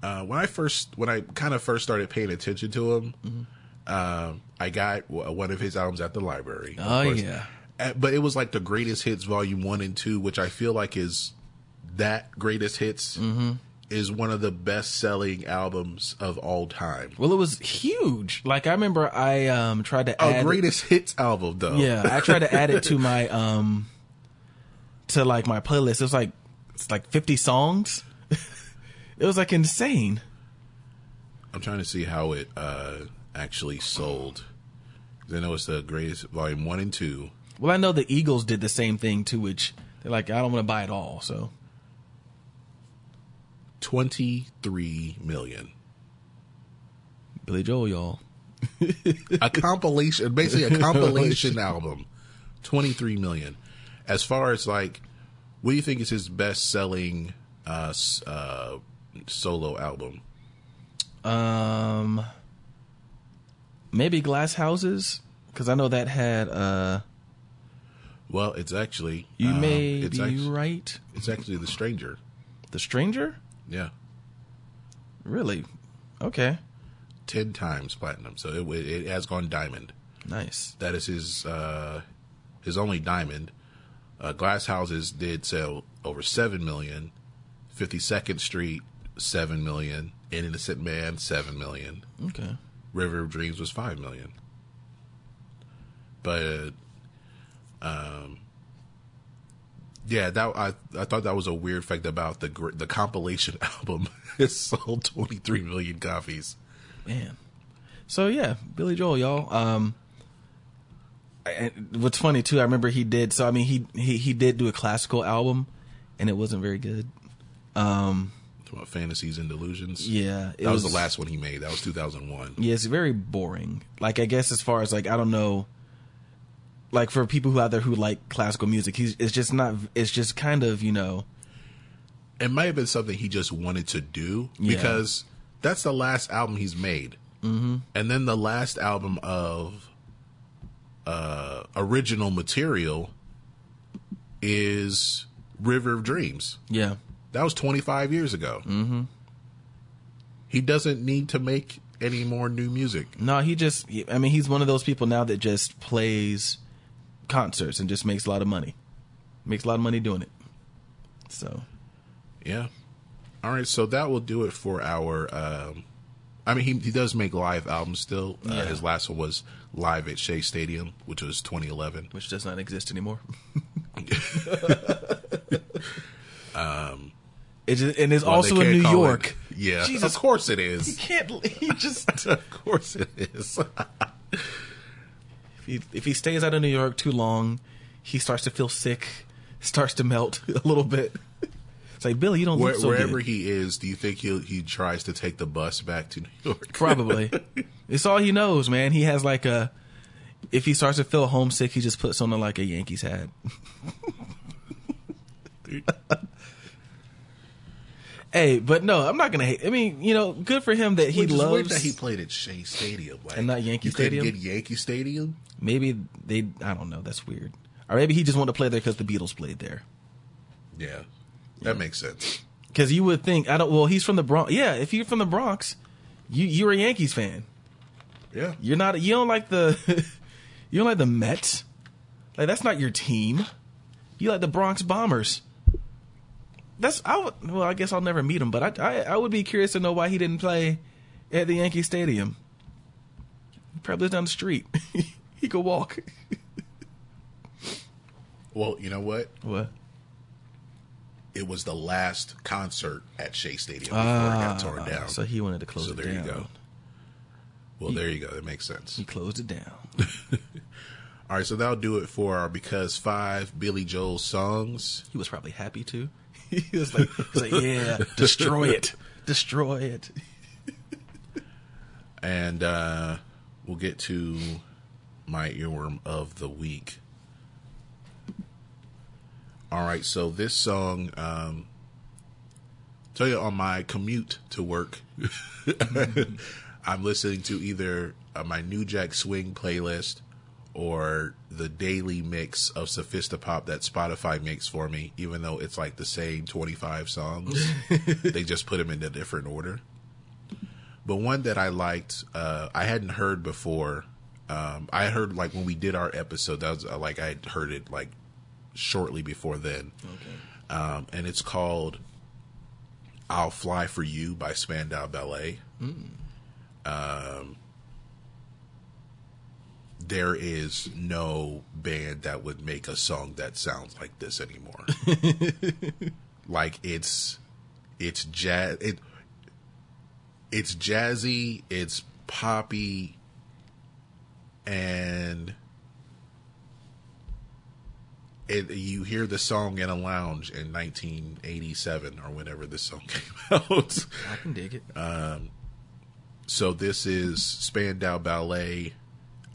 uh, when I first when I kind of first started paying attention to him, Mm-hmm. um, I got w- one of his albums at the library. Oh, yeah. Uh, but it was like the greatest hits volume one and two, which I feel like is that greatest hits Mm-hmm. is one of the best selling albums of all time. well, it was huge. Like I remember, I um tried to A add greatest hits album though. Yeah, I tried to add it to my um to like my playlist. It was like it's like 50 songs. it was like insane. I'm trying to see how it uh, actually sold. 'Cause I know it's the greatest volume one and two. Well, I know the Eagles did the same thing too, which they're like, I don't want to buy it all. So 23 million. Billy Joel, y'all. A compilation, basically a compilation album. 23 million. As far as like, what do you think is his best selling uh, uh, solo album? Um, maybe Glass Houses because I know that had uh. Well, it's actually You um, may be act- right. It's actually The Stranger. The Stranger, Yeah, really? Okay, ten times platinum. So it, it has gone diamond. nice. That is his uh, his only diamond. Uh, Glass Houses did sell over seven million. Fifty Second Street seven million. An Innocent Man seven million. Okay. River of Dreams was five million. But um, yeah, that I I thought that was a weird fact about the the compilation album. it sold twenty three million copies. Man. So yeah, Billy Joel, y'all. Um, and what's funny too, I remember he did. So I mean, he he he did do a classical album, and it wasn't very good. Um, about Fantasies and Delusions. yeah, that was, the last one he made. That was two thousand one. Yeah, it's very boring. Like I guess as far as like I don't know. Like for people who out there who like classical music, he's it's just not. It's just kind of you know. it might have been something he just wanted to do Yeah. because that's the last album he's made, mm-hmm. and then the last album of uh, original material is River of Dreams. Yeah, That was 25 years ago. Mm-hmm. He doesn't need to make any more new music. No, he just. I mean, he's one of those people now that just plays concerts and just makes a lot of money. Makes a lot of money doing it. So Yeah. All right, so that will do it for our. Um, I mean, he he does make live albums still. Uh, Yeah. His last one was live at Shea Stadium, which was 2011. which does not exist anymore. um, it just, and it's Well, also in New York. it- yeah, Jesus. of course it is. He can't. He just of course it is. if he, if he stays out of New York too long, he starts to feel sick, starts to melt a little bit. It's like Billy, you don't Where, so wherever good. he is, do you think he he tries to take the bus back to New York? Probably. it's all he knows, man. He has like a. If he starts to feel homesick, he just puts on like a Yankees hat. hey, but no, I'm not gonna hate. I mean, you know, good for him that he Which loves. that he played at Shea Stadium like, And not Yankee you Stadium? Get Yankee Stadium. maybe they. I don't know. That's weird. Or maybe he just wanted to play there because the Beatles played there. Yeah, that makes sense. Because you would think I don't. Well, he's from the Bronx. Yeah, if you're from the Bronx, you you're a Yankees fan. Yeah, You're not. You don't like the. you don't like the Mets. Like that's not your team. You like the Bronx Bombers. That's I. Would, well, I guess I'll never meet him, but I, I I would be curious to know why he didn't play at the Yankee Stadium. He probably lives down the street. he could walk. Well, you know what? What? It was the last concert at Shea Stadium before it got torn down. Ah, So he wanted to close So it down. So there you go. Well, there you go. That makes sense. He closed it down. All right, so that'll do it for our because five Billy Joel songs. He was probably happy too. he was like, he was like, yeah, destroy it, destroy it. and uh, we'll get to my earworm of the week. All right, so this song, um, tell you on my commute to work, I'm listening to either uh, my New Jack Swing playlist or the daily mix of Sophisti-pop that Spotify makes for me, even though it's like the same 25 songs. they just put them in a different order. But one that I liked, uh, I hadn't heard before. Um, I heard like when we did our episode, that was uh, like I had heard it like shortly before then. Okay. Um, and it's called "I'll Fly for You" by Spandau Ballet. Um, there is no band that would make a song that sounds like this anymore. like it's it's jazz. It it's jazzy, it's poppy, and it, you hear the song in a lounge in 1987 or whenever this song came out. I can dig it. Um, so this is Spandau Ballet,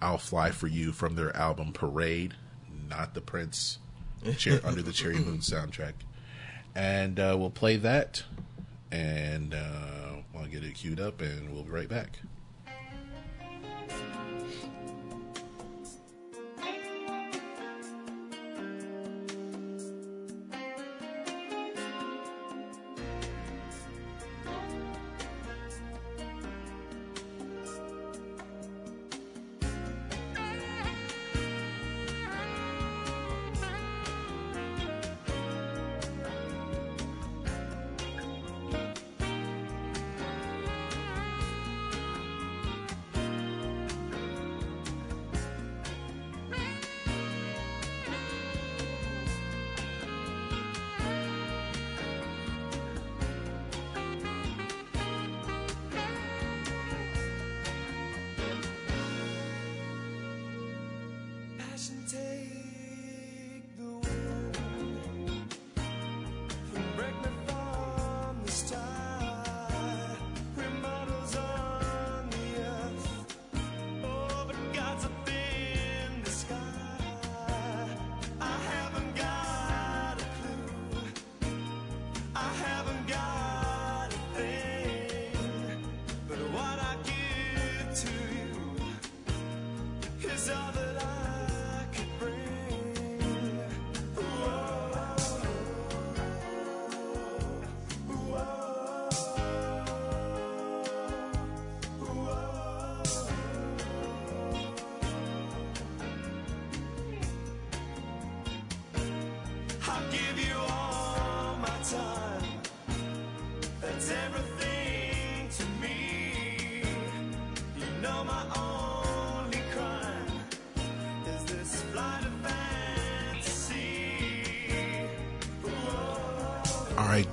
"I'll Fly for You" from their album Parade, not the Prince Cher- under the Cherry Moon soundtrack, and uh, we'll play that, and uh, I'll get it queued up, and we'll be right back.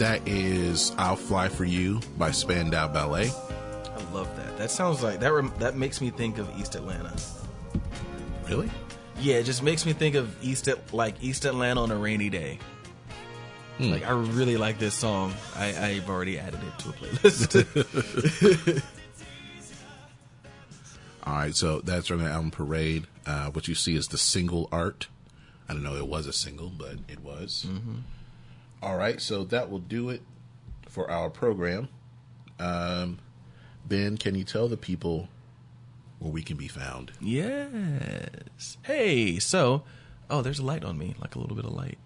That is "I'll Fly for You" by Spandau Ballet. I love that. That sounds like that. Rem- that makes me think of East Atlanta. Really? Yeah, it just makes me think of East At- like East Atlanta on a rainy day. Like I really like this song. I, I've already added it to a playlist. All right, so that's from the album Parade. Uh, what you see is the single art. I don't know it was a single, but it was. All right, so that will do it for our program. Um, ben, can you tell the people where we can be found? yes. Hey, so oh, there's a light on me, like a little bit of light.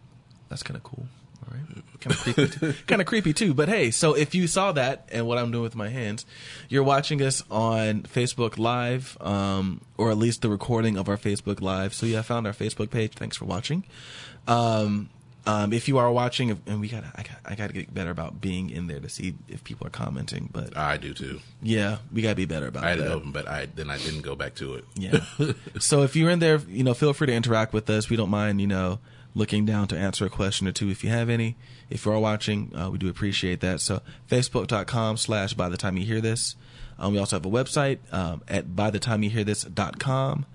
That's kind of cool. All right, kind of creepy, too. kind of creepy too. But hey, so if you saw that and what I'm doing with my hands, you're watching us on Facebook Live, um, or at least the recording of our Facebook Live. So yeah, I found our Facebook page. Thanks for watching. Um, um, if you are watching, and we got, I got, I got to get better about being in there to see if people are commenting. But I do too. yeah, we got to be better about it. I had that. it open, but I then I didn't go back to it. Yeah. so if you're in there, you know, feel free to interact with us. We don't mind, you know, looking down to answer a question or two if you have any. If you are watching, uh, we do appreciate that. So facebook.com slash by the time you hear this. Um, we also have a website um, at by the time you hear this.com.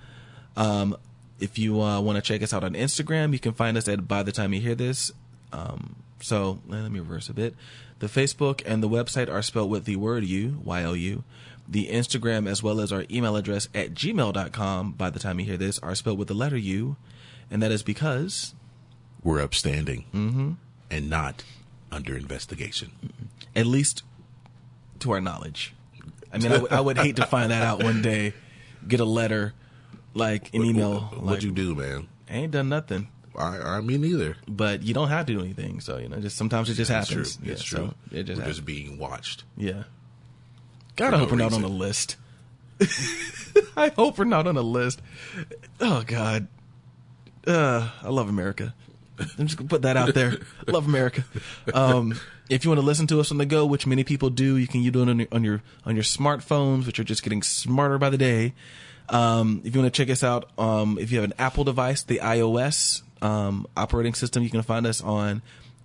Um, if you uh, want to check us out on Instagram, you can find us at by the time you hear this. Um, so let me reverse a bit. The Facebook and the website are spelled with the word you, Y O U. The Instagram as well as our email address at gmail.com by the time you hear this are spelled with the letter U. And that is because, We're upstanding and not under investigation. at least to our knowledge, I mean, I would- I would hate to find that out one day, get a letter, like an email. What, like, would you do, man? I ain't done nothing. I, I mean, neither. but you don't have to do anything. So you know, just sometimes it just happens. true. Yeah, It's so true. it just We're happens. just being watched. yeah. God, I no hope we're not on the list. I hope we're not on the list. Oh God, uh, I love America. I'm just gonna put that out there. love America. Um, if you want to listen to us on the go, which many people do, you can you do it on your on your on your smartphones, which are just getting smarter by the day. Um, if you want to check us out, um, if you have an Apple device, the iOS um, operating system, you can find us on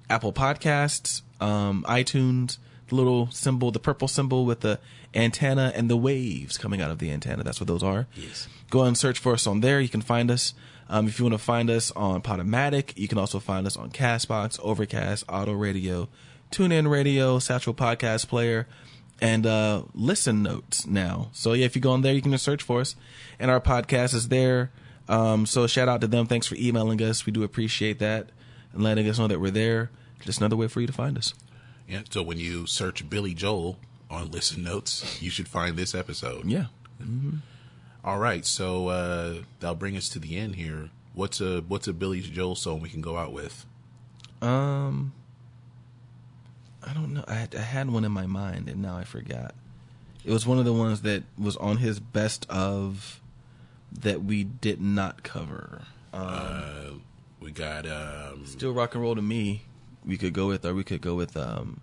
Apple Podcasts, um, iTunes, the little symbol, the purple symbol with the antenna and the waves coming out of the antenna. That's what those are. Yes. Go and search for us on there. You can find us. Um, if you want to find us on Podomatic, you can also find us on Castbox, Overcast, Auto Radio, TuneIn Radio, Satchel Podcast Player, and uh, Listen Notes now. So yeah, if you go on there, you can just search for us, and our podcast is there. Um, so shout out to them. Thanks for emailing us. We do appreciate that and letting us know that we're there. Just another way for you to find us. Yeah. So when you search Billy Joel on Listen Notes, you should find this episode. Yeah. All right. So uh, that'll bring us to the end here. What's a what's a Billy Joel song we can go out with? Um, I don't know. I had, I had one in my mind and now I forgot. It was one of the ones that was on his best of that we did not cover. Um, Uh, we got um, Still rock and roll to me. We could go with, or we could go with, um,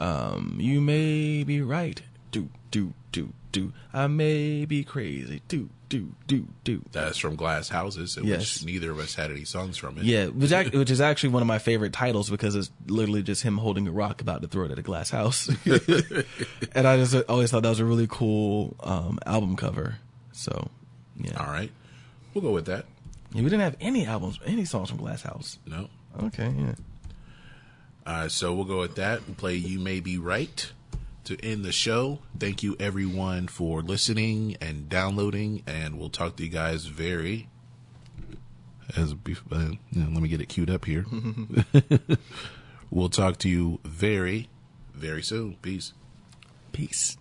um, you may be right. Do do do do. I may be crazy. Do do do do. that's from Glass Houses, in Yes. which neither of us had any songs from it. Yeah, which, act- which is actually one of my favorite titles because it's literally just him holding a rock about to throw it at a glass house. and I just always thought that was a really cool um, album cover. So, yeah. All right. We'll go with that. Yeah, we didn't have any albums, any songs from Glass House. No. Okay, yeah. Uh, so we'll go with that. We'll play You May Be Right to end the show. Thank you everyone for listening and downloading, and we'll talk to you guys very. As beef, uh, let me get it queued up here. we'll talk to you very, very soon. Peace. Peace.